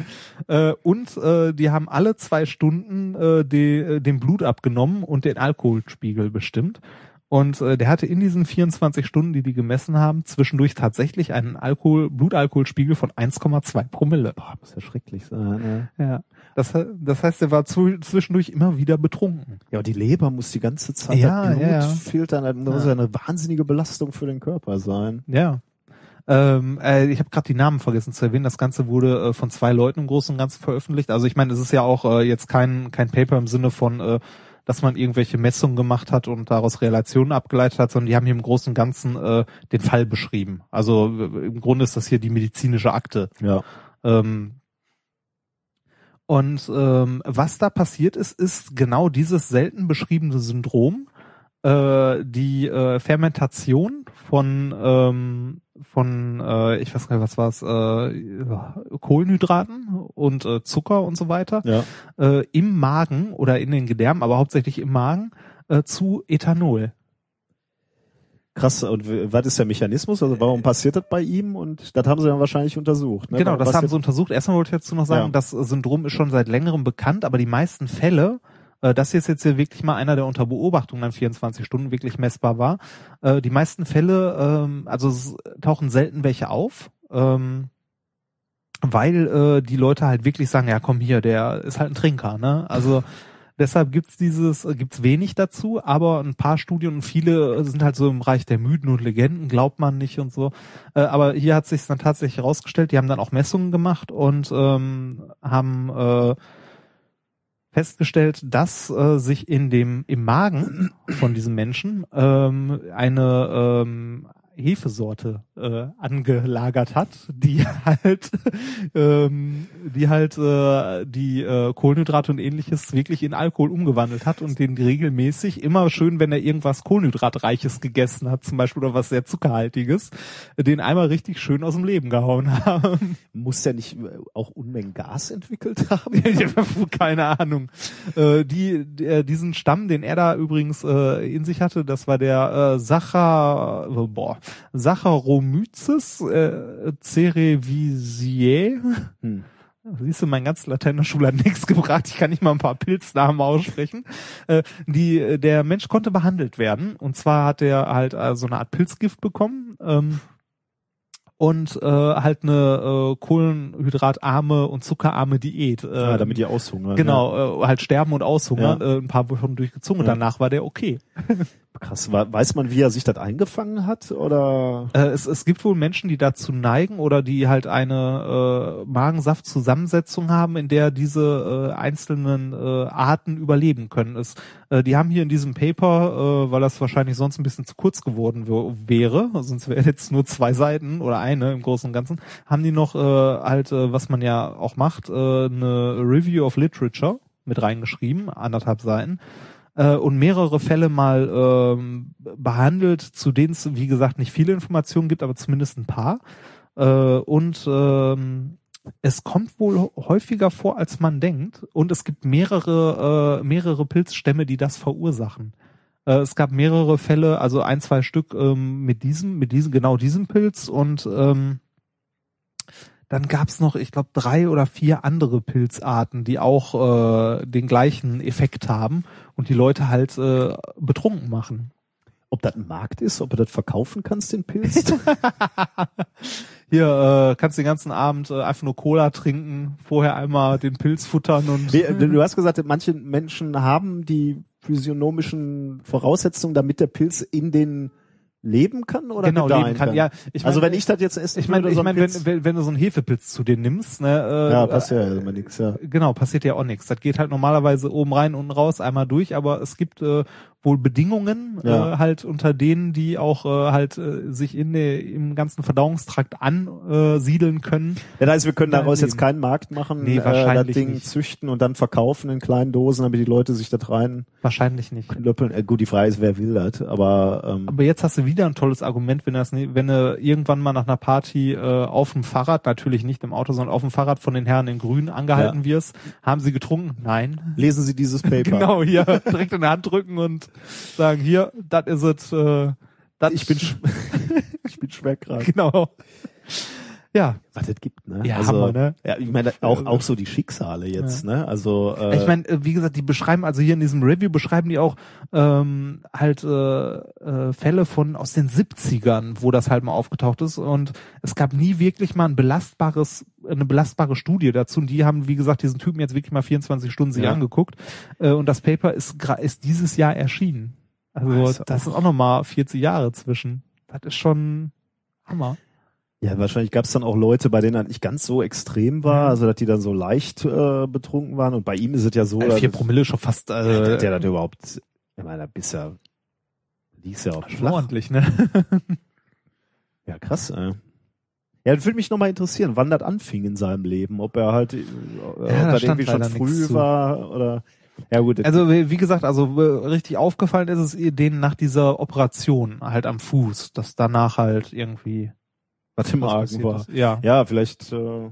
äh, und äh, die haben alle zwei Stunden äh, die, äh, den Blut abgenommen und den Alkoholspiegel bestimmt. Und äh, der hatte in diesen 24 Stunden, die die gemessen haben, zwischendurch tatsächlich einen Alkohol, Blutalkoholspiegel von 1,2 Promille. Boah, muss ja schrecklich sein. Ne? Ja. Das, das heißt, er war zu, zwischendurch immer wieder betrunken. Ja, und die Leber muss die ganze Zeit, Ja, Blut ja, ja. filtern, das muss ja eine wahnsinnige Belastung für den Körper sein. Ja. Ähm, äh, ich habe gerade die Namen vergessen zu erwähnen. Das Ganze wurde äh, von zwei Leuten im Großen und Ganzen veröffentlicht. Also ich meine, es ist ja auch äh, jetzt kein kein Paper im Sinne von, äh, dass man irgendwelche Messungen gemacht hat und daraus Relationen abgeleitet hat, sondern die haben hier im Großen und Ganzen äh, den Fall beschrieben. Also im Grunde ist das hier die medizinische Akte. Ja. Ähm, und ähm, was da passiert ist, ist genau dieses selten beschriebene Syndrom, äh, die äh, Fermentation von ähm, von äh, ich weiß gar nicht was war es äh, Kohlenhydraten und äh, Zucker und so weiter Ja. äh, im Magen oder in den Gedärmen, aber hauptsächlich im Magen äh, zu Ethanol. Krass. Und was ist der Mechanismus? Also warum passiert das bei ihm? Und das haben sie dann wahrscheinlich untersucht. Ne? Genau, das Was haben sie untersucht. Erstmal wollte ich dazu noch sagen, Ja. das Syndrom ist schon seit längerem bekannt, aber die meisten Fälle, das ist jetzt hier wirklich mal einer, der unter Beobachtung dann 24 Stunden wirklich messbar war, äh, die meisten Fälle, ähm, also tauchen selten welche auf, ähm, weil äh, die Leute halt wirklich sagen, ja komm hier, der ist halt ein Trinker, ne? Also Deshalb gibt's dieses, äh, gibt's wenig dazu, aber ein paar Studien und viele sind halt so im Bereich der Mythen und Legenden, glaubt man nicht und so. Äh, aber hier hat sich dann tatsächlich herausgestellt, die haben dann auch Messungen gemacht und ähm, haben äh, festgestellt, dass äh, sich in dem im Magen von diesem Menschen ähm, eine ähm, Hefesorte äh, angelagert hat, die halt ähm, die halt äh, die äh, Kohlenhydrate und ähnliches wirklich in Alkohol umgewandelt hat und den regelmäßig immer schön, wenn er irgendwas Kohlenhydratreiches gegessen hat, zum Beispiel oder was sehr zuckerhaltiges, den einmal richtig schön aus dem Leben gehauen haben. Muss der nicht äh, auch Unmengen Gas entwickelt haben? Keine Ahnung. Äh, die, der, diesen Stamm, den er da übrigens äh, in sich hatte, das war der äh, Sacha, äh, boah, Saccharomyces äh, cerevisiae. Hm. Siehst du, mein ganz Lateiner Schule hat nichts gebracht. Ich kann nicht mal ein paar Pilznamen aussprechen. Äh, die, der Mensch konnte behandelt werden. Und zwar hat er halt äh, so eine Art Pilzgift bekommen. Ähm, und äh, halt eine äh, kohlenhydratarme und zuckerarme Diät. Äh, Ah, damit die aushungern. Genau, äh, halt sterben und aushungern, Ja. äh, ein paar Wochen durchgezogen und Ja. danach war der okay. Krass. Weiß man, wie er sich das eingefangen hat? Oder? Äh, es, es gibt wohl Menschen, die dazu neigen oder die halt eine äh, Magensaftzusammensetzung haben, in der diese äh, einzelnen äh, Arten überleben können. Es, äh, die haben hier in diesem Paper, äh, weil das wahrscheinlich sonst ein bisschen zu kurz geworden wäre, sonst wären jetzt nur zwei Seiten oder eine im Großen und Ganzen, haben die noch äh, halt, äh, was man ja auch macht, äh, eine Review of Literature mit reingeschrieben, anderthalb Seiten äh, und mehrere Fälle mal ähm, behandelt, zu denen es, wie gesagt, nicht viele Informationen gibt, aber zumindest ein paar. Äh, und ähm, es kommt wohl häufiger vor, als man denkt. Und es gibt mehrere, äh, mehrere Pilzstämme, die das verursachen. Äh, es gab mehrere Fälle, also ein, zwei Stück ähm, mit diesem, mit diesem, genau diesem Pilz und ähm, dann gab's noch, ich glaube, drei oder vier andere Pilzarten, die auch äh, den gleichen Effekt haben und die Leute halt äh, betrunken machen. Ob das ein Markt ist? Ob du das verkaufen kannst, den Pilz? Hier äh, kannst du den ganzen Abend äh, einfach nur Cola trinken, vorher einmal den Pilz futtern und Wie, du hast gesagt, manche Menschen haben die physiognomischen Voraussetzungen, damit der Pilz in den leben kann oder genau leben kann. Ja, ich also mein, wenn ich das jetzt essen ich meine, ich meine, wenn, wenn, wenn du so einen Hefepilz zu dir nimmst, ne, äh, ja, passt ja immer nichts, ja. Genau, passiert ja auch nichts. Das geht halt normalerweise oben rein, unten raus, einmal durch, aber es gibt äh, wohl Bedingungen Ja. äh, halt unter denen die auch äh, halt äh, sich in der, im ganzen Verdauungstrakt ansiedeln können. Ja, das heißt, wir können Ja, daraus jetzt keinen Markt machen, Nee, äh, das wahrscheinlich Ding nicht. züchten und dann verkaufen in kleinen Dosen, damit die Leute sich das rein Wahrscheinlich nicht. klöppeln. Äh, gut, die Frage ist, wer will das, aber ähm, Aber jetzt hast du wieder ein tolles Argument, wenn das wenn du irgendwann mal nach einer Party äh, auf dem Fahrrad, natürlich nicht im Auto, sondern auf dem Fahrrad von den Herren in Grün angehalten wirst. Haben sie getrunken? Nein. lesen Sie dieses Paper. Genau, hier direkt in der Hand drücken und sagen, hier, das is it. Äh, dat Ich bin, ich bin schwer krank. genau. Ja, Was das gibt, ne? Ja, also, Hammer, ne? Ja, ich meine, auch, auch so die Schicksale jetzt, ne? Also, äh, ich meine, wie gesagt, die beschreiben, also hier in diesem Review beschreiben die auch ähm, halt äh, äh, Fälle von aus den 70ern, wo das halt mal aufgetaucht ist und es gab nie wirklich mal ein belastbares, eine belastbare Studie dazu und die haben, wie gesagt, diesen Typen jetzt wirklich mal 24 Stunden sich Ja. angeguckt äh, und das Paper ist, ist dieses Jahr erschienen. Also ist das ist auch nochmal 40 Jahre zwischen. Das ist schon Hammer. Ja, wahrscheinlich gab es dann auch Leute, bei denen das nicht ganz so extrem war, Mhm. also dass die dann so leicht äh, betrunken waren und bei ihm ist es ja so, Äh, dass- vier Promille schon fast Ja, äh, hat der das überhaupt, ich meine, da bist ja, liegst ja auch flach. ordentlich, ne? Ja, krass, ey. Ja, das würde mich nochmal interessieren, wann das anfing in seinem Leben, ob er halt, äh, ob das stand irgendwie schon früh war oder, ja gut, Also wie gesagt, also äh, richtig aufgefallen ist es ihr denen nach dieser Operation halt am Fuß, dass danach halt irgendwie was im passiert war. ist. Ja. Ja, vielleicht, äh,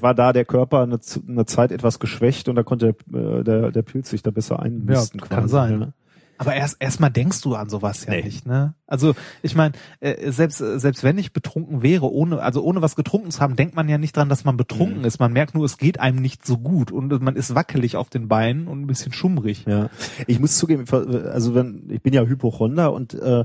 war da der Körper eine, eine Zeit etwas geschwächt und da konnte äh, der, der Pilz sich da besser einnisten. Ja, kann sein. ne? Aber erst erstmal denkst du an sowas ja Nee. nicht, ne? Also ich meine, äh, selbst äh, selbst wenn ich betrunken wäre, ohne also ohne was getrunken zu haben, denkt man ja nicht dran, dass man betrunken Mhm. ist. Man merkt nur, es geht einem nicht so gut und man ist wackelig auf den Beinen und ein bisschen schummrig. Ja, ich muss zugeben, also wenn ich bin ja Hypochonder und äh,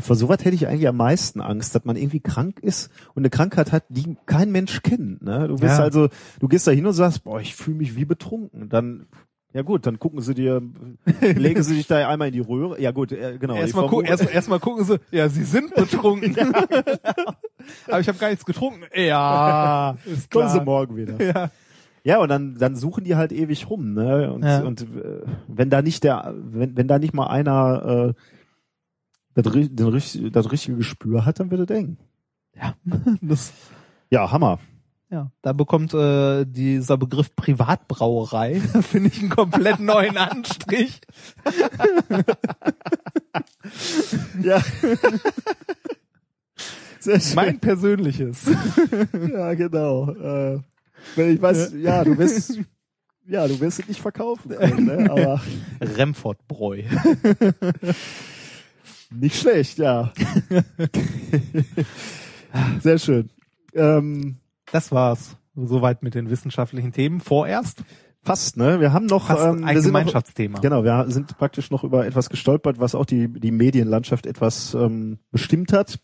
vor sowas hätte ich eigentlich am meisten Angst, dass man irgendwie krank ist und eine Krankheit hat, die kein Mensch kennt. Ne? Du bist Ja. also, du gehst da hin und sagst, boah, ich fühle mich wie betrunken. Dann ja gut, dann gucken sie dir, legen sie dich da einmal in die Röhre. Ja gut, äh, genau. Erstmal gu erst, erst mal gucken sie, ja, sie sind betrunken. Aber ich habe gar nichts getrunken. Ja, ist Kommen sie klar. morgen wieder. Ja. Ja, und dann, dann suchen die halt ewig rum, ne? Und, Ja. und äh, wenn da nicht der, wenn, wenn da nicht mal einer äh, das, den, das richtige Gespür hat, dann wird er eng. Ja, das, Ja, Hammer. ja, da bekommt äh, dieser Begriff Privatbrauerei, finde ich, einen komplett neuen Anstrich. Ja. Sehr schön. Mein persönliches. ja, genau. Äh, wenn ich weiß, ja, du wirst, ja, du wirst es nicht verkaufen können, ne? aber Remfordbräu. Nicht schlecht, ja. Sehr schön. Ähm, Das war's. Soweit mit den wissenschaftlichen Themen. Vorerst fast, ne? Wir haben noch, fast ähm, ein wir sind noch, Gemeinschaftsthema. Genau, wir sind praktisch noch über etwas gestolpert, was auch die, die Medienlandschaft etwas ähm, bestimmt hat.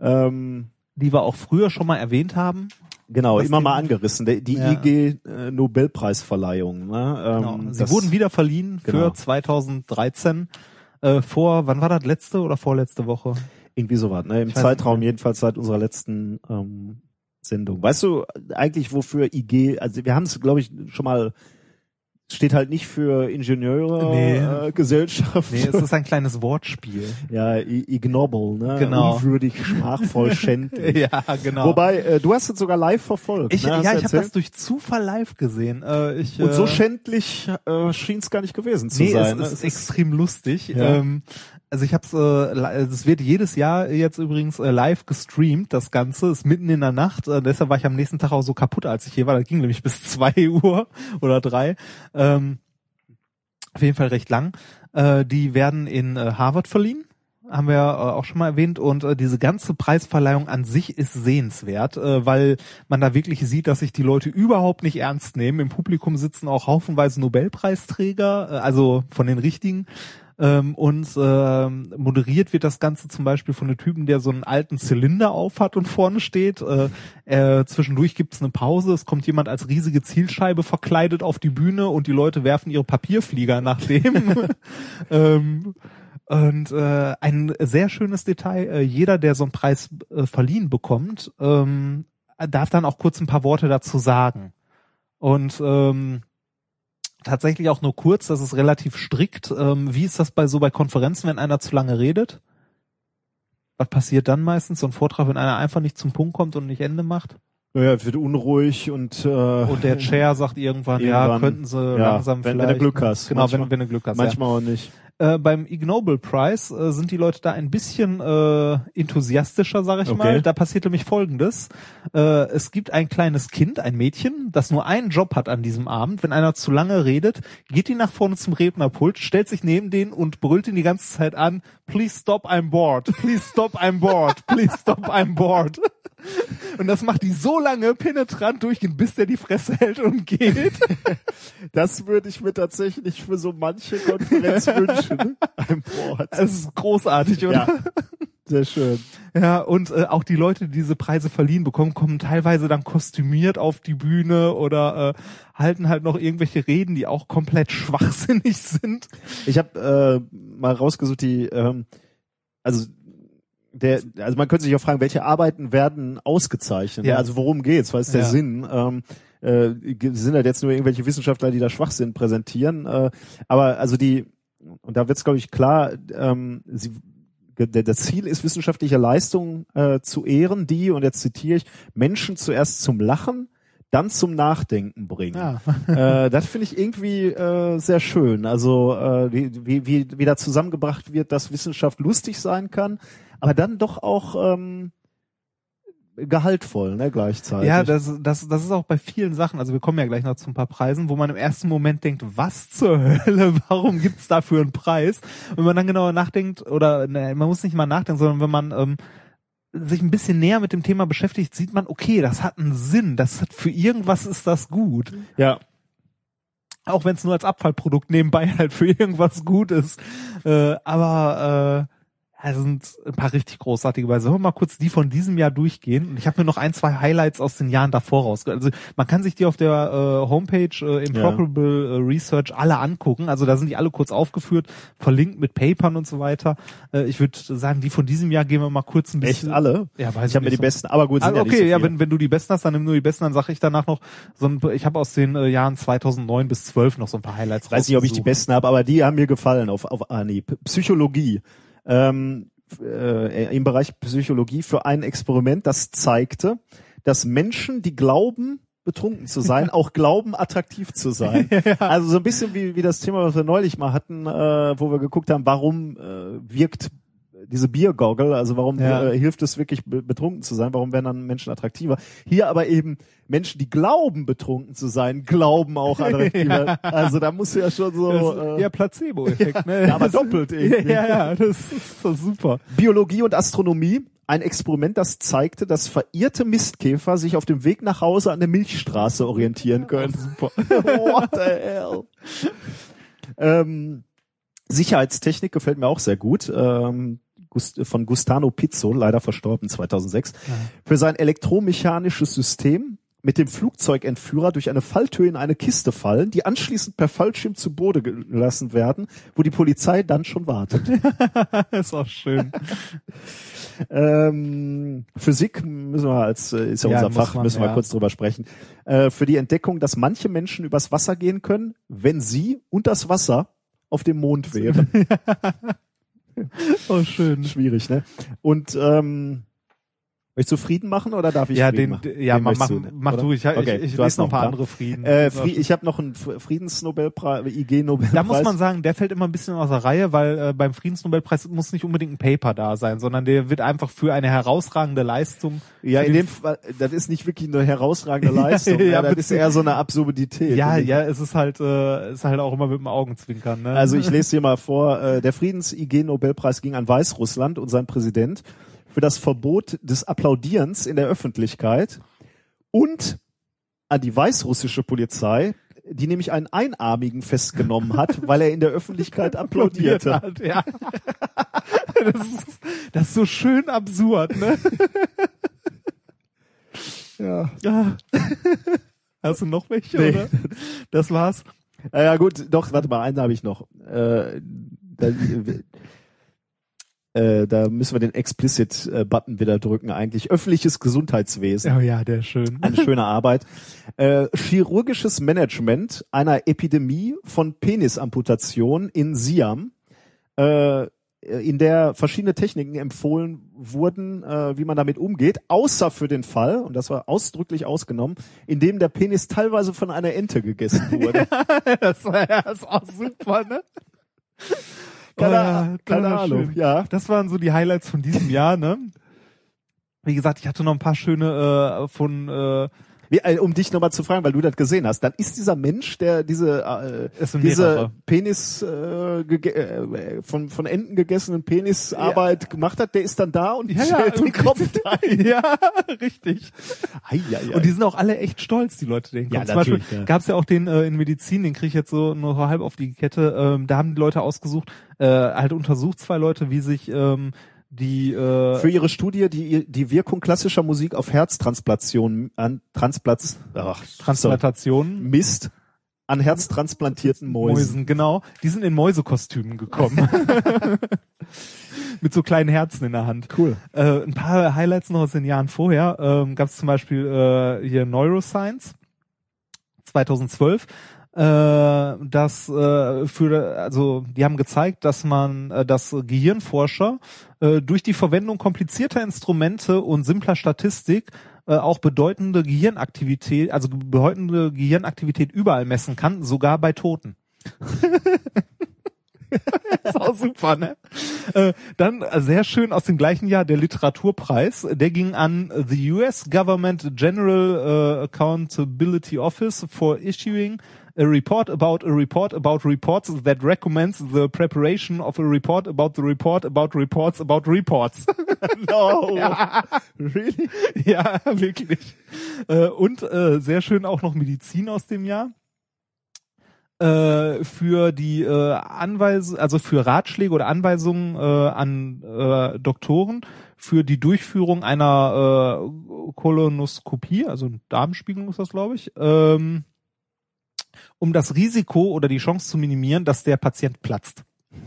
Ähm, Die wir auch früher schon mal erwähnt haben. genau, immer die- mal angerissen. Der, die Ja. IG äh, Nobelpreisverleihung. Ne? Ähm, Genau. Sie wurden wieder verliehen Genau. für 2013. Äh, vor, wann war das? Letzte oder vorletzte Woche? Irgendwie sowas, ne? Im Ich Zeitraum jedenfalls seit unserer letzten ähm, Sendung. Weißt du eigentlich, wofür IG, also wir haben es, glaube ich, schon mal, steht halt nicht für Ingenieure, Nee. äh, Gesellschaft. Nee, es ist ein kleines Wortspiel. ja, ignoble, ne? Genau. Unwürdig, schmachvoll, schändlich. ja, genau. Wobei, äh, du hast es sogar live verfolgt. ich, ne? Ja, ich habe das durch Zufall live gesehen. Äh, ich, Und so äh, schändlich äh, schien es gar nicht gewesen zu nee, sein. ne? es ist extrem lustig. Ja. Ähm, also ich habe es, äh, li- es wird jedes Jahr jetzt übrigens äh, live gestreamt. Das Ganze ist mitten in der Nacht. Äh, deshalb war ich am nächsten Tag auch so kaputt, als ich hier war. Das ging nämlich bis zwei Uhr oder drei. Ähm, auf jeden Fall recht lang. Äh, die werden in äh, Harvard verliehen. Haben wir äh, auch schon mal erwähnt und äh, diese ganze Preisverleihung an sich ist sehenswert, äh, weil man da wirklich sieht, dass sich die Leute überhaupt nicht ernst nehmen. Im Publikum sitzen auch haufenweise Nobelpreisträger, also von den richtigen. Ähm, und ähm, moderiert wird das Ganze zum Beispiel von einem Typen, der so einen alten Zylinder aufhat und vorne steht. Äh, äh, zwischendurch gibt's eine Pause, es kommt jemand als riesige Zielscheibe verkleidet auf die Bühne und die Leute werfen ihre Papierflieger nach dem. ähm, und äh, ein sehr schönes Detail, äh, jeder, der so einen Preis äh, verliehen bekommt, ähm, darf dann auch kurz ein paar Worte dazu sagen. Und ähm, tatsächlich auch nur kurz, das ist relativ strikt. Ähm, wie ist das bei so bei Konferenzen, wenn einer zu lange redet? Was passiert dann meistens? So ein Vortrag, wenn einer einfach nicht zum Punkt kommt und nicht Ende macht? Naja, wird unruhig und, äh, Und der Chair sagt irgendwann, ja, Irgendwann. könnten sie Ja, langsam wenn- wenn vielleicht. du Glück hast. Genau, Manchmal- wenn, wenn du Glück hast. ja. manchmal auch nicht. Äh, beim Ig Nobel Prize äh, sind die Leute da ein bisschen äh, enthusiastischer, sage ich Okay. mal. Da passiert nämlich Folgendes: äh, Es gibt ein kleines Kind, ein Mädchen, das nur einen Job hat an diesem Abend. Wenn einer zu lange redet, geht die nach vorne zum Rednerpult, stellt sich neben den und brüllt ihn die ganze Zeit an: Please stop, I'm bored. Please stop, I'm bored. Please stop, I'm bored. Und das macht die so lange penetrant durchgehen, bis der die Fresse hält und geht. Das würde ich mir tatsächlich für so manche Konferenz wünschen. Es ist großartig, oder? Ja, sehr schön. Ja, und äh, auch die Leute, die diese Preise verliehen bekommen, kommen teilweise dann kostümiert auf die Bühne oder äh, halten halt noch irgendwelche Reden, die auch komplett schwachsinnig sind. Ich habe äh, mal rausgesucht, die, ähm, also der, also man könnte sich auch fragen, welche Arbeiten werden ausgezeichnet? Ja. Also worum geht's? Was ist der Ja. Sinn? Ähm, äh, sind halt jetzt nur irgendwelche Wissenschaftler, die da Schwachsinn präsentieren? Äh, aber also die, und da wird's glaube ich klar, ähm, sie, der, das Ziel ist, wissenschaftliche Leistung äh, zu ehren, die, und jetzt zitiere ich, Menschen zuerst zum Lachen, dann zum Nachdenken bringen äh, das finde ich irgendwie äh, sehr schön. Also äh, wie, wie, wie, wie da zusammengebracht wird, dass Wissenschaft lustig sein kann, aber dann doch auch ähm, gehaltvoll, ne, gleichzeitig. Ja, das, das, das ist auch bei vielen Sachen, also wir kommen ja gleich noch zu ein paar Preisen, wo man im ersten Moment denkt, was zur Hölle, warum gibt's dafür einen Preis? Wenn man dann genauer nachdenkt, oder ne, man muss nicht mal nachdenken, sondern wenn man ähm, sich ein bisschen näher mit dem Thema beschäftigt, sieht man, okay, das hat einen Sinn, das hat für irgendwas ist das gut. ja. Auch wenn es nur als Abfallprodukt nebenbei halt für irgendwas gut ist. Äh, aber äh, ja, es sind ein paar richtig großartige Weise. Sollen wir mal kurz die von diesem Jahr durchgehen? Und ich habe mir noch ein, zwei Highlights aus den Jahren davor rausge... Also man kann sich die auf der äh, Homepage äh, Improbable äh, Research alle angucken. Also da sind die alle kurz aufgeführt, verlinkt mit Papern und so weiter. Äh, ich würde sagen, die von diesem Jahr gehen wir mal kurz ein Echt bisschen... alle? Ja, weiß Ich habe mir die so. besten, aber gut, sind Ah, ja okay, so ja, wenn, wenn du die besten hast, dann nimm nur die besten, dann sage ich danach noch so ein, ich habe aus den äh, Jahren 2009 bis 12 noch so ein paar Highlights weiß nicht, ob ich die besten habe, aber die haben mir gefallen auf, auf Anhieb. Psychologie. Ähm, äh, Im Bereich Psychologie für ein Experiment, das zeigte, dass Menschen, die glauben, betrunken zu sein, auch glauben, attraktiv zu sein. Also so ein bisschen wie, wie das Thema, was wir neulich mal hatten, äh, wo wir geguckt haben, warum äh, wirkt diese Biergoggle, also warum Ja. äh, hilft es wirklich be betrunken zu sein, warum werden dann Menschen attraktiver? Hier aber eben Menschen, die glauben betrunken zu sein, glauben auch attraktiver. Also da muss ja schon so äh, ja, Placebo-Effekt, ne? ja, aber Das- doppelt irgendwie. Ja, ja, das ist doch super. Biologie und Astronomie. Ein Experiment, das zeigte, dass verirrte Mistkäfer sich auf dem Weg nach Hause an der Milchstraße orientieren können. Super. What the hell? ähm, Sicherheitstechnik gefällt mir auch sehr gut. Ähm, von Gustano Pizzo, leider verstorben 2006, für sein elektromechanisches System mit dem Flugzeugentführer durch eine Falltür in eine Kiste fallen, die anschließend per Fallschirm zu Boden gelassen werden, wo die Polizei dann schon wartet. ist auch schön. Ähm, Physik müssen wir als äh, ist ja, Ja, unser Fach, man, müssen wir ja. kurz drüber sprechen. Äh, für die Entdeckung, dass manche Menschen übers Wasser gehen können, wenn sie und das Wasser auf dem Mond wären. Oh, schön. Schwierig, ne? Und ähm, möchtest du Frieden machen oder darf ich Ja, Frieden den, machen? ja, Den mach, mach, ne? mach du. Ich, Okay, ich, ich du lese noch ein paar einen andere Frieden. Äh, Das war Fri ich habe noch einen Friedensnobelpreis, IG-Nobelpreis. Da muss man sagen, der fällt immer ein bisschen aus der Reihe, weil äh, beim Friedensnobelpreis muss nicht unbedingt ein Paper da sein, sondern der wird einfach für eine herausragende Leistung. ja, in dem Fall, das ist nicht wirklich eine herausragende Leistung. Ja, ja, das ist eher so eine Absurdität. Ja, ja, es ist halt, äh, ist halt auch immer mit dem Augenzwinkern. Ne? Also ich lese hier mal vor, äh, der Friedens-IG-Nobelpreis ging an Weißrussland und sein Präsident für das Verbot des Applaudierens in der Öffentlichkeit und an die weißrussische Polizei, die nämlich einen Einarmigen festgenommen hat, weil er in der Öffentlichkeit applaudierte. hat, ja. das, ist, das ist so schön absurd, ne? Ja. Ja. Hast du noch welche, Nee. oder? Das war's. Ja gut, doch, warte mal, einen habe ich noch. Äh, Äh, da müssen wir den Explicit-Button wieder drücken eigentlich. Öffentliches Gesundheitswesen. Oh ja, der ist schön. Eine schöne Arbeit. Äh, chirurgisches Management einer Epidemie von Penisamputation in Siam. Äh, in der verschiedene Techniken empfohlen wurden, äh, wie man damit umgeht, außer für den Fall, und das war ausdrücklich ausgenommen, in dem der Penis teilweise von einer Ente gegessen wurde. das, war, das ist auch super, ne? Keine, Oh ja, keine Ahnung, schön. ja. Das waren so die Highlights von diesem Jahr, ne? Wie gesagt, ich hatte noch ein paar schöne äh, von äh, um dich nochmal zu fragen, weil du das gesehen hast, dann ist dieser Mensch, der diese äh, diese. Penis äh, äh, von von Enten gegessenen Penisarbeit gemacht hat, der ist dann da und Ja, ja, stellt den Kopf ein. ja, richtig. Ei, ei, ei. Und die sind auch alle echt stolz, die Leute, den Ja. Zum Beispiel ja. gab es ja auch den äh, in Medizin, den kriege ich jetzt so nur halb auf die Kette. Ähm, da haben die Leute ausgesucht, äh, halt untersucht zwei Leute, wie sich ähm, die äh, für ihre Studie die die Wirkung klassischer Musik auf Herztransplantation an Transplatz ach, Transplantationen Mist an herztransplantierten Mäusen. Mäusen, genau. Die sind in Mäusekostümen gekommen. Mit so kleinen Herzen in der Hand. Cool. Äh, ein paar Highlights noch aus den Jahren vorher. Ähm, Gab es zum Beispiel äh, hier Neuroscience 2012. Äh, das äh, für also die haben gezeigt, dass man äh, dass Gehirnforscher durch die Verwendung komplizierter Instrumente und simpler Statistik äh, auch bedeutende Gehirnaktivität, also bedeutende Gehirnaktivität überall messen kann, sogar bei Toten. ist auch super, ne? Äh, dann äh, sehr schön aus dem gleichen Jahr der Literaturpreis. Der ging an the US Government General äh, Accountability Office for issuing a report about a report about reports that recommends the preparation of a report about the report about reports about reports. No. Really? ja, wirklich. Äh, und äh, sehr schön auch noch Medizin aus dem Jahr. Äh, für die äh, Anweisung, also für Ratschläge oder Anweisungen äh, an äh, Doktoren für die Durchführung einer äh, Kolonoskopie, also Darmspiegelung ist das, glaube ich, ähm, um das Risiko oder die Chance zu minimieren, dass der Patient platzt.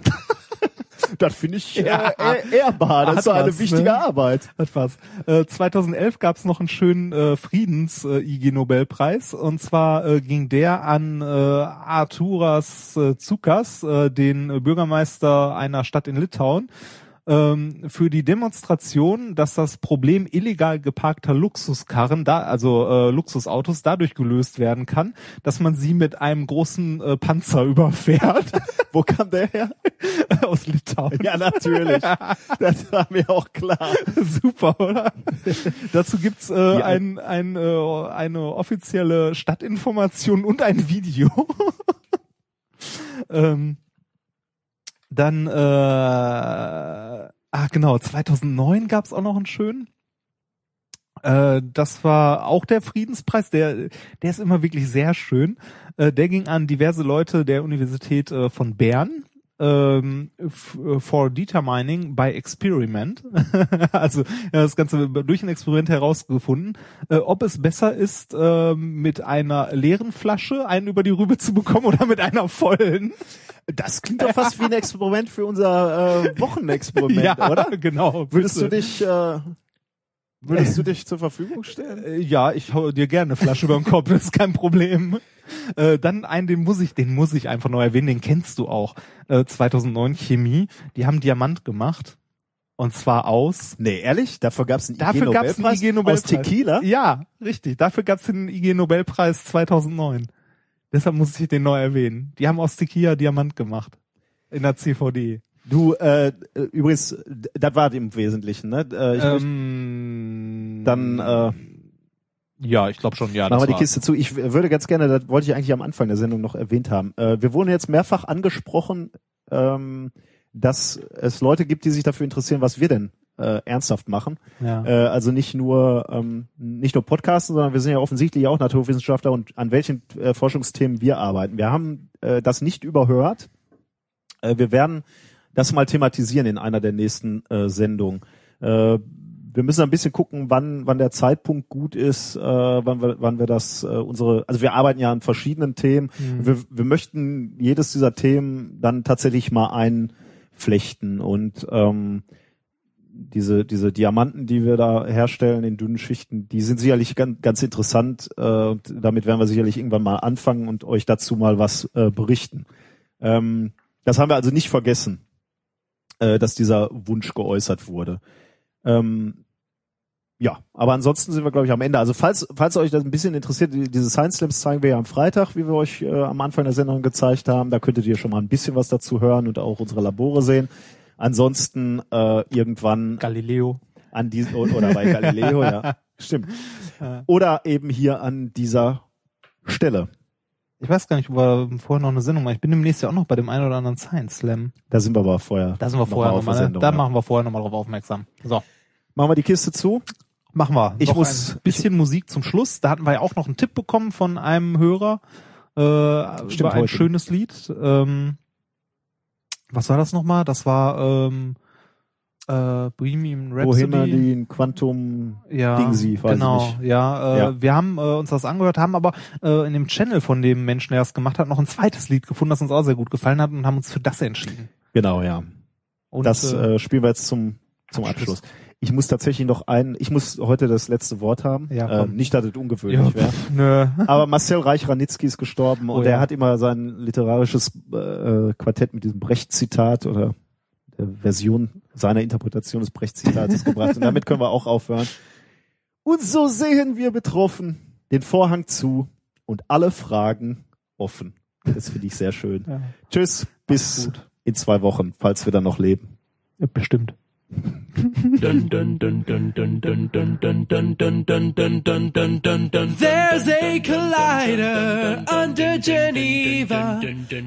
Das finde ich äh, Ja. ehr- ehrbar. Das Hat ist so eine was, wichtige ne? Arbeit. Hat was. Äh, 2011 gab es noch einen schönen äh, Friedens-IG-Nobelpreis und zwar äh, ging der an äh, Arturas äh, Tsukas, äh, den äh, Bürgermeister einer Stadt in Litauen, ähm, für die Demonstration, dass das Problem illegal geparkter Luxuskarren, da, also äh, Luxusautos, dadurch gelöst werden kann, dass man sie mit einem großen äh, Panzer überfährt Wo kam der her? aus Litauen. Ja, natürlich. Das war mir auch klar. Super, oder? Dazu gibt's äh, Die ein, ein, äh, eine offizielle Stadtinformation und ein Video. ähm, dann, äh, ah genau, 2009 gab's auch noch einen schönen. Äh, das war auch der Friedenspreis, der, der ist immer wirklich sehr schön. Äh, der ging an diverse Leute der Universität äh, von Bern ähm, äh, for determining by experiment. also ja, das Ganze durch ein Experiment herausgefunden, äh, ob es besser ist, ähm, mit einer leeren Flasche einen über die Rübe zu bekommen oder mit einer vollen. Das klingt doch fast wie ein Experiment für unser äh, Wochenexperiment, oder? genau. Würdest du dich, äh, würdest du dich zur Verfügung stellen? Äh, Ja, ich hau dir gerne eine Flasche über den Kopf, das ist kein Problem. Äh, dann einen, den muss ich, den muss ich einfach noch erwähnen, den kennst du auch. Äh, 2009 Chemie, die haben Diamant gemacht. Und zwar aus. Nee, ehrlich? Dafür gab's einen Dafür gab's einen IG-Nobelpreis? IG Nobelpreis. Aus Tequila? Ja, richtig. Dafür gab's den IG Nobelpreis 2009. Deshalb muss ich den neu erwähnen. Die haben aus Tequila Diamant gemacht. In der CVD. Du, äh, äh, übrigens, das war im Wesentlichen, ne? Äh, ich Ähm, dann äh, ja, ich glaube schon, ja. machen wir die. Kiste zu. Ich würde ganz gerne, das wollte ich eigentlich am Anfang der Sendung noch erwähnt haben. Äh, wir wurden jetzt mehrfach angesprochen, ähm, dass es Leute gibt, die sich dafür interessieren, was wir denn äh, ernsthaft machen. Ja. Äh, also nicht nur ähm, nicht nur Podcasten, sondern wir sind ja offensichtlich auch Naturwissenschaftler und an welchen äh, Forschungsthemen wir arbeiten. Wir haben äh, das nicht überhört. Äh, wir werden das mal thematisieren in einer der nächsten äh, Sendungen. Äh, wir müssen ein bisschen gucken, wann wann der Zeitpunkt gut ist, äh, wann wir wann wir das äh, unsere also wir arbeiten ja an verschiedenen Themen. Wir, wir möchten jedes dieser Themen dann tatsächlich mal ein flechten und ähm, diese, diese Diamanten, die wir da herstellen in dünnen Schichten, die sind sicherlich ganz, ganz interessant. Äh, und damit werden wir sicherlich irgendwann mal anfangen und euch dazu mal was äh, berichten. Ähm, das haben wir also nicht vergessen, äh, dass dieser Wunsch geäußert wurde. Ähm, ja, aber ansonsten sind wir, glaube ich, am Ende. Also falls, falls euch das ein bisschen interessiert, die- diese Science Slams zeigen wir ja am Freitag, wie wir euch äh, am Anfang der Sendung gezeigt haben. Da könntet ihr schon mal ein bisschen was dazu hören und auch unsere Labore sehen. Ansonsten äh, irgendwann Galileo. an diesem oder bei Galileo, ja, stimmt. Oder eben hier an dieser Stelle. Ich weiß gar nicht, ob wir vorher noch eine Sendung machen. Ich bin demnächst ja auch noch bei dem einen oder anderen Science Slam. Da sind wir aber vorher. Da sind wir noch vorher mal nochmal. der Ne? Sendung, Da ja. machen wir vorher nochmal drauf aufmerksam. So. Machen wir die Kiste zu. Machen wir. Ich Noch muss- ein bisschen Musik zum Schluss. Da hatten wir ja auch noch einen Tipp bekommen von einem Hörer äh, Stimmt, über ein heute. schönes Lied. Ähm, was war das nochmal? Das war ähm, äh, Bohemian Rhapsody. Bohemian Quantum ja, Dingsy, weiß genau, ich nicht. ja, äh, Ja. Wir haben äh, uns das angehört, haben aber äh, in dem Channel von dem Menschen, der das gemacht hat, noch ein zweites Lied gefunden, das uns auch sehr gut gefallen hat und haben uns für das entschieden. Genau, ja. Und, das äh, äh, spielen wir jetzt zum, zum Abschluss. Abschluss. Ich muss tatsächlich noch einen, ich muss heute das letzte Wort haben. Ja, äh, nicht, dass es ja, ungewöhnlich wäre. pff, nö. Aber Marcel Reich-Ranitzky ist gestorben Oh und ja. er hat immer sein literarisches äh, Quartett mit diesem Brecht-Zitat oder der Version seiner Interpretation des Brecht-Zitates gebracht. Und damit können wir auch aufhören. Und so sehen wir betroffen den Vorhang zu und alle Fragen offen. Das finde ich sehr schön. Ja, Tschüss, bis in zwei Wochen, falls wir dann noch leben. bestimmt. There's a collider under Geneva,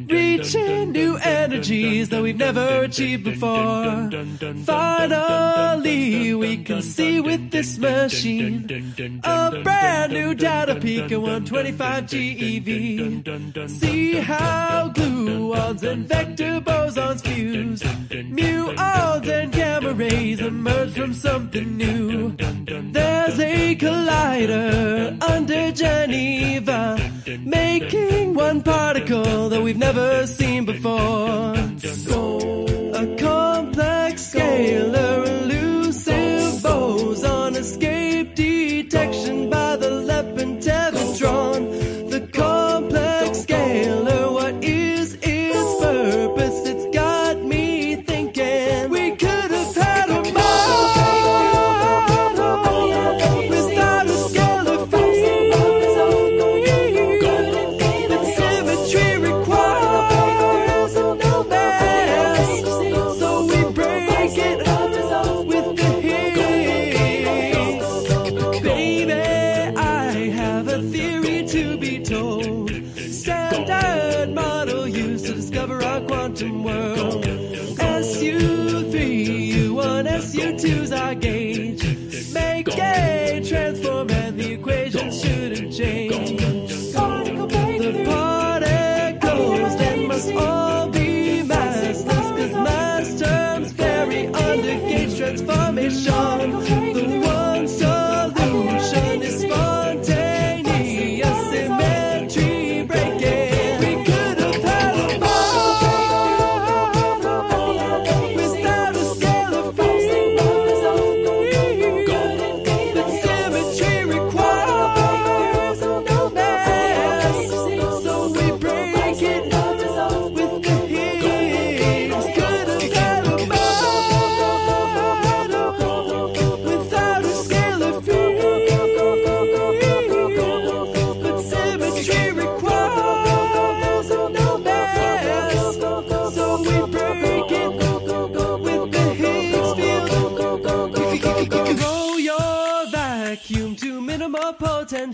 reaching new energies that we've never achieved before. Finally, we can see with this machine a brand new data peak at 125 GeV. See how gluons and vector bosons fuse, muons and gamma rays emerge from something new. There's a collider under Geneva, making one particle that we've never seen before. A complex scalar elusive boson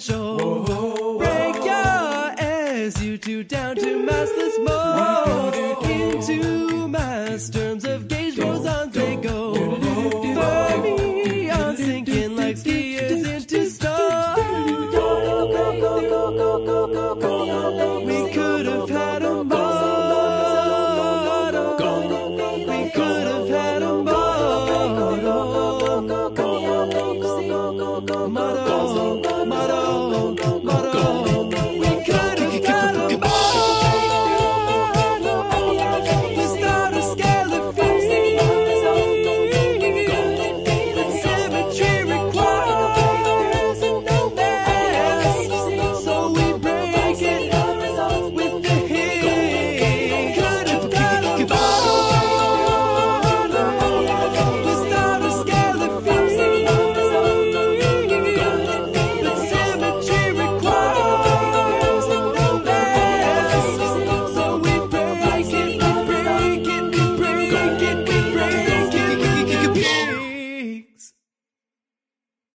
so. Whoa.